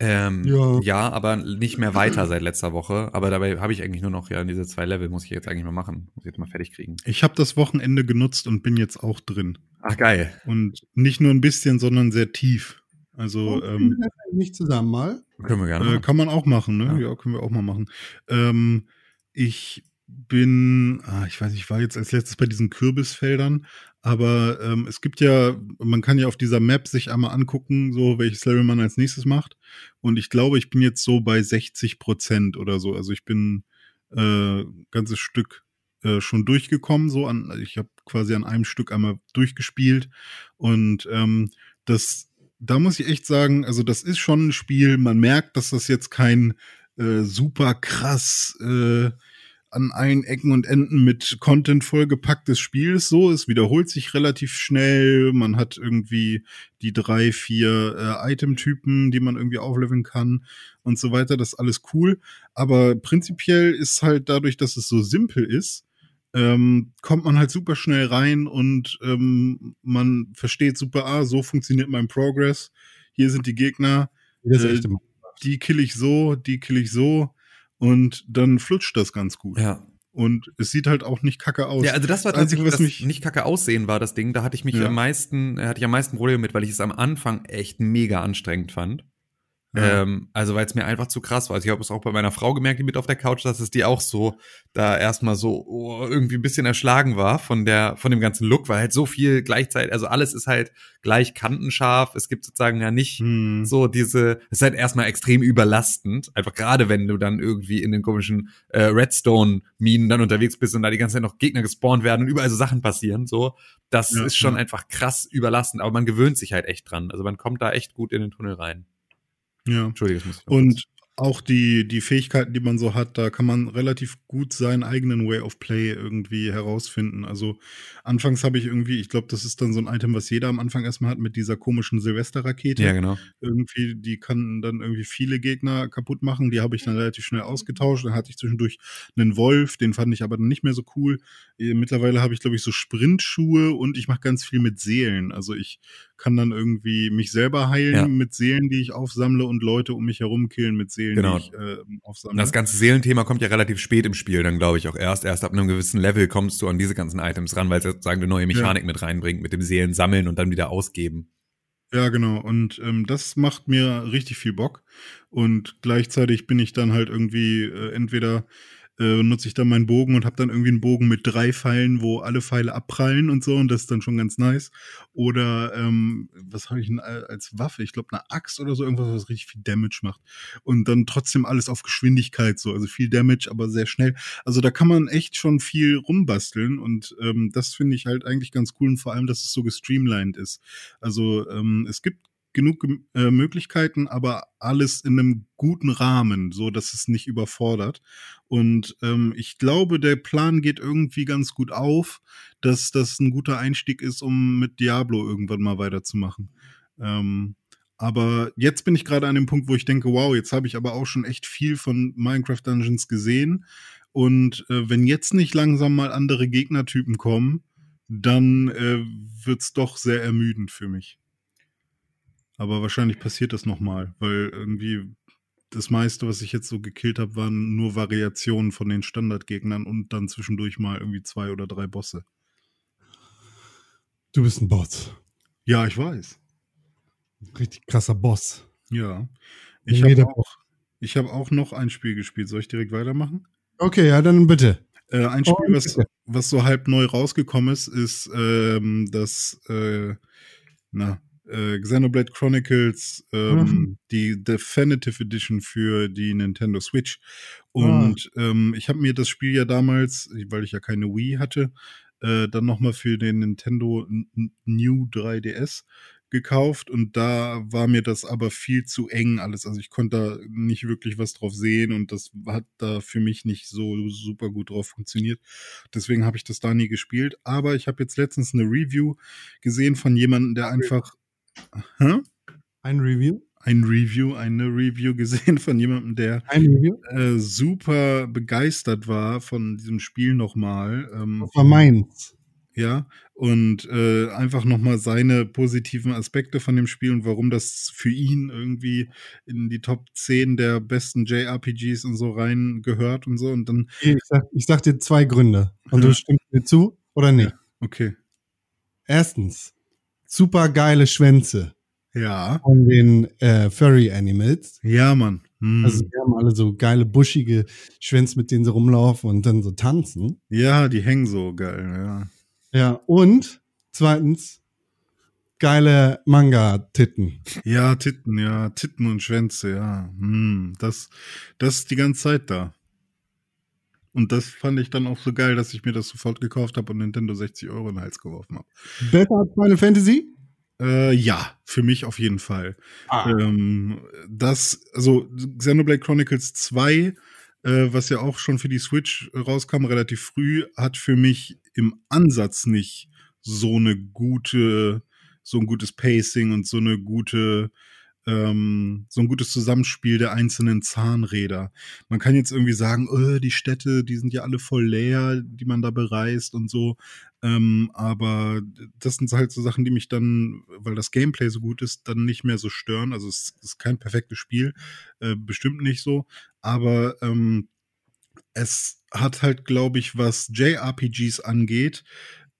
Ähm, ja. Ja. aber nicht mehr weiter seit letzter Woche. Aber dabei habe ich eigentlich nur noch, ja, diese zwei Level muss ich jetzt eigentlich mal machen. Muss ich jetzt mal fertig kriegen. Ich habe das Wochenende genutzt und bin jetzt auch drin. Ach, geil. Und nicht nur ein bisschen, sondern sehr tief. Also ähm, nicht zusammen mal. Können wir gerne äh, machen. kann man auch machen, ne? Ja. Ja, können wir auch mal machen. Ähm, ich bin, ah, ich weiß ich war jetzt als letztes bei diesen Kürbisfeldern, aber ähm, es gibt ja, man kann ja auf dieser Map sich einmal angucken, so welches Level man als nächstes macht. Und ich glaube, ich bin jetzt so bei 60 Prozent oder so. Also ich bin äh, ein ganzes Stück äh, schon durchgekommen. So an, ich habe quasi an einem Stück einmal durchgespielt und ähm, das, da muss ich echt sagen, also das ist schon ein Spiel. Man merkt, dass das jetzt kein äh, super krass äh, an allen Ecken und Enden mit Content vollgepacktes Spiel ist. So, es wiederholt sich relativ schnell. Man hat irgendwie die drei, vier äh, Item-Typen, die man irgendwie aufleveln kann und so weiter. Das ist alles cool. Aber prinzipiell ist halt dadurch, dass es so simpel ist, ähm, kommt man halt super schnell rein und ähm, man versteht super, ah, so funktioniert mein Progress. Hier sind die Gegner, Äh, die kill ich so, die kill ich so und dann flutscht das ganz gut. Ja. Und es sieht halt auch nicht kacke aus. Ja, also das war Das Einzige, tatsächlich, was das mich- nicht kacke aussehen war, das Ding. Da hatte ich mich Ja. am meisten, äh, hatte ich am meisten Probleme mit, weil ich es am Anfang echt mega anstrengend fand. Ja. Ähm, also weil es mir einfach zu krass war. Also ich habe es auch bei meiner Frau gemerkt, die mit auf der Couch, dass es die auch so da erstmal so oh, irgendwie ein bisschen erschlagen war von der von dem ganzen Look, weil halt so viel gleichzeitig, also alles ist halt gleich kantenscharf. Es gibt sozusagen ja nicht Hm. so diese, es ist halt erstmal extrem überlastend. Einfach gerade wenn du dann irgendwie in den komischen äh, Redstone-Minen dann unterwegs bist und da die ganze Zeit noch Gegner gespawnt werden und überall so Sachen passieren, so. Das Ja, ist schon ja. einfach krass überlastend, aber man gewöhnt sich halt echt dran. Also man kommt da echt gut in den Tunnel rein. Ja. Entschuldige, das Und auch die, die Fähigkeiten, die man so hat, da kann man relativ gut seinen eigenen Way of Play irgendwie herausfinden. Also anfangs habe ich irgendwie, ich glaube, das ist dann so ein Item, was jeder am Anfang erstmal hat mit dieser komischen Silvesterrakete. Ja, genau. Irgendwie, die kann dann irgendwie viele Gegner kaputt machen. Die habe ich dann relativ schnell ausgetauscht. Dann hatte ich zwischendurch einen Wolf, den fand ich aber dann nicht mehr so cool. Äh, Mittlerweile habe ich, glaube ich, so Sprintschuhe und ich mache ganz viel mit Seelen. Also ich kann dann irgendwie mich selber heilen Ja. mit Seelen, die ich aufsammle und Leute um mich herum killen mit Seelen, Genau. die ich äh, aufsammle. Das ganze Seelenthema kommt ja relativ spät im Spiel, dann glaube ich auch erst. Erst ab einem gewissen Level kommst du an diese ganzen Items ran, weil es sozusagen eine neue Mechanik mit reinbringt, mit dem Seelen sammeln und dann wieder ausgeben. Ja, genau. Und ähm, das macht mir richtig viel Bock. Und gleichzeitig bin ich dann halt irgendwie äh, entweder äh, nutze ich dann meinen Bogen und habe dann irgendwie einen Bogen mit drei Pfeilen, wo alle Pfeile abprallen und so und das ist dann schon ganz nice. Oder ähm, was habe ich denn a- als Waffe? Ich glaube eine Axt oder so, irgendwas, was richtig viel Damage macht. Und dann trotzdem alles auf Geschwindigkeit so, also viel Damage, aber sehr schnell. Also da kann man echt schon viel rumbasteln und ähm, das finde ich halt eigentlich ganz cool und vor allem, dass es so gestreamlined ist. Also ähm, es gibt genug äh, Möglichkeiten, aber alles in einem guten Rahmen, so dass es nicht überfordert. Und ähm, ich glaube, der Plan geht irgendwie ganz gut auf, dass das ein guter Einstieg ist, um mit Diablo irgendwann mal weiterzumachen. Ähm, aber jetzt bin ich gerade an dem Punkt, wo ich denke, wow, jetzt habe ich aber auch schon echt viel von Minecraft Dungeons gesehen. Und äh, wenn jetzt nicht langsam mal andere Gegnertypen kommen, dann äh, wird's doch sehr ermüdend für mich. Aber wahrscheinlich passiert das nochmal, weil irgendwie das meiste, was ich jetzt so gekillt habe, waren nur Variationen von den Standardgegnern und dann zwischendurch mal irgendwie zwei oder drei Bosse. Du bist ein Boss. Ja, ich weiß. Richtig krasser Boss. Ja. Ich habe auch, ich hab auch noch ein Spiel gespielt. Soll ich direkt weitermachen? Okay, ja, dann bitte. Äh, ein Spiel, Oh, was, was so halb neu rausgekommen ist, ist ähm, das äh, na, äh, Xenoblade Chronicles, ähm, Mhm. die Definitive Edition für die Nintendo Switch. Und ähm, ich habe mir das Spiel ja damals, weil ich ja keine Wii hatte, äh, dann nochmal für den Nintendo New 3DS gekauft und da war mir das aber viel zu eng alles. Also ich konnte da nicht wirklich was drauf sehen und das hat da für mich nicht so super gut drauf funktioniert. Deswegen habe ich das da nie gespielt. Aber ich habe jetzt letztens eine Review gesehen von jemandem, der einfach Hä? Ein Review? ein Review, eine Review gesehen von jemandem, der äh, super begeistert war von diesem Spiel nochmal. Ähm, Das war meins. ja, und äh, einfach nochmal seine positiven Aspekte von dem Spiel und warum das für ihn irgendwie in die Top 10 der besten JRPGs und so rein gehört und so. Und dann, Ich sag, ich sag dir zwei Gründe. Und Ja. du stimmst mir zu oder nicht? okay. Erstens, super geile Schwänze Ja. von den äh, Furry Animals. Ja, Mann. Hm. Also die haben alle so geile, buschige Schwänze, mit denen sie rumlaufen und dann so tanzen. ja, die hängen so geil, ja. Ja, und zweitens, geile Manga-Titten. Ja, Titten, ja, Titten und Schwänze, ja. Hm, das, das ist die ganze Zeit da. Und das fand ich dann auch so geil, dass ich mir das sofort gekauft habe und Nintendo 60 Euro in den Hals geworfen habe. Besser als Final Fantasy? Äh, ja, für mich auf jeden Fall. Ah. Ähm, das, also Xenoblade Chronicles 2, äh, was ja auch schon für die Switch rauskam, relativ früh, hat für mich im Ansatz nicht so eine gute, so ein gutes Pacing und so eine gute, ähm, so ein gutes Zusammenspiel der einzelnen Zahnräder. Man kann jetzt irgendwie sagen, äh, die Städte, die sind ja alle voll leer, die man da bereist und so. Ähm, aber das sind halt so Sachen, die mich dann, weil das Gameplay so gut ist, dann nicht mehr so stören. Also es ist kein perfektes Spiel, äh, bestimmt nicht so. Aber ähm, es hat halt, glaube ich, was JRPGs angeht,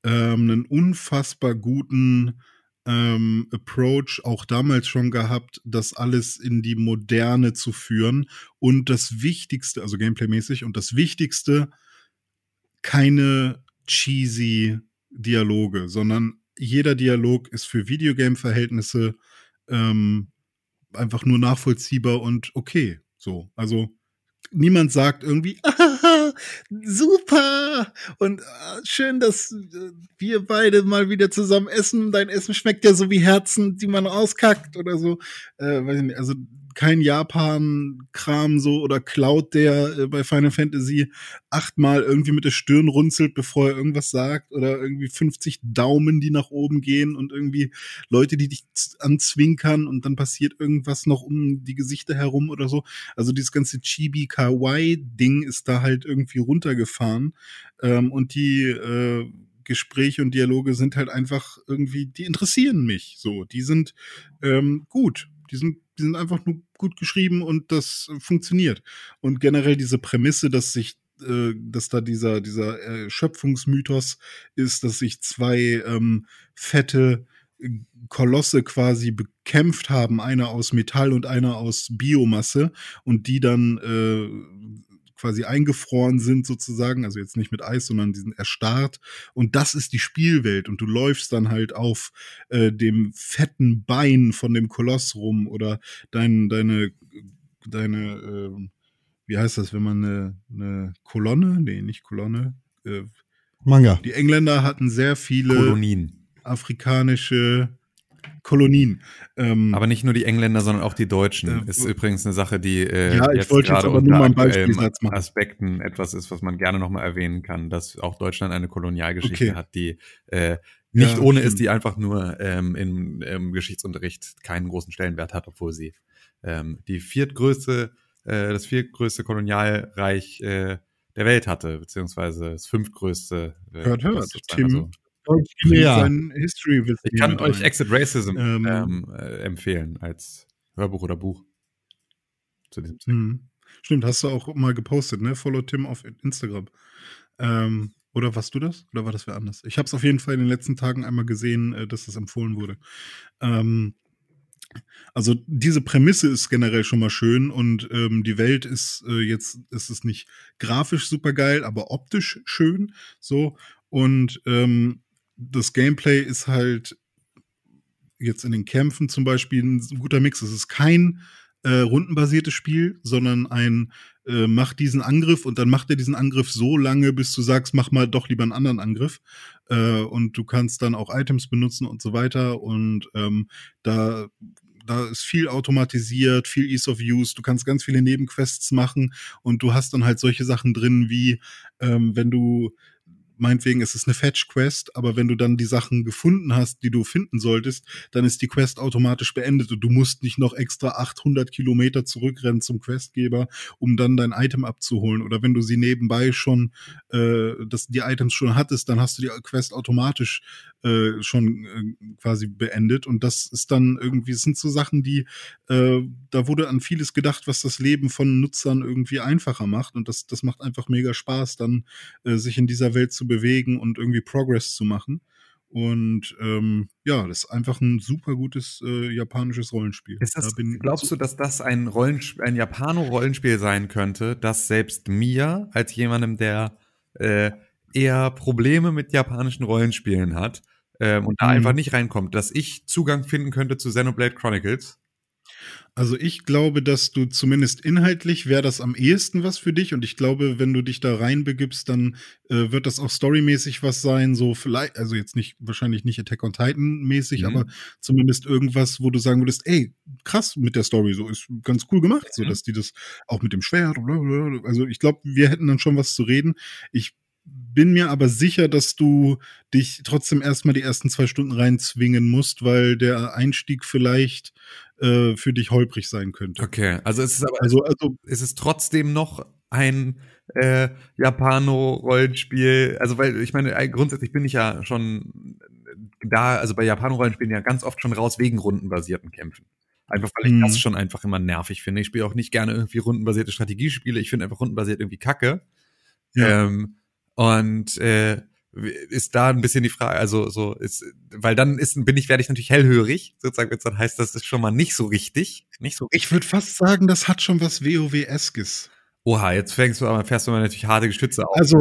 ähm, einen unfassbar guten ähm, Approach auch damals schon gehabt, das alles in die Moderne zu führen. Und das Wichtigste, also Gameplay-mäßig, und das Wichtigste, keine cheesy Dialoge, sondern jeder Dialog ist für Videogame-Verhältnisse ähm, einfach nur nachvollziehbar und okay. So, also niemand sagt irgendwie, ah, super und ah, schön, dass äh, wir beide mal wieder zusammen essen. Dein Essen schmeckt ja so wie Herzen, die man auskackt oder so. Äh, weiß ich nicht, also kein Japan-Kram so oder Cloud, der äh, bei Final Fantasy achtmal irgendwie mit der Stirn runzelt, bevor er irgendwas sagt oder irgendwie 50 Daumen, die nach oben gehen und irgendwie Leute, die dich anzwinkern und dann passiert irgendwas noch um die Gesichter herum oder so. Also dieses ganze Chibi-Kawaii-Ding ist da halt irgendwie runtergefahren ähm, und die äh, Gespräche und Dialoge sind halt einfach irgendwie, die interessieren mich so. Die sind ähm, gut. Die sind die sind einfach nur gut geschrieben und das funktioniert. Und generell diese Prämisse, dass sich äh, dass da dieser, dieser äh, Schöpfungsmythos ist, dass sich zwei ähm, fette äh, Kolosse quasi bekämpft haben, einer aus Metall und einer aus Biomasse und die dann äh, quasi eingefroren sind sozusagen, also jetzt nicht mit Eis, sondern die sind erstarrt. Und das ist die Spielwelt und du läufst dann halt auf äh, dem fetten Bein von dem Koloss rum oder dein, deine, deine, äh, wie heißt das, wenn man eine, eine Kolonne, nee, nicht Kolonne, äh, Manga. Die Engländer hatten sehr viele Kolonien. afrikanische Kolonien. Ähm, Aber nicht nur die Engländer, sondern auch die Deutschen. Äh, ist übrigens eine Sache, die äh, Ja, jetzt gerade unter. Aspekten etwas ist, was man gerne nochmal erwähnen kann, dass auch Deutschland eine Kolonialgeschichte Okay. hat, die äh, nicht Ja, ohne ist, die einfach nur ähm, im, im Geschichtsunterricht keinen großen Stellenwert hat, obwohl sie ähm, die viertgrößte, äh, das viertgrößte Kolonialreich äh, der Welt hatte, beziehungsweise das fünftgrößte. Äh, Hört, hört. Tim Ja. bringt sein History-Wissen ich kann euch. Exit Racism Ähm, ähm, äh, empfehlen als Hörbuch oder Buch zu diesem Zweck. Mhm. Stimmt, hast du auch mal gepostet, ne? Follow Tim auf Instagram. Ähm, oder warst du das? Oder war das wer anders? Ich habe es auf jeden Fall in den letzten Tagen einmal gesehen, äh, dass das empfohlen wurde. Ähm, also diese Prämisse ist generell schon mal schön und ähm, die Welt ist äh, jetzt ist es nicht grafisch super geil, aber optisch schön so und ähm, das Gameplay ist halt jetzt in den Kämpfen zum Beispiel ein guter Mix. Es ist kein äh, rundenbasiertes Spiel, sondern ein äh, mach diesen Angriff und dann macht er diesen Angriff so lange, bis du sagst, mach mal doch lieber einen anderen Angriff. Äh, und du kannst dann auch Items benutzen und so weiter. Und ähm, da, da ist viel automatisiert, viel Ease of Use. Du kannst ganz viele Nebenquests machen und du hast dann halt solche Sachen drin, wie ähm, wenn du meinetwegen ist es eine Fetch-Quest, aber wenn du dann die Sachen gefunden hast, die du finden solltest, dann ist die Quest automatisch beendet und du musst nicht noch extra 800 Kilometer zurückrennen zum Questgeber, um dann dein Item abzuholen. Oder wenn du sie nebenbei schon, äh, dass die Items schon hattest, dann hast du die Quest automatisch äh, schon äh, quasi beendet. Und das ist dann irgendwie, es sind so Sachen, die, äh, da wurde an vieles gedacht, was das Leben von Nutzern irgendwie einfacher macht. Und das, das macht einfach mega Spaß, dann äh, sich in dieser Welt zu bewegen und irgendwie Progress zu machen. Und ähm, ja, das ist einfach ein super gutes äh, japanisches Rollenspiel. Das, Da glaubst du, dass das ein, Rollenspiel, ein Japano-Rollenspiel sein könnte, das selbst mir, als jemandem, der äh, eher Probleme mit japanischen Rollenspielen hat ähm, und da Mhm. einfach nicht reinkommt, dass ich Zugang finden könnte zu Xenoblade Chronicles? Also ich glaube, dass du zumindest inhaltlich wäre das am ehesten was für dich und ich glaube, wenn du dich da reinbegibst, dann äh, wird das auch storymäßig was sein, so vielleicht, also jetzt nicht, wahrscheinlich nicht Attack on Titan mäßig, Mhm. aber zumindest irgendwas, wo du sagen würdest, ey, krass mit der Story, so ist ganz cool gemacht, so Mhm. dass die das auch mit dem Schwert, also ich glaube, wir hätten dann schon was zu reden. Ich bin mir aber sicher, dass du dich trotzdem erstmal die ersten zwei Stunden reinzwingen musst, weil der Einstieg vielleicht äh, für dich holprig sein könnte. Okay, also es ist aber Also, also es ist trotzdem noch ein äh, Japano-Rollenspiel. Also, weil ich meine, äh, grundsätzlich bin ich ja schon da, also bei Japano-Rollenspielen ja ganz oft schon raus wegen rundenbasierten Kämpfen. Einfach weil ich Mhm. das schon einfach immer nervig finde. Ich spiele auch nicht gerne irgendwie rundenbasierte Strategiespiele. Ich finde einfach rundenbasiert irgendwie kacke. Ja. Ähm, und äh, ist da ein bisschen die Frage, also so ist, weil dann ist, bin ich, werde ich natürlich hellhörig, sozusagen, wenn es dann heißt, das ist schon mal nicht so richtig, nicht so richtig. Ich würde fast sagen, das hat schon was WoW-eskes. Oha, jetzt fängst du aber, fährst du mal natürlich harte Geschütze auf. Also,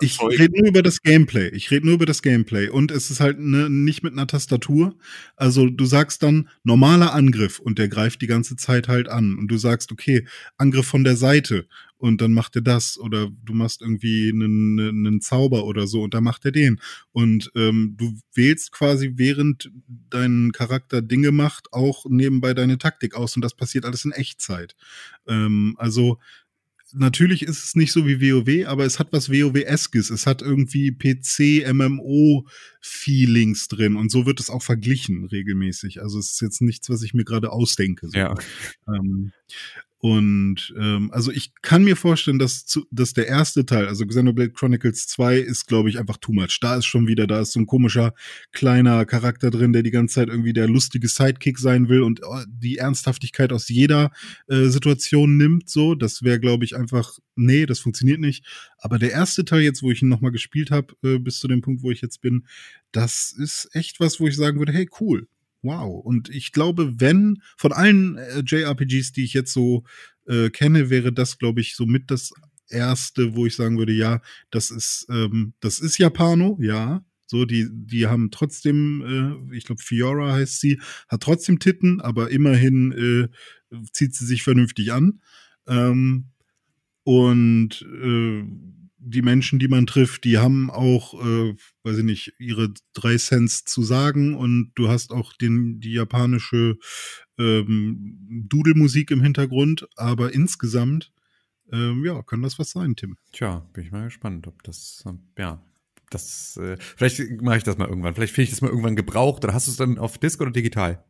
Ich rede nur über das Gameplay. Ich rede nur über das Gameplay. Und es ist halt ne, nicht mit einer Tastatur. Also du sagst dann normaler Angriff und der greift die ganze Zeit halt an. Und du sagst, okay, Angriff von der Seite und dann macht er das. Oder du machst irgendwie einen, einen Zauber oder so und dann macht er den. Und ähm, du wählst quasi, während dein Charakter Dinge macht, auch nebenbei deine Taktik aus. Und das passiert alles in Echtzeit. Ähm, also natürlich ist es nicht so wie WoW, aber es hat was WoW-eskes. Es hat irgendwie PC-MMO-Feelings drin und so wird es auch verglichen regelmäßig. Also es ist jetzt nichts, was ich mir gerade ausdenke. So. Ja, Ähm, und ähm, also ich kann mir vorstellen, dass, zu, dass der erste Teil, also Xenoblade Chronicles 2, ist, glaube ich, einfach too much. Da ist schon wieder, da ist so ein komischer kleiner Charakter drin, der die ganze Zeit irgendwie der lustige Sidekick sein will und äh, die Ernsthaftigkeit aus jeder äh, Situation nimmt. So, das wäre, glaube ich, einfach, nee, das funktioniert nicht. Aber der erste Teil jetzt, wo ich ihn nochmal gespielt habe, äh, bis zu dem Punkt, wo ich jetzt bin, das ist echt was, wo ich sagen würde, hey, cool. Wow. Und ich glaube, wenn von allen äh, JRPGs, die ich jetzt so äh, kenne, wäre das, glaube ich, so mit das erste, wo ich sagen würde, ja, das ist, ähm, das ist Japano, ja. So, die, die haben trotzdem, äh, ich glaube, Fiora heißt sie, hat trotzdem Titten, aber immerhin äh, zieht sie sich vernünftig an. Ähm, und äh, die Menschen, die man trifft, die haben auch, äh, weiß ich nicht, ihre drei Cents zu sagen und du hast auch den, die japanische ähm, Dudelmusik im Hintergrund, aber insgesamt, ähm, ja, kann das was sein, Tim. tja, bin ich mal gespannt, ob das, ja, das, äh, vielleicht mache ich das mal irgendwann. Vielleicht finde ich das mal irgendwann gebraucht oder hast du es dann auf Disc oder digital?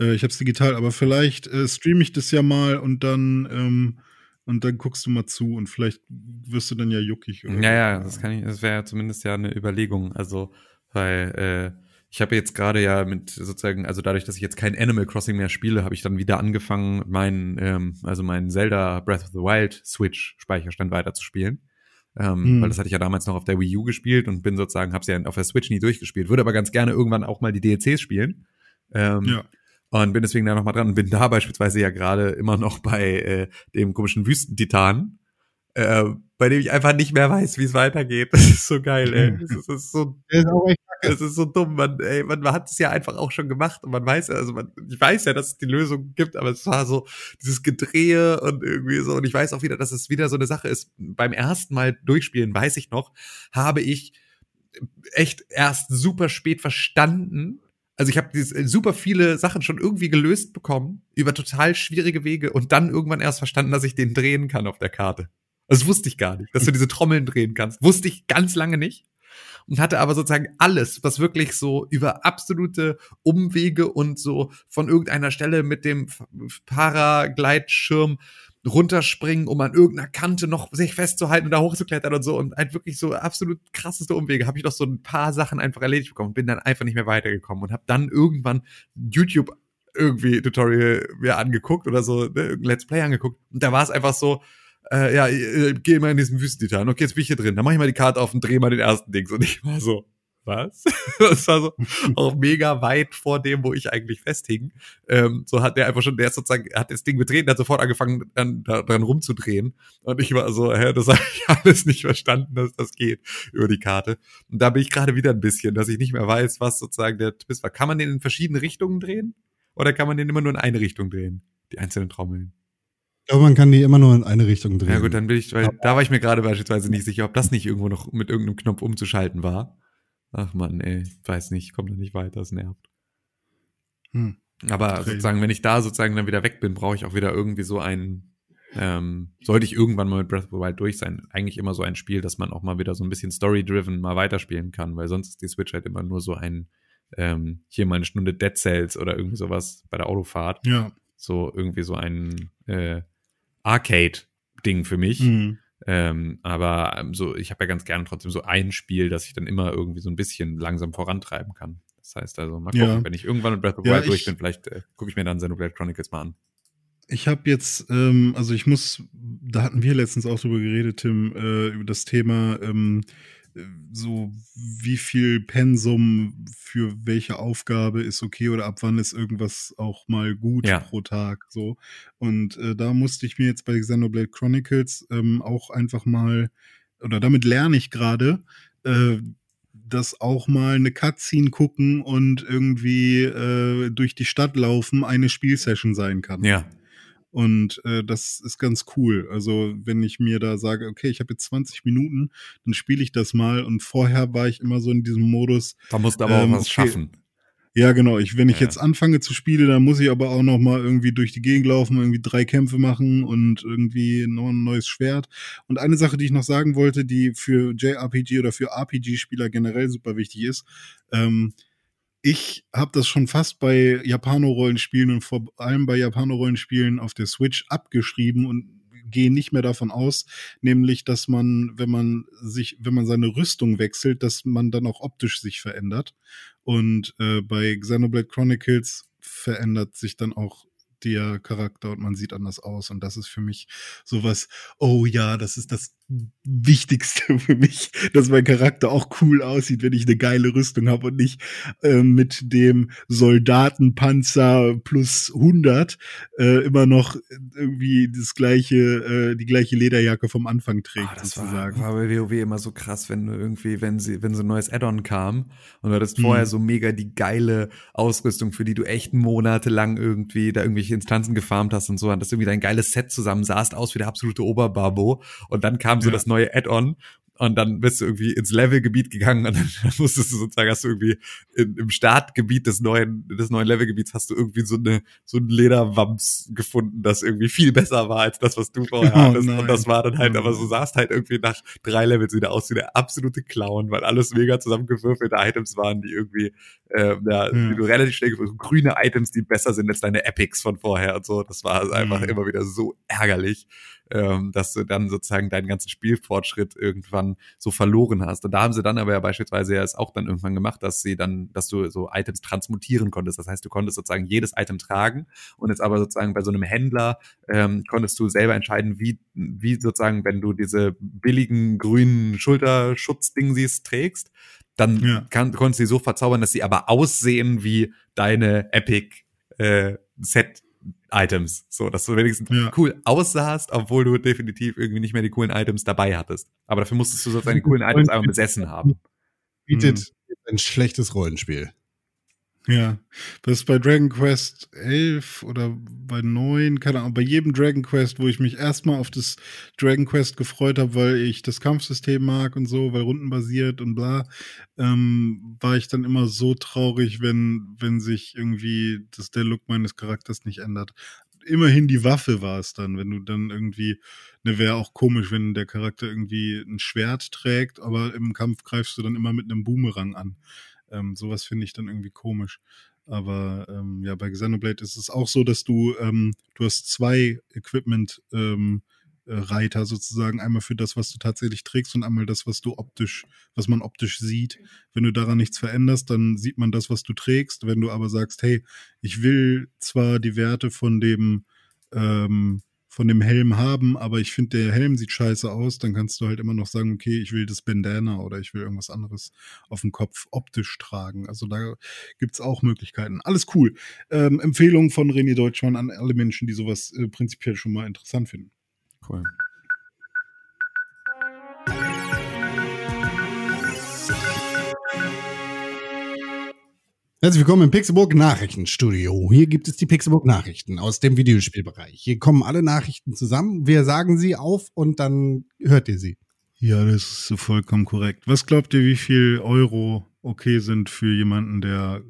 Äh, ich habe es digital, aber vielleicht äh, streame ich das ja mal und dann ähm, und dann guckst du mal zu und vielleicht wirst du dann ja juckig. Oder Ja, ja, das kann ich, das wäre zumindest ja eine Überlegung. Also, weil äh, ich habe jetzt gerade ja mit sozusagen, also dadurch, dass ich jetzt kein Animal Crossing mehr spiele, habe ich dann wieder angefangen, meinen, ähm, also meinen Zelda Breath of the Wild Switch Speicherstand weiterzuspielen. Ähm, Hm. Weil das hatte ich ja damals noch auf der Wii U gespielt und bin sozusagen, habe sie ja auf der Switch nie durchgespielt. Würde aber ganz gerne irgendwann auch mal die DLCs spielen. Ähm, Ja. Und bin deswegen da noch mal dran und bin da beispielsweise ja gerade immer noch bei äh, dem komischen Wüstentitan, äh, bei dem ich einfach nicht mehr weiß, wie es weitergeht. Das ist so geil, ey. Das ist, das ist so, Der ist auch echt das ist so dumm. Man, ey, man, man hat es ja einfach auch schon gemacht und man weiß ja, also man, ich weiß ja, dass es die Lösung gibt, aber es war so dieses Gedrehe und irgendwie so. Und ich weiß auch wieder, dass es wieder so eine Sache ist. Beim ersten Mal durchspielen, weiß ich noch, habe ich echt erst super spät verstanden. Also ich habe super viele Sachen schon irgendwie gelöst bekommen über total schwierige Wege und dann irgendwann erst verstanden, dass ich den drehen kann auf der Karte. Das wusste ich gar nicht, dass du diese Trommeln drehen kannst. Wusste ich ganz lange nicht. Und hatte aber sozusagen alles, was wirklich so über absolute Umwege und so von irgendeiner Stelle mit dem Paragleitschirm runterspringen, um an irgendeiner Kante noch sich festzuhalten und da hochzuklettern und so und halt wirklich so absolut krasseste Umwege, habe ich noch so ein paar Sachen einfach erledigt bekommen, bin dann einfach nicht mehr weitergekommen und habe dann irgendwann YouTube irgendwie Tutorial mir angeguckt oder so, ne, Let's Play angeguckt und da war es einfach so, äh, ja, äh, geh mal in diesen Wüstentitan, okay, jetzt bin ich hier drin, dann mach ich mal die Karte auf und dreh mal den ersten Dings und ich war so, was? das war so auch mega weit vor dem, wo ich eigentlich festhing. Ähm, so hat der einfach schon, der ist sozusagen, hat das Ding betreten, hat sofort angefangen, dann da, dran rumzudrehen. Und ich war so, hä, das habe ich alles nicht verstanden, dass das geht über die Karte. Und da bin ich gerade wieder ein bisschen, dass ich nicht mehr weiß, was sozusagen der Twist war. Kann man den in verschiedene Richtungen drehen? Oder kann man den immer nur in eine Richtung drehen? Die einzelnen Trommeln. Ich glaube, man kann die immer nur in eine Richtung drehen. Ja gut, dann bin ich, weil da war ich mir gerade beispielsweise nicht sicher, ob das nicht irgendwo noch mit irgendeinem Knopf umzuschalten war. Ach man, ey, weiß nicht, ich komme da nicht weiter, es nervt. Hm. Aber sozusagen, wenn ich da sozusagen dann wieder weg bin, brauche ich auch wieder irgendwie so ein, ähm, sollte ich irgendwann mal mit Breath of the Wild durch sein, eigentlich immer so ein Spiel, dass man auch mal wieder so ein bisschen story-driven mal weiterspielen kann, weil sonst ist die Switch halt immer nur so ein, ähm, hier mal eine Stunde Dead Cells oder irgendwie sowas bei der Autofahrt. Ja. So irgendwie so ein äh, Arcade-Ding für mich. Hm. Ähm, aber ähm, so, ich habe ja ganz gerne trotzdem so ein Spiel, das ich dann immer irgendwie so ein bisschen langsam vorantreiben kann. Das heißt also, mal gucken, Ja. wenn ich irgendwann mit Breath of the Ja, Wild durch bin, vielleicht äh, gucke ich mir dann Xenoblade Chronicles mal an. Ich habe jetzt, ähm, also ich muss, da hatten wir letztens auch drüber geredet, Tim, äh, über das Thema, ähm, so wie viel Pensum für welche Aufgabe ist okay oder ab wann ist irgendwas auch mal gut Ja. pro Tag so und äh, da musste ich mir jetzt bei Xenoblade Chronicles ähm, auch einfach mal oder damit lerne ich gerade äh, dass auch mal eine Cutscene gucken und irgendwie äh, durch die Stadt laufen eine Spielsession sein kann. Ja. Und äh, das ist ganz cool. Also wenn ich mir da sage, okay, ich habe jetzt 20 Minuten, dann spiele ich das mal. Und vorher war ich immer so in diesem Modus, Da musst du aber Ähm, auch was okay. schaffen. ja genau, ich, wenn ich Ja. jetzt anfange zu spielen, dann muss ich aber auch noch mal irgendwie durch die Gegend laufen, irgendwie drei Kämpfe machen und irgendwie noch ein neues Schwert. Und eine Sache, die ich noch sagen wollte, die für JRPG oder für RPG-Spieler generell super wichtig ist, ähm, ich habe das schon fast bei Japano-Rollenspielen und vor allem bei Japano-Rollenspielen auf der Switch abgeschrieben und gehe nicht mehr davon aus, nämlich, dass man, wenn man sich, wenn man seine Rüstung wechselt, dass man dann auch optisch sich verändert. Und äh, bei Xenoblade Chronicles verändert sich dann auch der Charakter und man sieht anders aus. Und das ist für mich sowas, oh ja, das ist das Wichtigste für mich, dass mein Charakter auch cool aussieht, wenn ich eine geile Rüstung habe und nicht äh, mit dem Soldatenpanzer plus 100 äh, immer noch irgendwie das gleiche, äh, die gleiche Lederjacke vom Anfang trägt, Ah, das war, sozusagen. war bei WoW immer so krass, wenn du irgendwie, wenn sie, wenn so ein neues Add-on kam und du hattest Mhm. vorher so mega die geile Ausrüstung, für die du echt monatelang irgendwie da irgendwelche Instanzen gefarmt hast und so, und das irgendwie dein geiles Set zusammen sahst aus wie der absolute Oberbabo und dann kam so Ja. das neue Add-on und dann bist du irgendwie ins Levelgebiet gegangen und dann musstest du sozusagen, hast du irgendwie in, im Startgebiet des neuen, des neuen Levelgebiets hast du irgendwie so eine, so ein Lederwams gefunden, das irgendwie viel besser war als das, was du vorher Oh hattest. nein. Und das war dann halt, Oh aber so sahst halt irgendwie nach drei Levels wieder aus wie der absolute Clown, weil alles mega zusammengewürfelte Items waren, die irgendwie, äh, ja, Ja. die du relativ schnell gefunden grüne Items, die besser sind als deine Epics von vorher und so. Das war also einfach Mhm. immer wieder so ärgerlich ähm, dass du dann sozusagen deinen ganzen Spielfortschritt irgendwann so verloren hast. Und da haben sie dann aber ja beispielsweise ja es auch dann irgendwann gemacht, dass sie dann, dass du so Items transmutieren konntest. Das heißt, du konntest sozusagen jedes Item tragen und jetzt aber sozusagen bei so einem Händler ähm, konntest du selber entscheiden, wie, wie sozusagen, wenn du diese billigen grünen Schulterschutzdingsies trägst, dann Ja. kann, konntest du sie so verzaubern, dass sie aber aussehen wie deine Epic äh, Set Items, so dass du wenigstens Ja. cool aussahst, obwohl du definitiv irgendwie nicht mehr die coolen Items dabei hattest. Aber dafür musstest du sozusagen die coolen Items einmal besessen haben. Bietet ein schlechtes Rollenspiel. Ja, das ist bei Dragon Quest 11 oder bei 9, keine Ahnung, bei jedem Dragon Quest, wo ich mich erstmal auf das Dragon Quest gefreut habe, weil ich das Kampfsystem mag und so, weil rundenbasiert und bla, ähm, war ich dann immer so traurig, wenn, wenn sich irgendwie das, der Look meines Charakters nicht ändert. Immerhin die Waffe war es dann, wenn du dann irgendwie, ne, wäre auch komisch, wenn der Charakter irgendwie ein Schwert trägt, aber im Kampf greifst du dann immer mit einem Boomerang an. Ähm, sowas finde ich dann irgendwie komisch. Aber ähm, ja, bei Xenoblade ist es auch so, dass du, ähm, du hast zwei Equipment ähm, äh, Reiter sozusagen, einmal für das, was du tatsächlich trägst und einmal das, was du optisch, was man optisch sieht. Wenn du daran nichts veränderst, dann sieht man das, was du trägst. Wenn du aber sagst, hey, ich will zwar die Werte von dem ähm, von dem Helm haben, aber ich finde, der Helm sieht scheiße aus, dann kannst du halt immer noch sagen, okay, ich will das Bandana oder ich will irgendwas anderes auf dem Kopf optisch tragen. Also da gibt's auch Möglichkeiten. Alles cool. Ähm, Empfehlung von René Deutschmann an alle Menschen, die sowas äh, prinzipiell schon mal interessant finden. Cool. Herzlich willkommen im Pixelburg Nachrichtenstudio. Hier gibt es die Pixelburg Nachrichten aus dem Videospielbereich. Hier kommen alle Nachrichten zusammen. Wir sagen sie auf und dann hört ihr sie. Ja, das ist so vollkommen korrekt. Was glaubt ihr, wie viel Euro okay sind für jemanden, der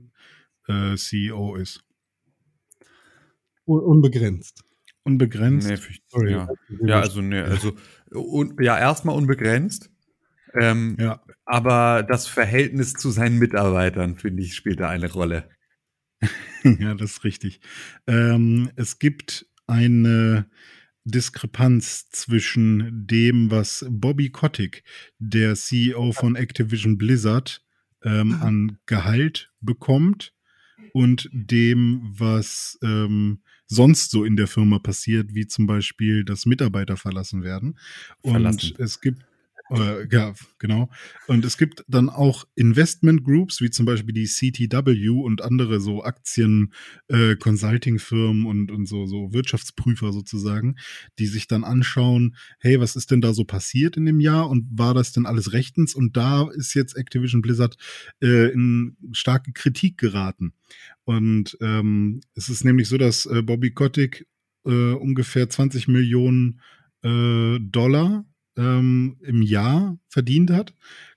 äh, CEO ist? Un unbegrenzt. Unbegrenzt? Nee, für- Sorry. ja. ja, also, nee, also, un, ja, erstmal unbegrenzt. Ähm, Ja. Aber das Verhältnis zu seinen Mitarbeitern, finde ich, spielt da eine Rolle. ja, das ist richtig. Ähm, es gibt eine Diskrepanz zwischen dem, was Bobby Kotick, der CEO von Activision Blizzard, ähm, an Gehalt bekommt und dem, was ähm, sonst so in der Firma passiert, wie zum Beispiel, dass Mitarbeiter verlassen werden. Und Verlassen. es gibt Äh, ja, genau. Und es gibt dann auch Investment Groups, wie zum Beispiel die CTW und andere so Aktien, äh, und, und so, so Wirtschaftsprüfer sozusagen, die sich dann anschauen, hey, was ist denn da so passiert in dem Jahr und war das denn alles rechtens? Und da ist jetzt Activision Blizzard äh, in starke Kritik geraten. Und ähm, es ist nämlich so, dass äh, Bobby Kotick äh, ungefähr 20 Millionen äh, Dollar ähm, im Jahr verdient hat,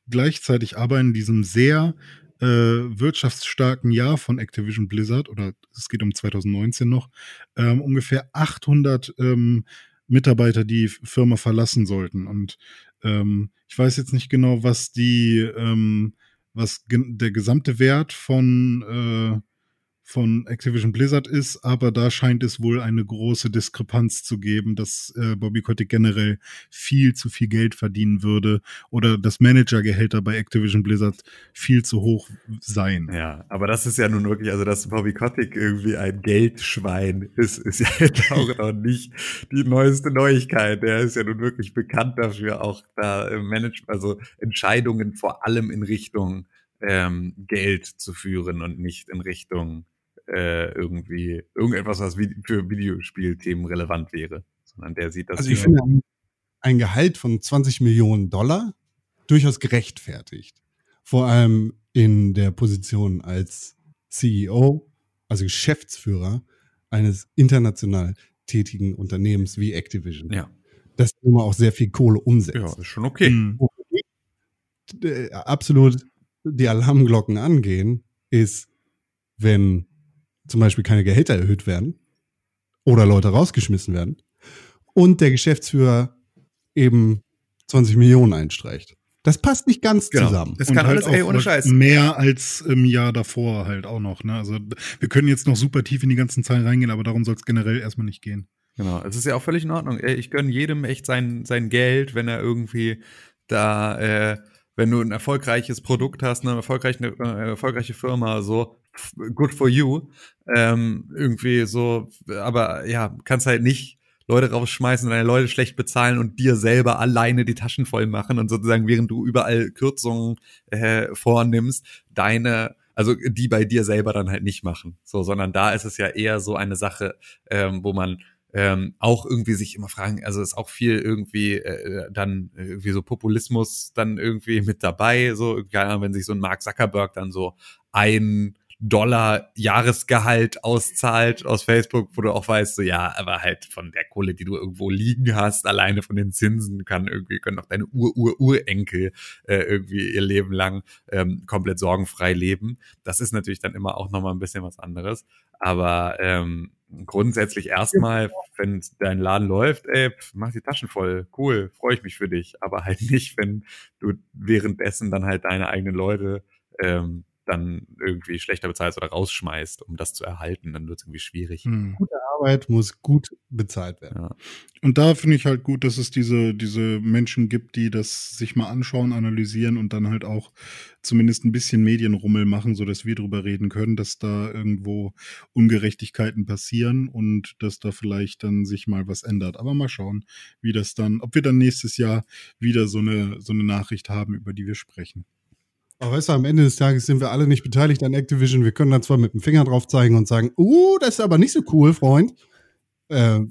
gleichzeitig aber in diesem sehr äh, wirtschaftsstarken Jahr von Activision Blizzard, oder es geht um 2019 noch, ähm, ungefähr 800 ähm, Mitarbeiter die Firma verlassen sollten. Und ähm, ich weiß jetzt nicht genau, was die, ähm, was der gesamte Wert von äh, von Activision Blizzard ist, aber da scheint es wohl eine große Diskrepanz zu geben, dass äh, Bobby Kotick generell viel zu viel Geld verdienen würde oder das Managergehälter bei Activision Blizzard viel zu hoch seien. Ja, aber das ist ja nun wirklich, also dass Bobby Kotick irgendwie ein Geldschwein ist, ist ja auch noch nicht die neueste Neuigkeit. Der ist ja nun wirklich bekannt dafür, auch da im Management, also Entscheidungen vor allem in Richtung ähm, Geld zu führen und nicht in Richtung äh, irgendwie irgendetwas, was für Videospielthemen relevant wäre, sondern der sieht das. Also ich finde ein Gehalt von 20 Millionen Dollar durchaus gerechtfertigt. Vor allem in der Position als CEO, also Geschäftsführer eines international tätigen Unternehmens wie Activision. Ja. Das immer auch sehr viel Kohle umsetzt. Ja, ist schon okay. Mhm. Absolut die Alarmglocken angehen, ist, wenn zum Beispiel keine Gehälter erhöht werden oder Leute rausgeschmissen werden und der Geschäftsführer eben 20 Millionen einstreicht. Das passt nicht ganz genau. zusammen. Das kann halt alles, ey, ohne Scheiß. Mehr als im Jahr davor halt auch noch. Ne? Also wir können jetzt noch super tief in die ganzen Zahlen reingehen, aber darum soll es generell erstmal nicht gehen. Genau, es ist ja auch völlig in Ordnung. Ich gönne jedem echt sein, sein Geld, wenn er irgendwie da, äh, wenn du ein erfolgreiches Produkt hast, eine erfolgreiche, eine erfolgreiche Firma, so good for you. Ähm, irgendwie so, aber ja, kannst halt nicht Leute rausschmeißen deine Leute schlecht bezahlen und dir selber alleine die Taschen voll machen und sozusagen, während du überall Kürzungen äh, vornimmst, deine also die bei dir selber dann halt nicht machen. So, sondern da ist es ja eher so eine Sache, ähm, wo man ähm, auch irgendwie sich immer fragen, also ist auch viel irgendwie äh, dann irgendwie so Populismus dann irgendwie mit dabei, so, keine wenn sich so ein Mark Zuckerberg dann so ein Dollar Jahresgehalt auszahlt aus Facebook, wo du auch weißt, so ja, aber halt von der Kohle, die du irgendwo liegen hast, alleine von den Zinsen kann irgendwie, können auch deine Ur-Ur-Urenkel äh, irgendwie ihr Leben lang ähm, komplett sorgenfrei leben. Das ist natürlich dann immer auch nochmal ein bisschen was anderes. Aber ähm, grundsätzlich erstmal, wenn dein Laden läuft, ey, mach die Taschen voll, cool, freue ich mich für dich. Aber halt nicht, wenn du währenddessen dann halt deine eigenen Leute ähm, dann irgendwie schlechter bezahlst oder rausschmeißt, um das zu erhalten, dann wird es irgendwie schwierig. Hm. Gute Arbeit muss gut bezahlt werden. Ja. Und da finde ich halt gut, dass es diese, diese Menschen gibt, die das sich mal anschauen, analysieren und dann halt auch zumindest ein bisschen Medienrummel machen, sodass wir drüber reden können, dass da irgendwo Ungerechtigkeiten passieren und dass da vielleicht dann sich mal was ändert. Aber mal schauen, wie das dann, ob wir dann nächstes Jahr wieder so eine, so eine Nachricht haben, über die wir sprechen. Aber weißt du, am Ende des Tages sind wir alle nicht beteiligt an Activision. Wir können dann zwar mit dem Finger drauf zeigen und sagen, uh, das ist aber nicht so cool, Freund. Äh,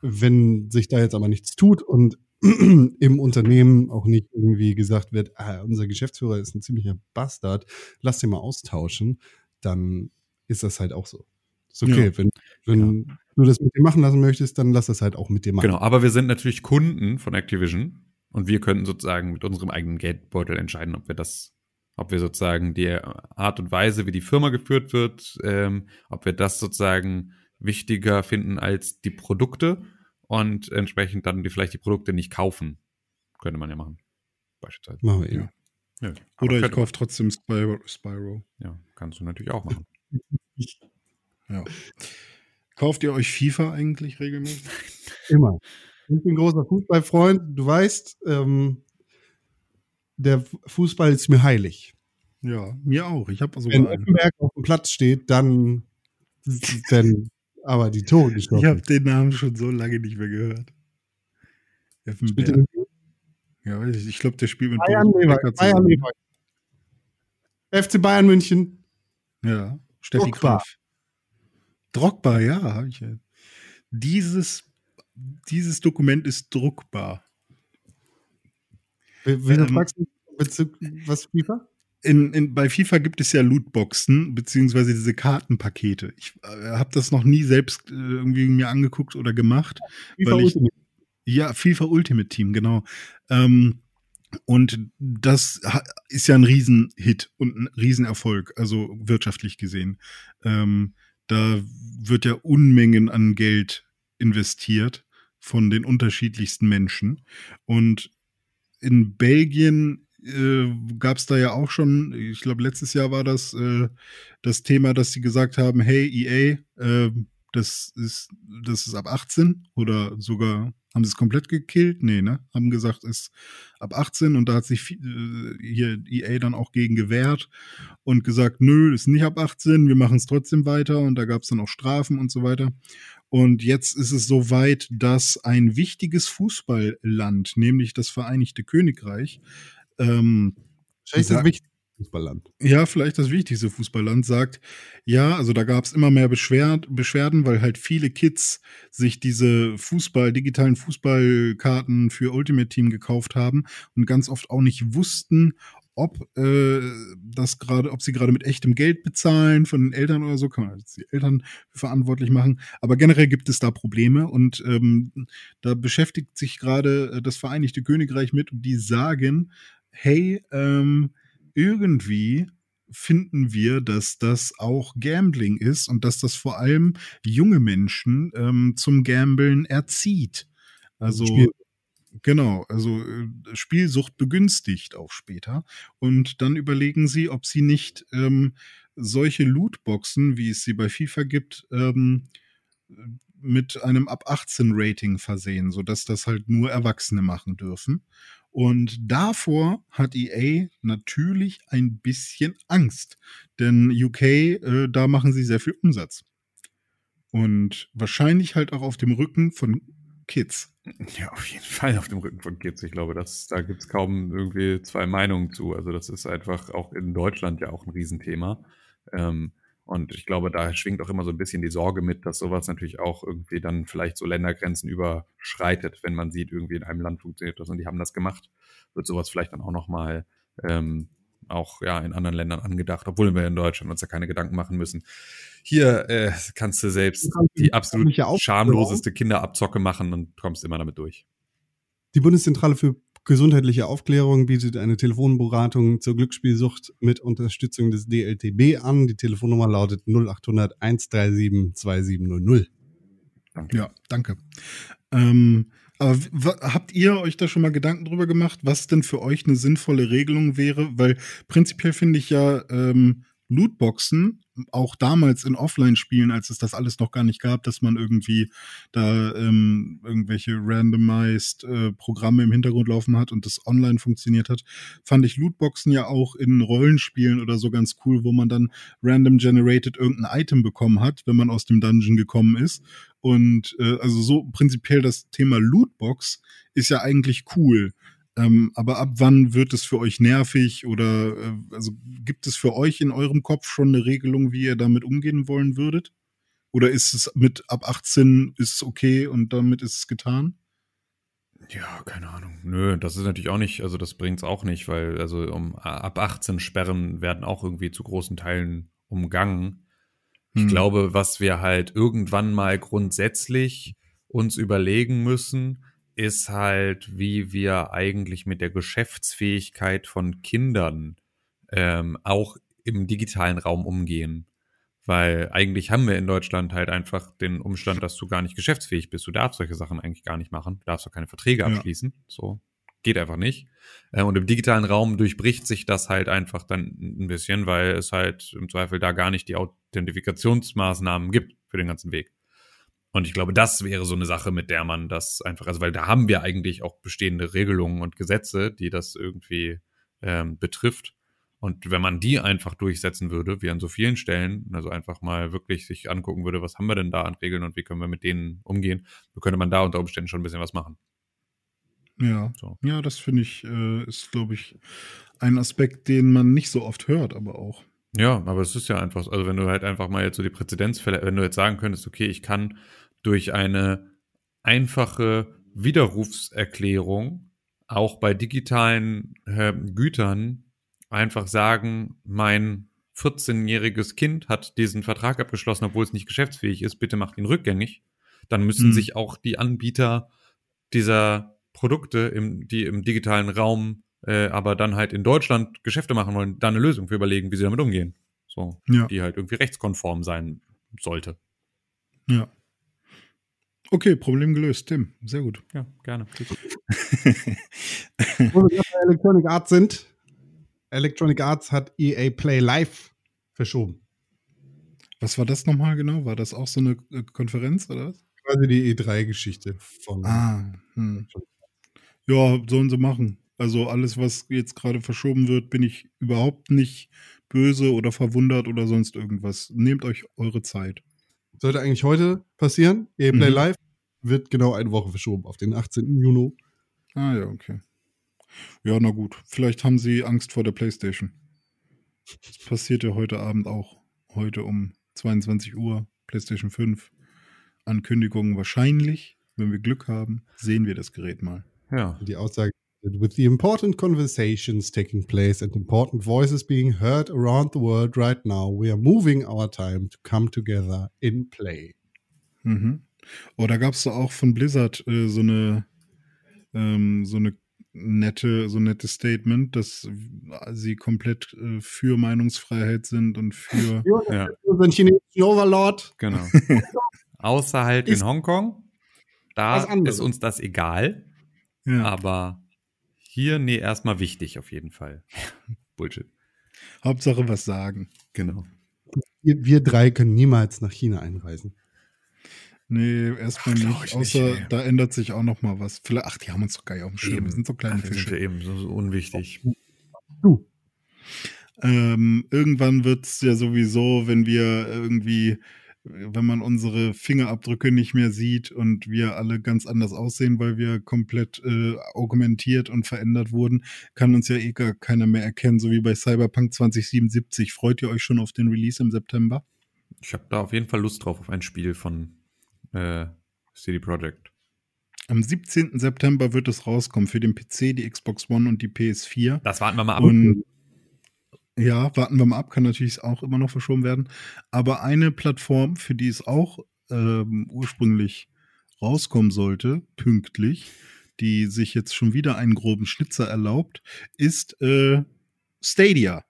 wenn sich da jetzt aber nichts tut und im Unternehmen auch nicht irgendwie gesagt wird, ah, unser Geschäftsführer ist ein ziemlicher Bastard, lass den mal austauschen, dann ist das halt auch so. Ist okay, ja. wenn, wenn ja. du das mit dir machen lassen möchtest, dann lass das halt auch mit dir machen. Genau, aber wir sind natürlich Kunden von Activision und wir könnten sozusagen mit unserem eigenen Geldbeutel entscheiden, ob wir das ob wir sozusagen die Art und Weise, wie die Firma geführt wird, ähm, ob wir das sozusagen wichtiger finden als die Produkte und entsprechend dann die, vielleicht die Produkte nicht kaufen. Könnte man ja machen. Beispielsweise. Machen wir ja. ja. Oder ich kaufe trotzdem Spyro, Spyro. Ja, kannst du natürlich auch machen. ja. Kauft ihr euch FIFA eigentlich regelmäßig? Immer. Ich bin ein großer Fußballfreund. Du weißt, ähm, der Fußball ist mir heilig. Ja, mir auch. Ich habe Wenn Offenberg auf dem Platz steht, dann werden aber die Tore geschossen. Ich habe den Namen schon so lange nicht mehr gehört. Effenberg. Ja, ich, ich glaube, der spielt mit Bayern, Lever Bayern. Lever FC Bayern München. Ja, Steffi Drogba. Drogba, ja, habe ich ja. Dieses, dieses Dokument ist druckbar. Wieso Ähm, fragst du Bezug, was FIFA? In, in, bei FIFA gibt es ja Lootboxen, beziehungsweise diese Kartenpakete. Ich äh, habe das noch nie selbst äh, irgendwie mir angeguckt oder gemacht. FIFA weil ich- Ultimate. Ja, FIFA Ultimate Team, genau. Ähm, und das ist ja ein Riesenhit und ein Riesenerfolg, also wirtschaftlich gesehen. Ähm, da wird ja Unmengen an Geld investiert von den unterschiedlichsten Menschen. Und in Belgien äh, gab es da ja auch schon, ich glaube, letztes Jahr war das äh, das Thema, dass sie gesagt haben, hey, EA, äh, das ist, das ist ab 18 oder sogar haben sie es komplett gekillt? Nee, ne? Haben gesagt, ist ab 18 und da hat sich viel- äh, hier EA dann auch gegen gewehrt und gesagt, nö, ist nicht ab 18, wir machen es trotzdem weiter und da gab es dann auch Strafen und so weiter. Und jetzt ist es soweit, dass ein wichtiges Fußballland, nämlich das Vereinigte Königreich, ähm, Wahrscheinlich Sag- das wichtigste Fußballland. ja, vielleicht das wichtigste Fußballland sagt, ja, also da gab es immer mehr Beschwer Beschwerden, weil halt viele Kids sich diese Fußball, digitalen Fußballkarten für Ultimate Team gekauft haben und ganz oft auch nicht wussten, ob äh, das gerade, ob sie gerade mit echtem Geld bezahlen von den Eltern oder so, kann man die Eltern verantwortlich machen. Aber generell gibt es da Probleme und ähm, da beschäftigt sich gerade äh, das Vereinigte Königreich mit und die sagen, hey, ähm, irgendwie finden wir, dass das auch Gambling ist und dass das vor allem junge Menschen ähm, zum Gambeln erzieht. Also Spiel. genau, also äh, Spielsucht begünstigt auch später. Und dann überlegen sie, ob sie nicht ähm, solche Lootboxen, wie es sie bei FIFA gibt, ähm, mit einem ab 18 Rating versehen, sodass das halt nur Erwachsene machen dürfen. Und davor hat EA natürlich ein bisschen Angst, denn UK, äh, da machen sie sehr viel Umsatz. Und wahrscheinlich halt auch auf dem Rücken von Kids. Ja, auf jeden Fall auf dem Rücken von Kids. Ich glaube, das, da gibt's kaum irgendwie zwei Meinungen zu. Also das ist einfach auch in Deutschland ja auch ein Riesenthema. Ähm, und ich glaube, da schwingt auch immer so ein bisschen die Sorge mit, dass sowas natürlich auch irgendwie dann vielleicht so Ländergrenzen überschreitet, wenn man sieht, irgendwie in einem Land funktioniert das und die haben das gemacht, wird sowas vielleicht dann auch nochmal ähm, auch ja in anderen Ländern angedacht, obwohl wir in Deutschland uns ja keine Gedanken machen müssen. Hier äh, kannst du selbst die absolut Aufklärung- schamloseste Kinderabzocke machen und kommst immer damit durch. Die Bundeszentrale für gesundheitliche Aufklärung bietet eine Telefonberatung zur Glücksspielsucht mit Unterstützung des DLTB an. Die Telefonnummer lautet 0800 137 2700. Danke. Ja, danke. Ähm, aber habt ihr euch da schon mal Gedanken drüber gemacht, was denn für euch eine sinnvolle Regelung wäre? Weil prinzipiell finde ich ja ähm, Lootboxen, auch damals in Offline-Spielen, als es das alles noch gar nicht gab, dass man irgendwie da ähm, irgendwelche randomized äh, Programme im Hintergrund laufen hat und das online funktioniert hat, fand ich Lootboxen ja auch in Rollenspielen oder so ganz cool, wo man dann random generated irgendein Item bekommen hat, wenn man aus dem Dungeon gekommen ist. Und äh, also so prinzipiell das Thema Lootbox ist ja eigentlich cool. Ähm, aber ab wann wird es für euch nervig oder äh, also gibt es für euch in eurem Kopf schon eine Regelung, wie ihr damit umgehen wollen würdet? Oder ist es mit ab 18 ist es okay und damit ist es getan? Ja, keine Ahnung. Nö, das ist natürlich auch nicht, also das bringt's auch nicht, weil also um ab 18 Sperren werden auch irgendwie zu großen Teilen umgangen. Ich Hm. glaube, was wir halt irgendwann mal grundsätzlich uns überlegen müssen, ist halt, wie wir eigentlich mit der Geschäftsfähigkeit von Kindern ähm, auch im digitalen Raum umgehen. Weil eigentlich haben wir in Deutschland halt einfach den Umstand, dass du gar nicht geschäftsfähig bist. Du darfst solche Sachen eigentlich gar nicht machen. Du darfst auch keine Verträge Ja. abschließen. So. Geht einfach nicht. Äh, Und im digitalen Raum durchbricht sich das halt einfach dann ein bisschen, weil es halt im Zweifel da gar nicht die Authentifikationsmaßnahmen gibt für den ganzen Weg. Und ich glaube, das wäre so eine Sache, mit der man das einfach, also weil da haben wir eigentlich auch bestehende Regelungen und Gesetze, die das irgendwie ähm, betrifft. Und wenn man die einfach durchsetzen würde, wie an so vielen Stellen, also einfach mal wirklich sich angucken würde, was haben wir denn da an Regeln und wie können wir mit denen umgehen, so könnte man da unter Umständen schon ein bisschen was machen. Ja. So. Ja, das finde ich, äh, ist, glaube ich, ein Aspekt, den man nicht so oft hört, aber auch. Ja, aber es ist ja einfach, so- also wenn du halt einfach mal jetzt so die Präzedenzfälle, wenn du jetzt sagen könntest, okay, ich kann durch eine einfache Widerrufserklärung auch bei digitalen äh, Gütern einfach sagen, mein 14-jähriges Kind hat diesen Vertrag abgeschlossen, obwohl es nicht geschäftsfähig ist, bitte macht ihn rückgängig, dann müssen Hm. sich auch die Anbieter dieser Produkte, im, die im digitalen Raum äh, aber dann halt in Deutschland Geschäfte machen wollen, da eine Lösung für überlegen, wie sie damit umgehen. So, Ja. die halt irgendwie rechtskonform sein sollte. Ja. Okay, Problem gelöst, Tim. Sehr gut. Ja, gerne. Wo wir gerade bei Electronic Arts sind. Electronic Arts hat EA Play Live verschoben. Was war das nochmal genau? War das auch so eine äh, Konferenz oder was? Quasi die E3-Geschichte von. Ah, hm. Ja, sollen sie machen. Also alles, was jetzt gerade verschoben wird, bin ich überhaupt nicht böse oder verwundert oder sonst irgendwas. Nehmt euch eure Zeit. Sollte eigentlich heute passieren. EA Play Mhm. Live wird genau eine Woche verschoben auf den 18. Juni. Ah ja, okay. Ja, na gut. Vielleicht haben sie Angst vor der Playstation. Das passiert ja heute Abend auch. Heute um 22 Uhr, Playstation 5. Ankündigungen wahrscheinlich. Wenn wir Glück haben, sehen wir das Gerät mal. Ja. Die Aussage With the important conversations taking place and important voices being heard around the world right now, we are moving our time to come together in play. Mhm. Oh, da gab es auch von Blizzard äh, so eine ähm, so eine nette, so ein nettes Statement, dass sie komplett äh, für Meinungsfreiheit sind und für Ja, Unseren chinesischen Overlord. genau. Außer halt in Hongkong. Da ist uns das egal. ja, Aber hier, nee, erstmal wichtig auf jeden Fall. Bullshit. Hauptsache was sagen. Genau. Wir, wir drei können niemals nach China einreisen. Nee, erstmal nicht. ich nicht, Außer ey. da ändert sich auch noch mal was. Vielleicht, ach, die haben uns doch gar nicht auf dem Schirm. Wir sind so kleine Ach, Fische. eben so, so unwichtig. Du. Ähm, irgendwann wird es ja sowieso, wenn wir irgendwie, wenn man unsere Fingerabdrücke nicht mehr sieht und wir alle ganz anders aussehen, weil wir komplett äh, augmentiert und verändert wurden, kann uns ja eh gar keiner mehr erkennen, so wie bei Cyberpunk 2077. Freut ihr euch schon auf den Release im September? Ich habe da auf jeden Fall Lust drauf auf ein Spiel von äh, CD Projekt. Am 17. September wird es rauskommen für den PC, die Xbox One und die PS4. Das warten wir mal ab. Und ja, warten wir mal ab, kann natürlich auch immer noch verschoben werden. Aber eine Plattform, für die es auch ähm, ursprünglich rauskommen sollte, pünktlich, die sich jetzt schon wieder einen groben Schnitzer erlaubt, ist äh, Stadia.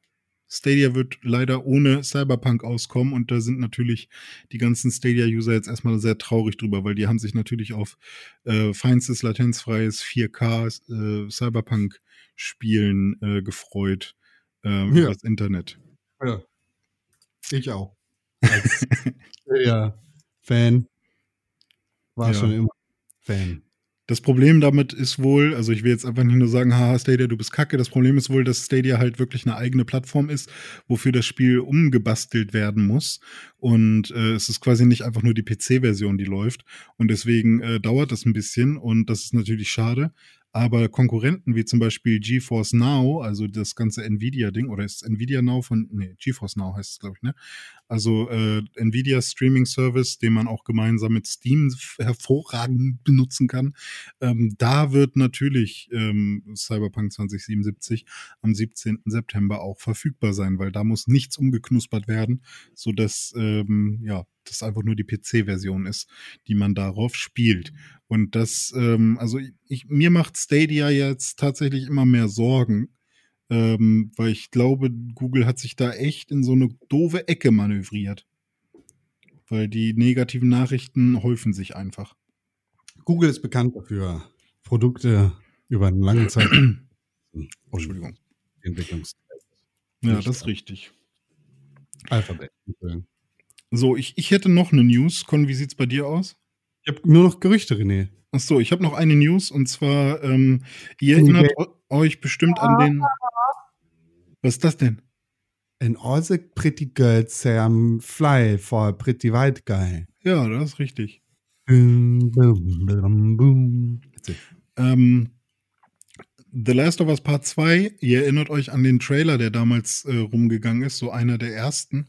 Stadia wird leider ohne Cyberpunk auskommen und da sind natürlich die ganzen Stadia-User jetzt erstmal sehr traurig drüber, weil die haben sich natürlich auf äh, feinstes, latenzfreies 4K äh, Cyberpunk-Spielen äh, gefreut äh, Ja. über das Internet. Ja. Ich auch. Als ja, Fan. War Ja. schon immer Fan. Das Problem damit ist wohl, also ich will jetzt einfach nicht nur sagen, haha, Stadia, du bist kacke. Das Problem ist wohl, dass Stadia halt wirklich eine eigene Plattform ist, wofür das Spiel umgebastelt werden muss. Und äh, es ist quasi nicht einfach nur die PC-Version, die läuft. Und deswegen äh, dauert das ein bisschen und das ist natürlich schade. Aber Konkurrenten wie zum Beispiel GeForce Now, also das ganze Nvidia-Ding, oder ist Nvidia Now von, nee, GeForce Now heißt es, glaube ich, ne? Also äh, Nvidia Streaming Service, den man auch gemeinsam mit Steam hervorragend benutzen kann. Ähm, da wird natürlich ähm, Cyberpunk 2077 am 17. September auch verfügbar sein, weil da muss nichts umgeknuspert werden, sodass ähm, ja, das einfach nur die PC-Version ist, die man darauf spielt. Und das, ähm, also ich, mir macht Stadia jetzt tatsächlich immer mehr Sorgen, ähm, weil ich glaube, Google hat sich da echt in so eine doofe Ecke manövriert. Weil die negativen Nachrichten häufen sich einfach. Google ist bekannt dafür, Produkte über einen langen Zeit Entschuldigung. Entwicklungs Ja, das ist richtig. Alphabet. So, ich, ich hätte noch eine News. Con, wie sieht's bei dir aus? Ich habe nur noch Gerüchte, René. Ach so, ich habe noch eine News und zwar, ähm, ihr Okay. erinnert eu- euch bestimmt an den. Was ist das denn? And all the pretty girls say I'm fly for a pretty white guy. Ja, das ist richtig. Boom, boom, boom. Ähm, The Last of Us Part 2, ihr erinnert euch an den Trailer, der damals äh, rumgegangen ist, so einer der ersten.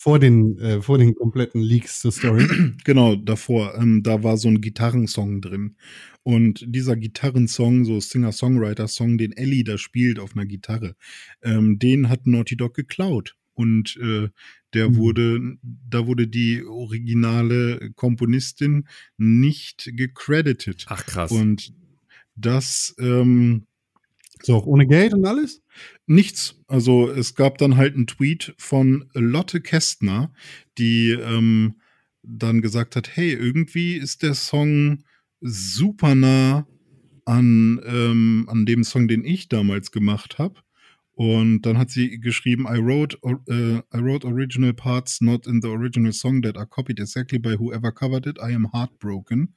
Vor den, äh, vor den kompletten Leaks zur Story. Genau, davor. Ähm, da war so ein Gitarrensong drin. Und dieser Gitarrensong, so Singer-Songwriter-Song, den Ellie da spielt auf einer Gitarre, ähm, den hat Naughty Dog geklaut. Und äh, der Mhm. wurde, da wurde die originale Komponistin nicht gecredited. Ach krass. Und das ähm, So, auch ohne Geld und alles? Nichts. Also es gab dann halt einen Tweet von Lotte Kästner, die ähm, dann gesagt hat, hey, irgendwie ist der Song super nah an, ähm, an dem Song, den ich damals gemacht habe. Und dann hat sie geschrieben, I wrote, äh, I wrote original parts not in the original song that are copied exactly by whoever covered it. I am heartbroken.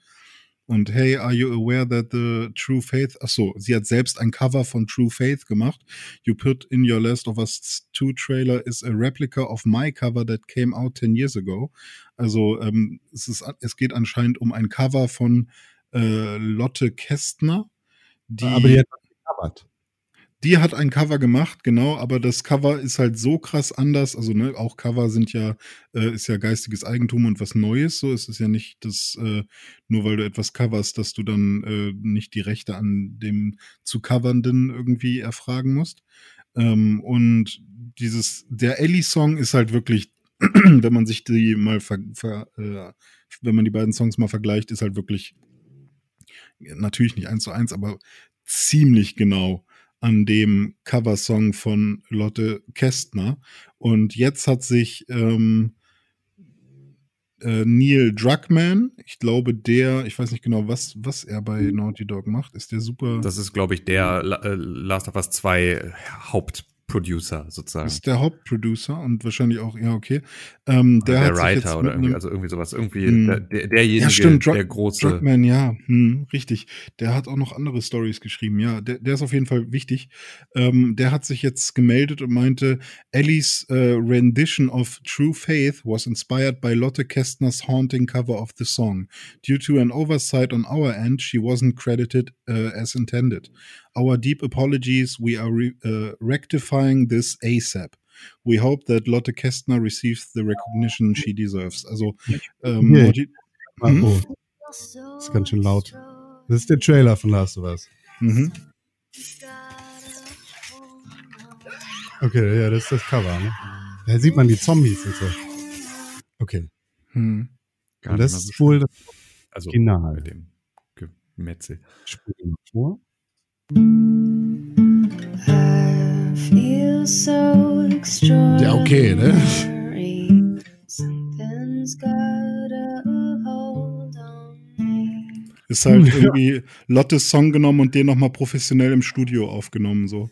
Und hey, are you aware that the True Faith, ach so, sie hat selbst ein Cover von True Faith gemacht. You put in your Last of Us 2 trailer is a replica of my cover that came out 10 years ago. Also ähm, es, ist, es geht anscheinend um ein Cover von äh, Lotte Kästner. Die, Aber die hat was gecovert. Die hat ein Cover gemacht, genau, aber das Cover ist halt so krass anders. Also, ne, auch Cover sind ja, äh, ist ja geistiges Eigentum und was Neues. So, es ist ja nicht das, äh, nur weil du etwas coverst, dass du dann äh, nicht die Rechte an dem zu covernden irgendwie erfragen musst. Ähm, und dieses, der Ellie-Song ist halt wirklich, wenn man sich die mal ver, ver, äh, wenn man die beiden Songs mal vergleicht, ist halt wirklich natürlich nicht eins zu eins, aber ziemlich genau an dem Coversong von Lotte Kästner. Und jetzt hat sich ähm, äh, Neil Druckmann, ich glaube der, ich weiß nicht genau, was, was er bei Naughty Dog macht, ist der super. Das ist, glaube ich, der äh, Last of Us 2 Hauptproducer sozusagen. ist der Hauptproducer und wahrscheinlich auch, ja, okay. Ähm, der, der Writer oder irgendwie, also irgendwie sowas. Irgendwie Hm. der, der, derjenige, Ja, stimmt, Druck- der große. Druckmann, ja, hm, richtig. Der hat auch noch andere Stories geschrieben. Ja, der, der ist auf jeden Fall wichtig. Ähm, der hat sich jetzt gemeldet und meinte, Ellies äh, rendition of True Faith was inspired by Lotte Kästners haunting cover of the song. Due to an oversight on our end, she wasn't credited uh, as intended. Our deep apologies. We are re uh, rectifying this ASAP. We hope that Lotte Kästner receives the recognition she deserves. Also, ähm, Ah, Hm? Oh, das ist ganz schön laut. Das ist der Trailer von Last of Us. Mhm. Okay, ja, das ist das Cover, ne? Da sieht man die Zombies und so. Okay. Hm. Gar Und nicht das ist wohl das Also Original. mit dem Gemetzel. Spiel mal vor. Ja, okay, ne? Ist halt Ja. irgendwie Lottes Song genommen und den nochmal professionell im Studio aufgenommen. So.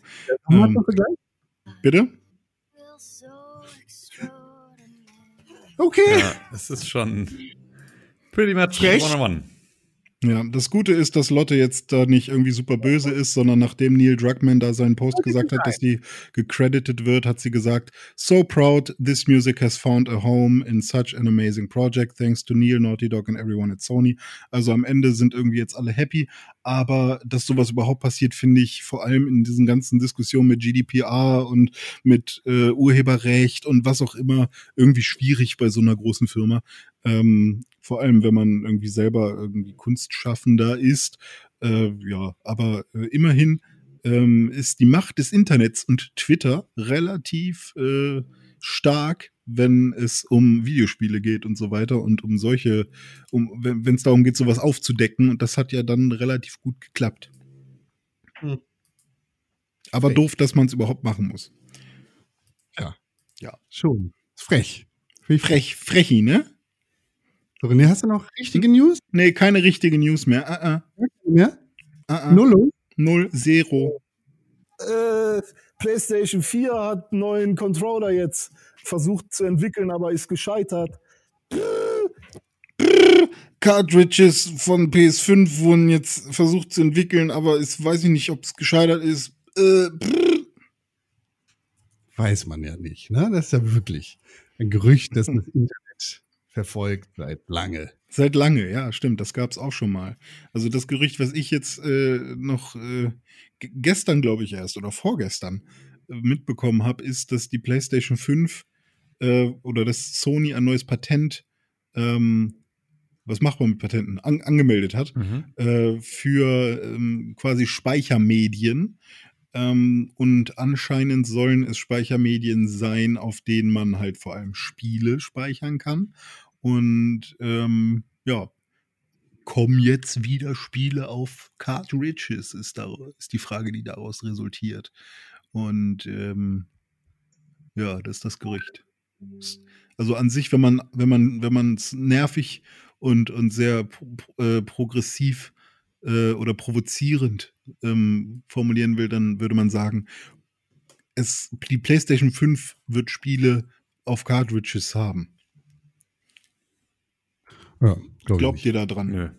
Wir Ähm? Bitte? Feel so extraordinary. Okay. Ja, es ist schon pretty much Frech. one on one. Ja, das Gute ist, dass Lotte jetzt da nicht irgendwie super böse ist, sondern nachdem Neil Druckmann da seinen Post gesagt hat, dass die gecredited wird, hat sie gesagt, so proud this music has found a home in such an amazing project, thanks to Neil, Naughty Dog and everyone at Sony. Also am Ende sind irgendwie jetzt alle happy, aber dass sowas überhaupt passiert, finde ich vor allem in diesen ganzen Diskussionen mit GDPR und mit äh, Urheberrecht und was auch immer irgendwie schwierig bei so einer großen Firma. Ähm, vor allem, wenn man irgendwie selber irgendwie Kunstschaffender ist. Äh, ja, aber äh, immerhin ähm, ist die Macht des Internets und Twitter relativ äh, stark, wenn es um Videospiele geht und so weiter und um solche, um, wenn es darum geht, sowas aufzudecken. Und das hat ja dann relativ gut geklappt. Hm. Aber Frech. doof, dass man es überhaupt machen muss. Schon. Ist frech. Finde ich Frech, frechi, ne? So, René, hast du noch richtige News? Nee, keine richtige News mehr. Ah, ah, Ja? ah, ah. Null? Null, zero. äh, PlayStation 4 hat einen neuen Controller jetzt versucht zu entwickeln, aber ist gescheitert. Cartridges von PS5 wurden jetzt versucht zu entwickeln, aber es weiß ich nicht, ob es gescheitert ist. Äh. Weiß man ja nicht, ne? Das ist ja wirklich ein Gerücht, das das Internet verfolgt seit lange. Seit lange, ja, stimmt. Das gab es auch schon mal. Also das Gerücht, was ich jetzt äh, noch äh, gestern, glaube ich, erst oder vorgestern äh, mitbekommen habe, ist, dass die PlayStation 5 äh, oder dass Sony ein neues Patent, ähm, was macht man mit Patenten, an, angemeldet hat Mhm. äh, für ähm, quasi Speichermedien. Ähm, und anscheinend sollen es Speichermedien sein, auf denen man halt vor allem Spiele speichern kann. Und ähm, ja, kommen jetzt wieder Spiele auf Cartridges, ist, da, ist die Frage, die daraus resultiert. Und ähm, ja, das ist das Gerücht. Also an sich, wenn man, wenn man, wenn man es nervig und, und sehr äh, progressiv äh, oder provozierend ähm, formulieren will, dann würde man sagen, es, die PlayStation 5 wird Spiele auf Cartridges haben. Ja, glaub Glaubt ihr da dran? Nö.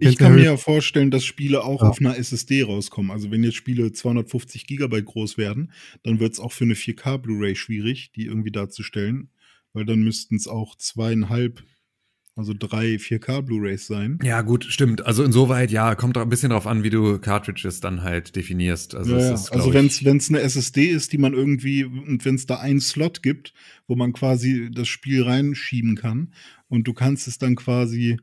Ich kann mir ja vorstellen, dass Spiele auch Ja. auf einer SSD rauskommen. Also wenn jetzt Spiele 250 Gigabyte groß werden, dann wird es auch für eine 4K Blu-ray schwierig, die irgendwie darzustellen, weil dann müssten es auch zweieinhalb, also drei 4K Blu-rays sein. Ja, gut, stimmt. Also insoweit, ja, kommt auch ein bisschen drauf an, wie du Cartridges dann halt definierst. Also, ja, ist, also wenn es eine SSD ist, die man irgendwie, und wenn es da einen Slot gibt, wo man quasi das Spiel reinschieben kann und du kannst es dann quasi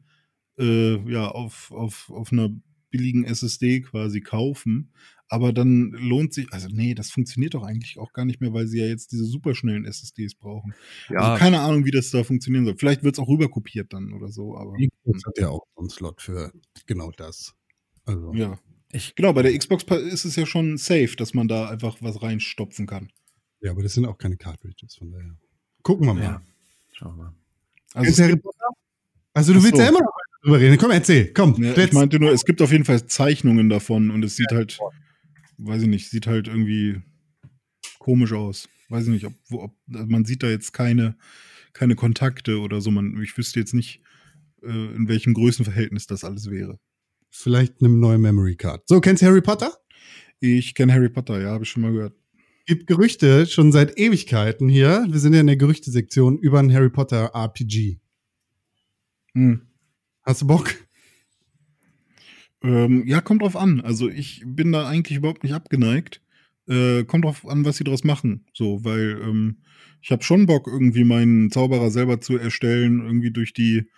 äh, ja, auf, auf, auf einer billigen SSD quasi kaufen, aber dann lohnt sich, also nee, das funktioniert doch eigentlich auch gar nicht mehr, weil sie ja jetzt diese superschnellen SSDs brauchen. ja, Also keine Ahnung, wie das da funktionieren soll. Vielleicht wird es auch rüberkopiert dann oder so, aber Xbox hat ja auch so einen Slot für genau das. Also, ja. ich, Genau, bei der Xbox ist es ja schon safe, dass man da einfach was reinstopfen kann. ja, aber das sind auch keine Cartridges, von daher. Gucken wir mal. ja, schauen wir mal. Also? Also du willst ja immer noch drüber reden. Komm, erzähl. Komm, Ja, ich meinte nur, es gibt auf jeden Fall Zeichnungen davon und es sieht halt, weiß ich nicht, sieht halt irgendwie komisch aus. Weiß ich nicht, ob, ob also man sieht da jetzt keine, keine Kontakte oder so. Man, ich wüsste jetzt nicht, äh, in welchem Größenverhältnis das alles wäre. vielleicht eine neue Memory Card. So, kennst du Harry Potter? Ich kenne Harry Potter, ja, habe ich schon mal gehört. Gibt Gerüchte schon seit Ewigkeiten hier. Wir sind ja in der Gerüchtesektion über ein Harry Potter RPG. Hm. Hast du Bock? Ähm, ja, kommt drauf an. Also ich bin da eigentlich überhaupt nicht abgeneigt. Äh, kommt drauf an, was sie draus machen. So, weil ähm, ich habe schon Bock, irgendwie meinen Zauberer selber zu erstellen, irgendwie durch die,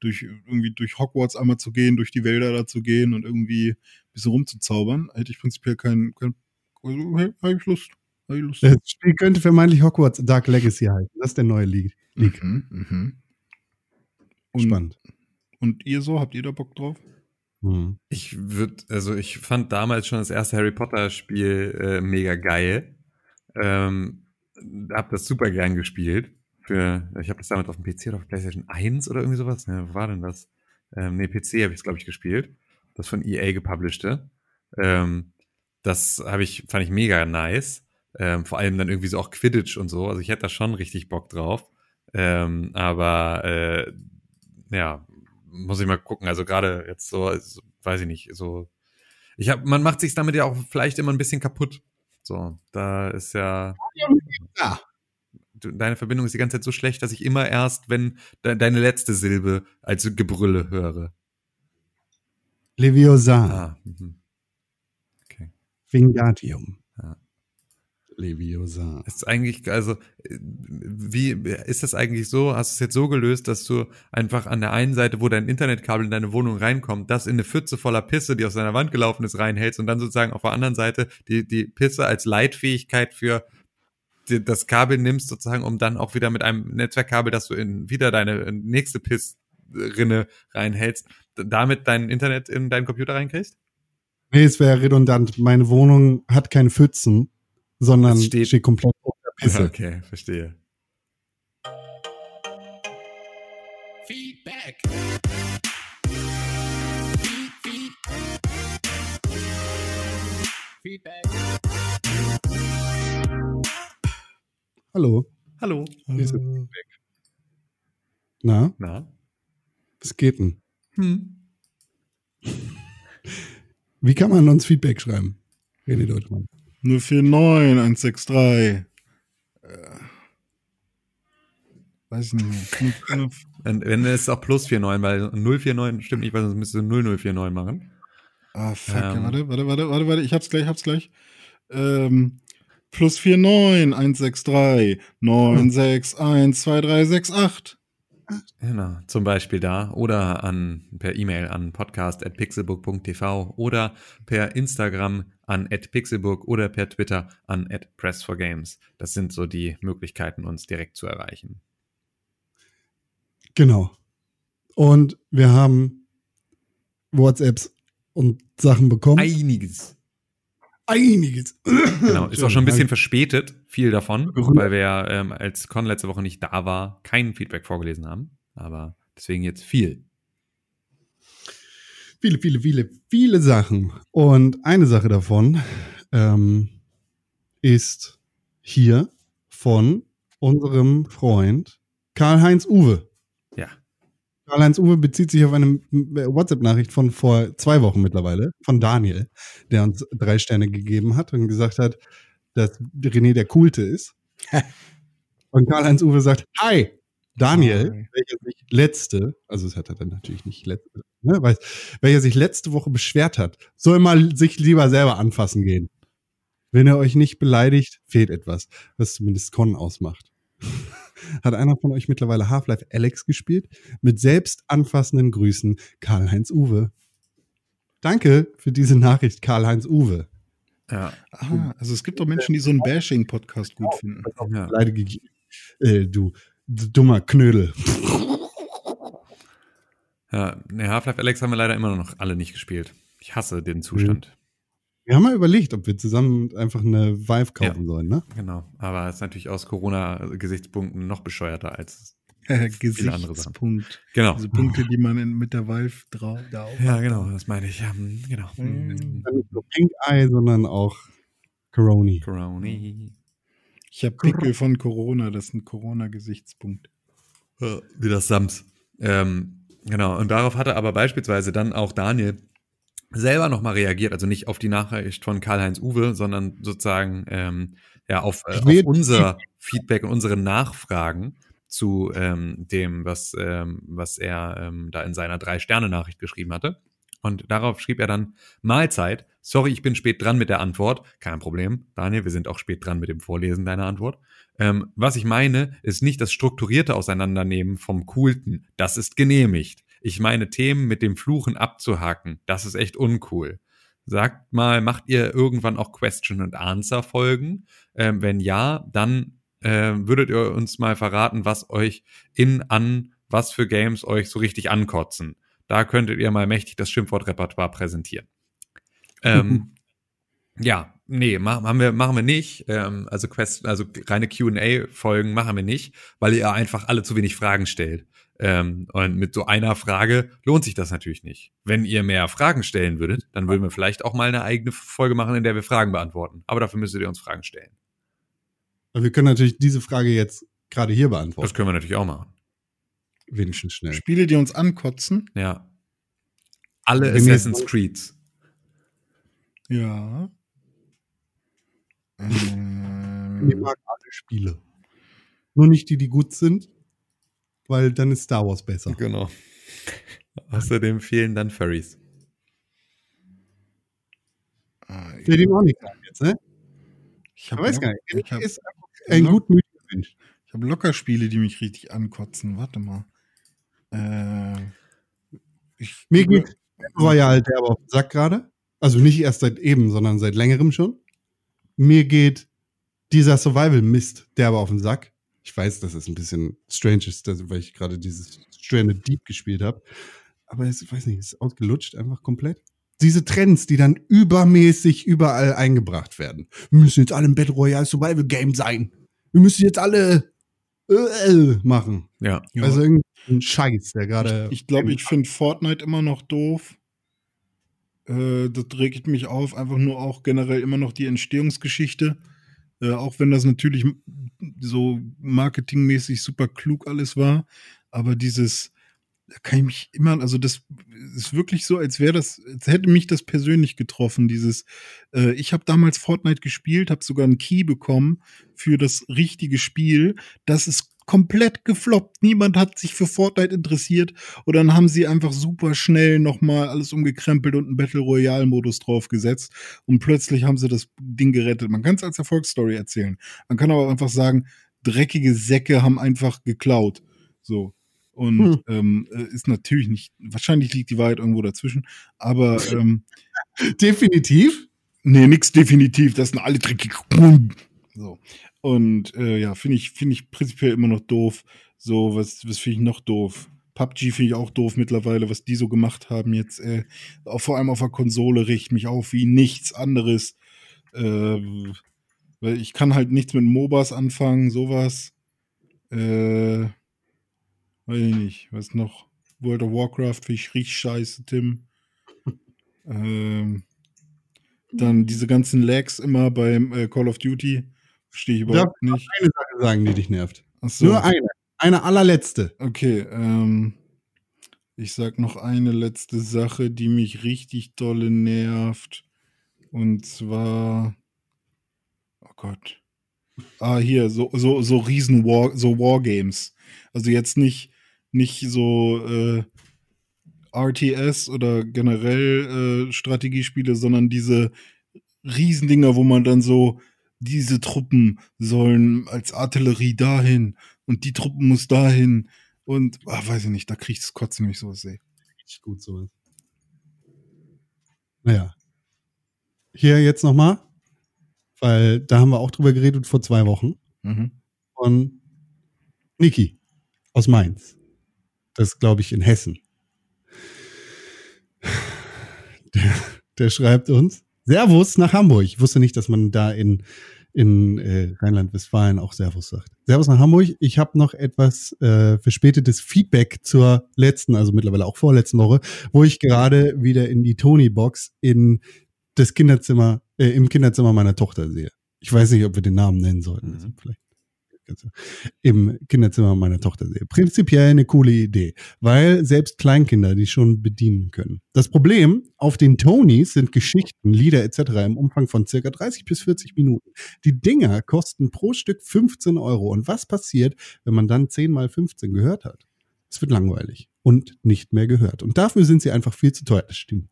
durch irgendwie durch Hogwarts einmal zu gehen, durch die Wälder da zu gehen und irgendwie ein bisschen rumzuzaubern. Hätte ich prinzipiell keinen, kein, also, hey, hab ich Lust. Hab ich Lust. Das Spiel könnte vermeintlich Hogwarts Dark Legacy heißen. Das ist der neue League. Mhm, mhm. Spannend. und ihr so, habt ihr da Bock drauf? Mhm. Ich würde, also ich fand damals schon das erste Harry Potter Spiel äh, mega geil. Ähm, hab das super gern gespielt. Für, ich habe das damals auf dem PC oder auf PlayStation 1 oder irgendwie sowas. Ne, wo war denn das? Ähm, nee, PC habe ich es, glaube ich, gespielt. Das von EA gepublishte. Ähm, das habe ich, fand ich mega nice. Ähm, vor allem dann irgendwie so auch Quidditch und so. Also ich hätte da schon richtig Bock drauf. Ähm, aber äh, ja, muss ich mal gucken. Also gerade jetzt so, so, weiß ich nicht, so. Ich hab, man macht sich damit ja auch vielleicht immer ein bisschen kaputt. So, da ist ja. Ja. Du, deine Verbindung ist die ganze Zeit so schlecht, dass ich immer erst, wenn de deine letzte Silbe als Gebrülle höre. Leviosa. Ah, mhm. Okay. Vingatium. Leviosa. Ist eigentlich, also, äh, wie ist das eigentlich so? Hast du es jetzt so gelöst, dass du einfach an der einen Seite, wo dein Internetkabel in deine Wohnung reinkommt, das in eine Pfütze voller Pisse, die aus deiner Wand gelaufen ist, reinhältst und dann sozusagen auf der anderen Seite die, die Pisse als Leitfähigkeit für die, das Kabel nimmst, sozusagen, um dann auch wieder mit einem Netzwerkkabel, dass du in wieder deine nächste Pissrinne reinhältst, damit dein Internet in deinen Computer reinkriegst? Nee, es wäre redundant. Meine Wohnung hat keine Pfützen, sondern Es steht, steht- komplett unter Pisse. Okay, verstehe. Feedback. Feedback. Hallo. Hallo. Hier ist das Feedback. Na, Na? was geht denn? Hm. Wie kann man uns Feedback schreiben? René Deutschmann. 049 163. weiß ich nicht mehr. Wenn, wenn es auch plus 49, weil 049 stimmt nicht, weil sonst müsstest du 0049 machen. Ah, fuck, Ähm. warte, warte, warte, warte, warte, ich hab's gleich, hab's gleich. Ähm, plus 49, 163, 961, 2368. Genau, zum Beispiel da oder an per E-Mail an podcast@pixelbook.tv oder per Instagram an @pixelbook oder per Twitter an @press4games. Das sind so die Möglichkeiten, uns direkt zu erreichen. Genau. Und wir haben WhatsApps und Sachen bekommen. Einiges. Einiges. Genau, ist auch schon ein bisschen verspätet, viel davon, weil wir ähm, als Con letzte Woche nicht da war, kein Feedback vorgelesen haben. Aber deswegen jetzt viel. Viele, viele, viele, viele Sachen. Und eine Sache davon ähm, ist hier von unserem Freund Karl-Heinz Uwe. Karl-Heinz Uwe bezieht sich auf eine WhatsApp-Nachricht von vor zwei Wochen mittlerweile, von Daniel, der uns drei Sterne gegeben hat und gesagt hat, dass René der Coolte ist. und Karl-Heinz Uwe sagt, hi, Daniel, Hi. welcher sich letzte, also es hat er dann natürlich nicht letzte, ne, weiß, welcher sich letzte Woche beschwert hat, soll mal sich lieber selber anfassen gehen. Wenn er euch nicht beleidigt, fehlt etwas, was zumindest Con ausmacht. Hat einer von euch mittlerweile Half-Life Alex gespielt? Mit selbst anfassenden Grüßen, Karl-Heinz Uwe. Danke für diese Nachricht, Karl-Heinz Uwe. Ja. Ah, also es gibt auch Menschen, die so einen Bashing-Podcast gut finden. ja. Äh, du, du dummer Knödel. Ja, ne, Half-Life Alex haben wir leider immer noch alle nicht gespielt. Ich hasse den Zustand. Wir haben mal überlegt, ob wir zusammen einfach eine Vive kaufen sollen, ne? Genau. Aber es ist natürlich aus Corona-Gesichtspunkten noch bescheuerter als. Viele andere Sachen. Gesichtspunkt. Genau. Diese Punkte, die man in, mit der Valve drauf. Da auf Ja, genau, das meine ich. Ja, genau. Mhm. Nicht nur Pink Eye, sondern auch Coroni. Corona. Ich habe Pickel von Corona, das ist ein Corona-Gesichtspunkt. Ja, Wie das Sams. Ähm, genau. Und darauf hatte aber beispielsweise dann auch Daniel selber nochmal reagiert, also nicht auf die Nachricht von Karl-Heinz Uwe, sondern sozusagen ähm, ja auf, äh, auf unser Feedback und unsere Nachfragen zu ähm, dem, was, ähm, was er ähm, da in seiner Drei-Sterne-Nachricht geschrieben hatte. Und darauf schrieb er dann, Mahlzeit, sorry, ich bin spät dran mit der Antwort. Kein Problem, Daniel, wir sind auch spät dran mit dem Vorlesen deiner Antwort. Ähm, was ich meine, ist nicht das strukturierte Auseinandernehmen vom Coolten. Das ist genehmigt. Ich meine, Themen mit dem Fluchen abzuhaken, das ist echt uncool. Sagt mal, macht ihr irgendwann auch Question and Answer Folgen? Ähm, wenn ja, dann ähm, würdet ihr uns mal verraten, was euch in an was für Games euch so richtig ankotzen. Da könntet ihr mal mächtig das Schimpfwortrepertoire präsentieren. Ähm, ja, nee, machen, wir, machen wir nicht. Ähm, also Quest, also reine QA-Folgen machen wir nicht, weil ihr einfach alle zu wenig Fragen stellt. Ähm, und mit so einer Frage lohnt sich das natürlich nicht. Wenn ihr mehr Fragen stellen würdet, dann würden wir vielleicht auch mal eine eigene Folge machen, in der wir Fragen beantworten. Aber dafür müsstet ihr uns Fragen stellen. Aber wir können natürlich diese Frage jetzt gerade hier beantworten. Das können wir natürlich auch machen. Wenigstens schnell. Spiele, die uns ankotzen. Ja. Alle Wenn wir- Assassin's Creeds. Ja. Ich Ähm, mag alle Spiele. Nur nicht die, die gut sind, weil dann ist Star Wars besser. Genau. Außerdem fehlen dann Furries. ah, Fällt ihm auch nicht ein jetzt, ne? ich Ich habe weiß gar nicht. Ich Er habe ist ein gutmütiger Mensch. ich hab locker Spiele, die mich richtig ankotzen. Warte mal. Äh, ich, Mir geht Royal derbe auf den Sack gerade. Also nicht erst seit eben, sondern seit längerem schon. Mir geht dieser Survival-Mist derbe auf den Sack. Ich weiß, dass es ein bisschen strange ist, weil ich gerade dieses Stranded Deep gespielt habe. Aber es, ich weiß nicht, es ist ausgelutscht einfach komplett. Diese Trends, die dann übermäßig überall eingebracht werden. Wir müssen jetzt alle im Battle Royale Survival Game sein. Wir müssen jetzt alle äh, machen. Ja. Also irgendein Scheiß, der gerade. Ich glaube, ich finde Fortnite immer noch doof. Äh, das regt mich auf. Einfach nur auch generell immer noch die Entstehungsgeschichte. Äh, auch wenn das natürlich so marketingmäßig super klug alles war. Aber dieses, da kann ich mich immer, also das ist wirklich so, als wäre das, als hätte mich das persönlich getroffen. Dieses, äh, ich habe damals Fortnite gespielt, habe sogar einen Key bekommen für das richtige Spiel. Das ist komplett gefloppt. Niemand hat sich für Fortnite interessiert. Und dann haben sie einfach super schnell nochmal alles umgekrempelt und einen Battle Royale Modus draufgesetzt. Und plötzlich haben sie das Ding gerettet. Man kann es als Erfolgsstory erzählen. Man kann aber einfach sagen, dreckige Säcke haben einfach geklaut. So. Und Hm. ähm, äh, ist natürlich nicht, wahrscheinlich liegt die Wahrheit irgendwo dazwischen, aber ähm, Definitiv. Nee, nix definitiv. Das sind alle dreckig. So. Und äh, ja, finde ich, finde ich prinzipiell immer noch doof. So, was, was finde ich noch doof? PUBG finde ich auch doof mittlerweile, was die so gemacht haben jetzt. Äh, auch vor allem auf der Konsole riecht mich auf wie nichts anderes. Äh, weil ich kann halt nichts mit MOBAs anfangen, sowas. Äh, weiß ich nicht. Was noch? World of Warcraft finde ich richtig scheiße, Tim. ähm, dann diese ganzen Lags immer beim äh, Call of Duty. Verstehe ich überhaupt nicht. Eine Sache sagen, die dich nervt. So. Nur eine. Eine allerletzte. Okay, ähm, ich sag noch eine letzte Sache, die mich richtig dolle nervt. Und zwar, oh Gott. Ah, hier, so, so, so riesen War, so Wargames. Also jetzt nicht, nicht so äh, RTS oder generell äh, Strategiespiele, sondern diese Riesendinger, wo man dann so, diese Truppen sollen als Artillerie dahin und die Truppen muss dahin und, ah, weiß ich nicht, da kriegt es kotzen mich sowas, ey. Richtig gut sowas. Naja. Hier jetzt nochmal, weil da haben wir auch drüber geredet vor zwei Wochen. Mhm. Von Niki aus Mainz. Das ist, glaube ich, in Hessen. Der, der schreibt uns, Servus nach Hamburg. Ich wusste nicht, dass man da in, in äh, Rheinland-Westfalen auch Servus sagt. Servus nach Hamburg. Ich habe noch etwas äh, verspätetes Feedback zur letzten, also mittlerweile auch vorletzten Woche, wo ich gerade wieder in die Tony-Box in das Kinderzimmer, äh, im Kinderzimmer meiner Tochter sehe. Ich weiß nicht, ob wir den Namen nennen sollten. Mhm. Vielleicht im Kinderzimmer meiner Tochter sehe. Prinzipiell eine coole Idee, weil selbst Kleinkinder die schon bedienen können. Das Problem auf den Tonys sind Geschichten, Lieder etc. im Umfang von circa 30 bis 40 Minuten. Die Dinger kosten pro Stück 15 Euro. Und was passiert, wenn man dann 10 mal 15 gehört hat? Es wird langweilig und nicht mehr gehört. Und dafür sind sie einfach viel zu teuer. Das stimmt.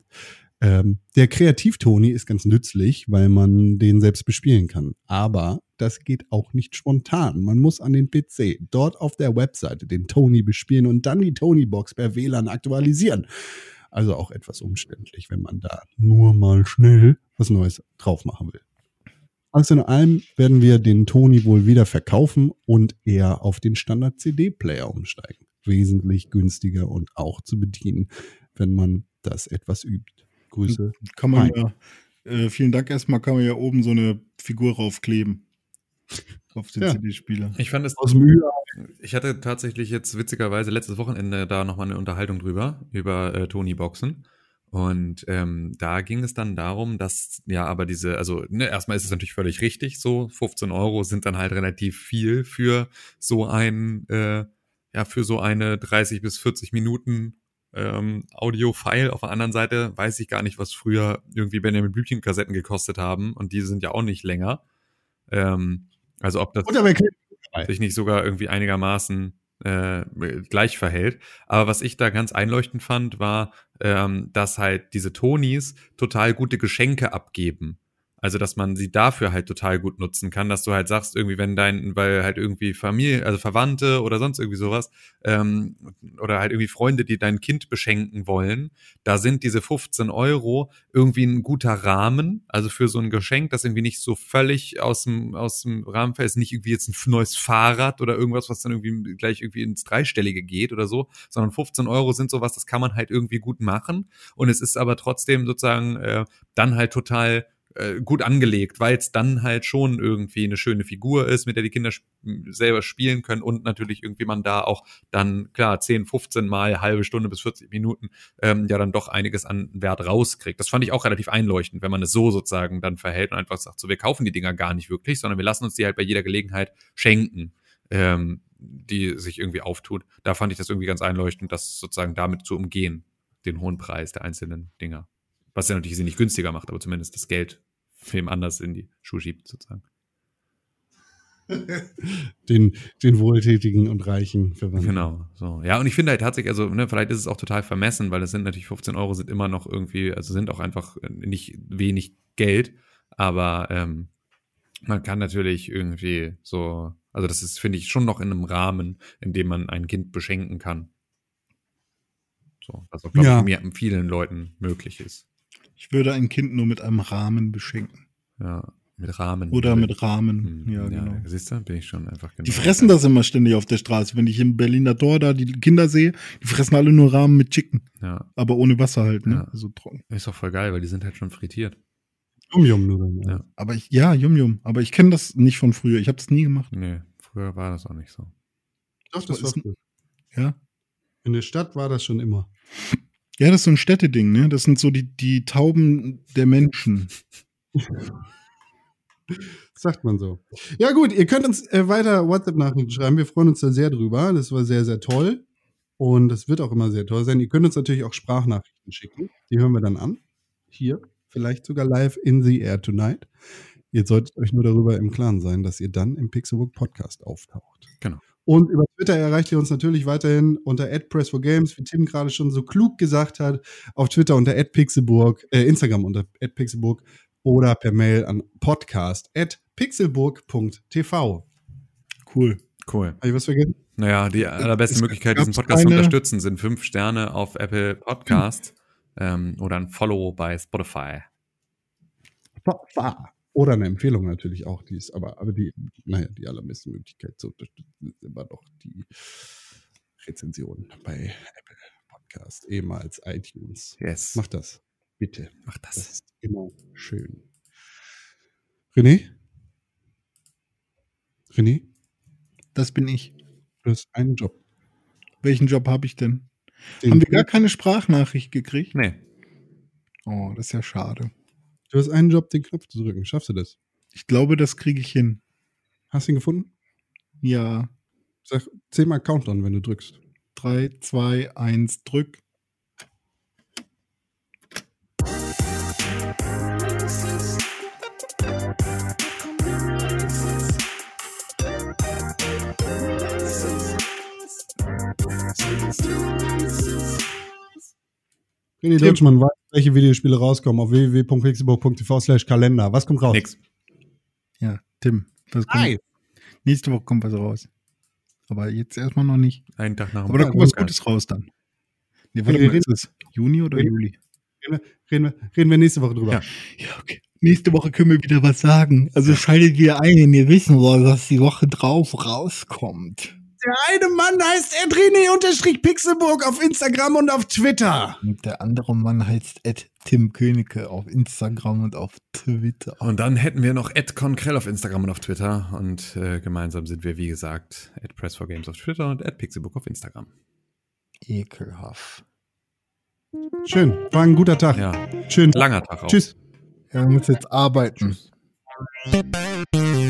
Ähm, der Kreativ-Toni ist ganz nützlich, weil man den selbst bespielen kann. Aber das geht auch nicht spontan. Man muss an den PC, dort auf der Webseite den Tony bespielen und dann die Tony-Box per WLAN aktualisieren. Also auch etwas umständlich, wenn man da nur mal schnell was Neues drauf machen will. Alles in allem werden wir den Tony wohl wieder verkaufen und eher auf den Standard-CD-Player umsteigen. Wesentlich günstiger und auch zu bedienen, wenn man das etwas übt. Grüße. Kann man Nein. ja, äh, vielen Dank erstmal, kann man ja oben so eine Figur raufkleben. Auf den Ja. CD-Spieler. Ich fand es Aus Ü Ich hatte tatsächlich jetzt witzigerweise letztes Wochenende da nochmal eine Unterhaltung drüber, über äh, Tony Boxen. Und ähm, da ging es dann darum, dass ja aber diese, also ne, erstmal ist es natürlich völlig richtig, so 15 Euro sind dann halt relativ viel für so ein, äh, ja, für so eine 30 bis 40 Minuten ähm, Audio-File. Auf der anderen Seite weiß ich gar nicht, was früher irgendwie Benjamin Blümchen-Kassetten gekostet haben und die sind ja auch nicht länger. Ähm, also ob das sich nicht sogar irgendwie einigermaßen äh, gleich verhält. Aber was ich da ganz einleuchtend fand, war, ähm, dass halt diese Tonis total gute Geschenke abgeben. Also, dass man sie dafür halt total gut nutzen kann, dass du halt sagst, irgendwie, wenn dein, weil halt irgendwie Familie, also Verwandte oder sonst irgendwie sowas, ähm, oder halt irgendwie Freunde, die dein Kind beschenken wollen, da sind diese 15 Euro irgendwie ein guter Rahmen, also für so ein Geschenk, das irgendwie nicht so völlig aus dem, aus dem Rahmen fällt, ist nicht irgendwie jetzt ein neues Fahrrad oder irgendwas, was dann irgendwie gleich irgendwie ins Dreistellige geht oder so, sondern 15 Euro sind sowas, das kann man halt irgendwie gut machen. Und es ist aber trotzdem sozusagen äh, dann halt total äh, gut angelegt, weil es dann halt schon irgendwie eine schöne Figur ist, mit der die Kinder sp selber spielen können und natürlich irgendwie man da auch dann, klar, 10, 15 mal halbe Stunde bis 40 Minuten ähm, ja dann doch einiges an Wert rauskriegt. Das fand ich auch relativ einleuchtend, wenn man es so sozusagen dann verhält und einfach sagt, so wir kaufen die Dinger gar nicht wirklich, sondern wir lassen uns die halt bei jeder Gelegenheit schenken. Ähm, die sich irgendwie auftut. Da fand ich das irgendwie ganz einleuchtend, das sozusagen damit zu umgehen, den hohen Preis der einzelnen Dinger. Was ja natürlich sie nicht günstiger macht, aber zumindest das Geld wem anders in die Schuhe schiebt, sozusagen. den, den Wohltätigen und Reichen verwandeln. Genau, so. Ja, und ich finde halt tatsächlich, also, ne, vielleicht ist es auch total vermessen, weil es sind natürlich 15 Euro sind immer noch irgendwie, also sind auch einfach nicht wenig Geld, aber ähm, man kann natürlich irgendwie so, also das ist, finde ich, schon noch in einem Rahmen, in dem man ein Kind beschenken kann. So, was auch, glaube Ja. ich, mir, vielen Leuten möglich ist. Ich würde ein Kind nur mit einem Rahmen beschenken. Ja, mit Rahmen. Oder mit Rahmen. Hm, Ja, genau. Siehst du, bin ich schon einfach genau. Die fressen das immer ständig auf der Straße. Wenn ich im Berliner Tor da die Kinder sehe, die fressen alle nur Rahmen mit Chicken. Ja, Aber ohne Wasser halt, ne? Ja. Also trocken. ist doch voll geil, weil die sind halt schon frittiert. Yum-Yum-Nudeln. Ja. Ja. Aber ich, ja, Yum Yum. Aber ich kenne das nicht von früher. Ich habe das nie gemacht. Nee, früher war das auch nicht so. Doch, das war Ist-. Ja. In der Stadt war das schon immer. Ja, das ist so ein Städteding, ne? Das sind so die, die Tauben der Menschen. Sagt man so. Ja, gut, ihr könnt uns äh, weiter WhatsApp-Nachrichten schreiben. Wir freuen uns da sehr drüber. Das war sehr, sehr toll. Und das wird auch immer sehr toll sein. Ihr könnt uns natürlich auch Sprachnachrichten schicken. Die hören wir dann an. Hier, vielleicht sogar live in the air tonight. Ihr solltet euch nur darüber im Klaren sein, dass ihr dann im Pixelbook Podcast auftaucht. Genau. Und über Twitter erreicht ihr uns natürlich weiterhin unter @press4games, wie Tim gerade schon so klug gesagt hat, auf Twitter unter @pixelburg, äh, Instagram unter @pixelburg oder per Mail an podcast@pixelburg.tv. Cool. Cool. Habe ich was vergessen? Naja, die allerbeste es Möglichkeit, diesen Podcast zu unterstützen, sind fünf Sterne auf Apple Podcast ähm, oder ein Follow bei Spotify. Oder eine Empfehlung natürlich auch, die ist, aber, aber die, naja, die allerbeste Möglichkeit zu unterstützen ist immer noch die Rezension bei Apple Podcast, ehemals iTunes. Yes. Macht das, bitte. Mach Das das. ist immer schön. René? René, Das bin ich. du hast einen Job. Welchen Job habe ich denn? Den Haben wir gar keine Sprachnachricht gekriegt? Nee. Oh, das ist ja schade. Du hast einen Job, den Knopf zu drücken. Schaffst du das? Ich glaube, das kriege ich hin. Hast du ihn gefunden? Ja. Sag zehnmal Countdown, wenn du drückst. 3, 2, 1, drück. René. Deutschmann weiß, welche Videospiele rauskommen auf www.pixelburg.tv slash Kalender. Was kommt raus? Nix. Ja, Tim. Was kommt? Nein. Nächste Woche kommt was raus. Aber jetzt erstmal noch nicht. Einen Tag nach dem Aber da kommt was. Gutes raus dann. Nee, warte Reden- mal, ist es Juni oder Reden- Juli? Reden wir, reden wir nächste Woche drüber. Ja. Ja, okay. Nächste Woche können wir wieder was sagen. Also schaltet wieder ein, wenn ihr wissen wollt, was die Woche drauf rauskommt. Der eine Mann heißt René-Pixelburg auf Instagram und auf Twitter. Und der andere Mann heißt Ed Tim Königke auf Instagram und auf Twitter. Und dann hätten wir noch Ed Konkrell auf Instagram und auf Twitter. Und äh, gemeinsam sind wir, wie gesagt, at Press4Games auf Twitter und at Pixelbook auf Instagram. Ekelhaft. Schön, war ein guter Tag. Ja, Schön. langer Tag auch. Tschüss. Ja, wir müssen jetzt arbeiten. Tschüss.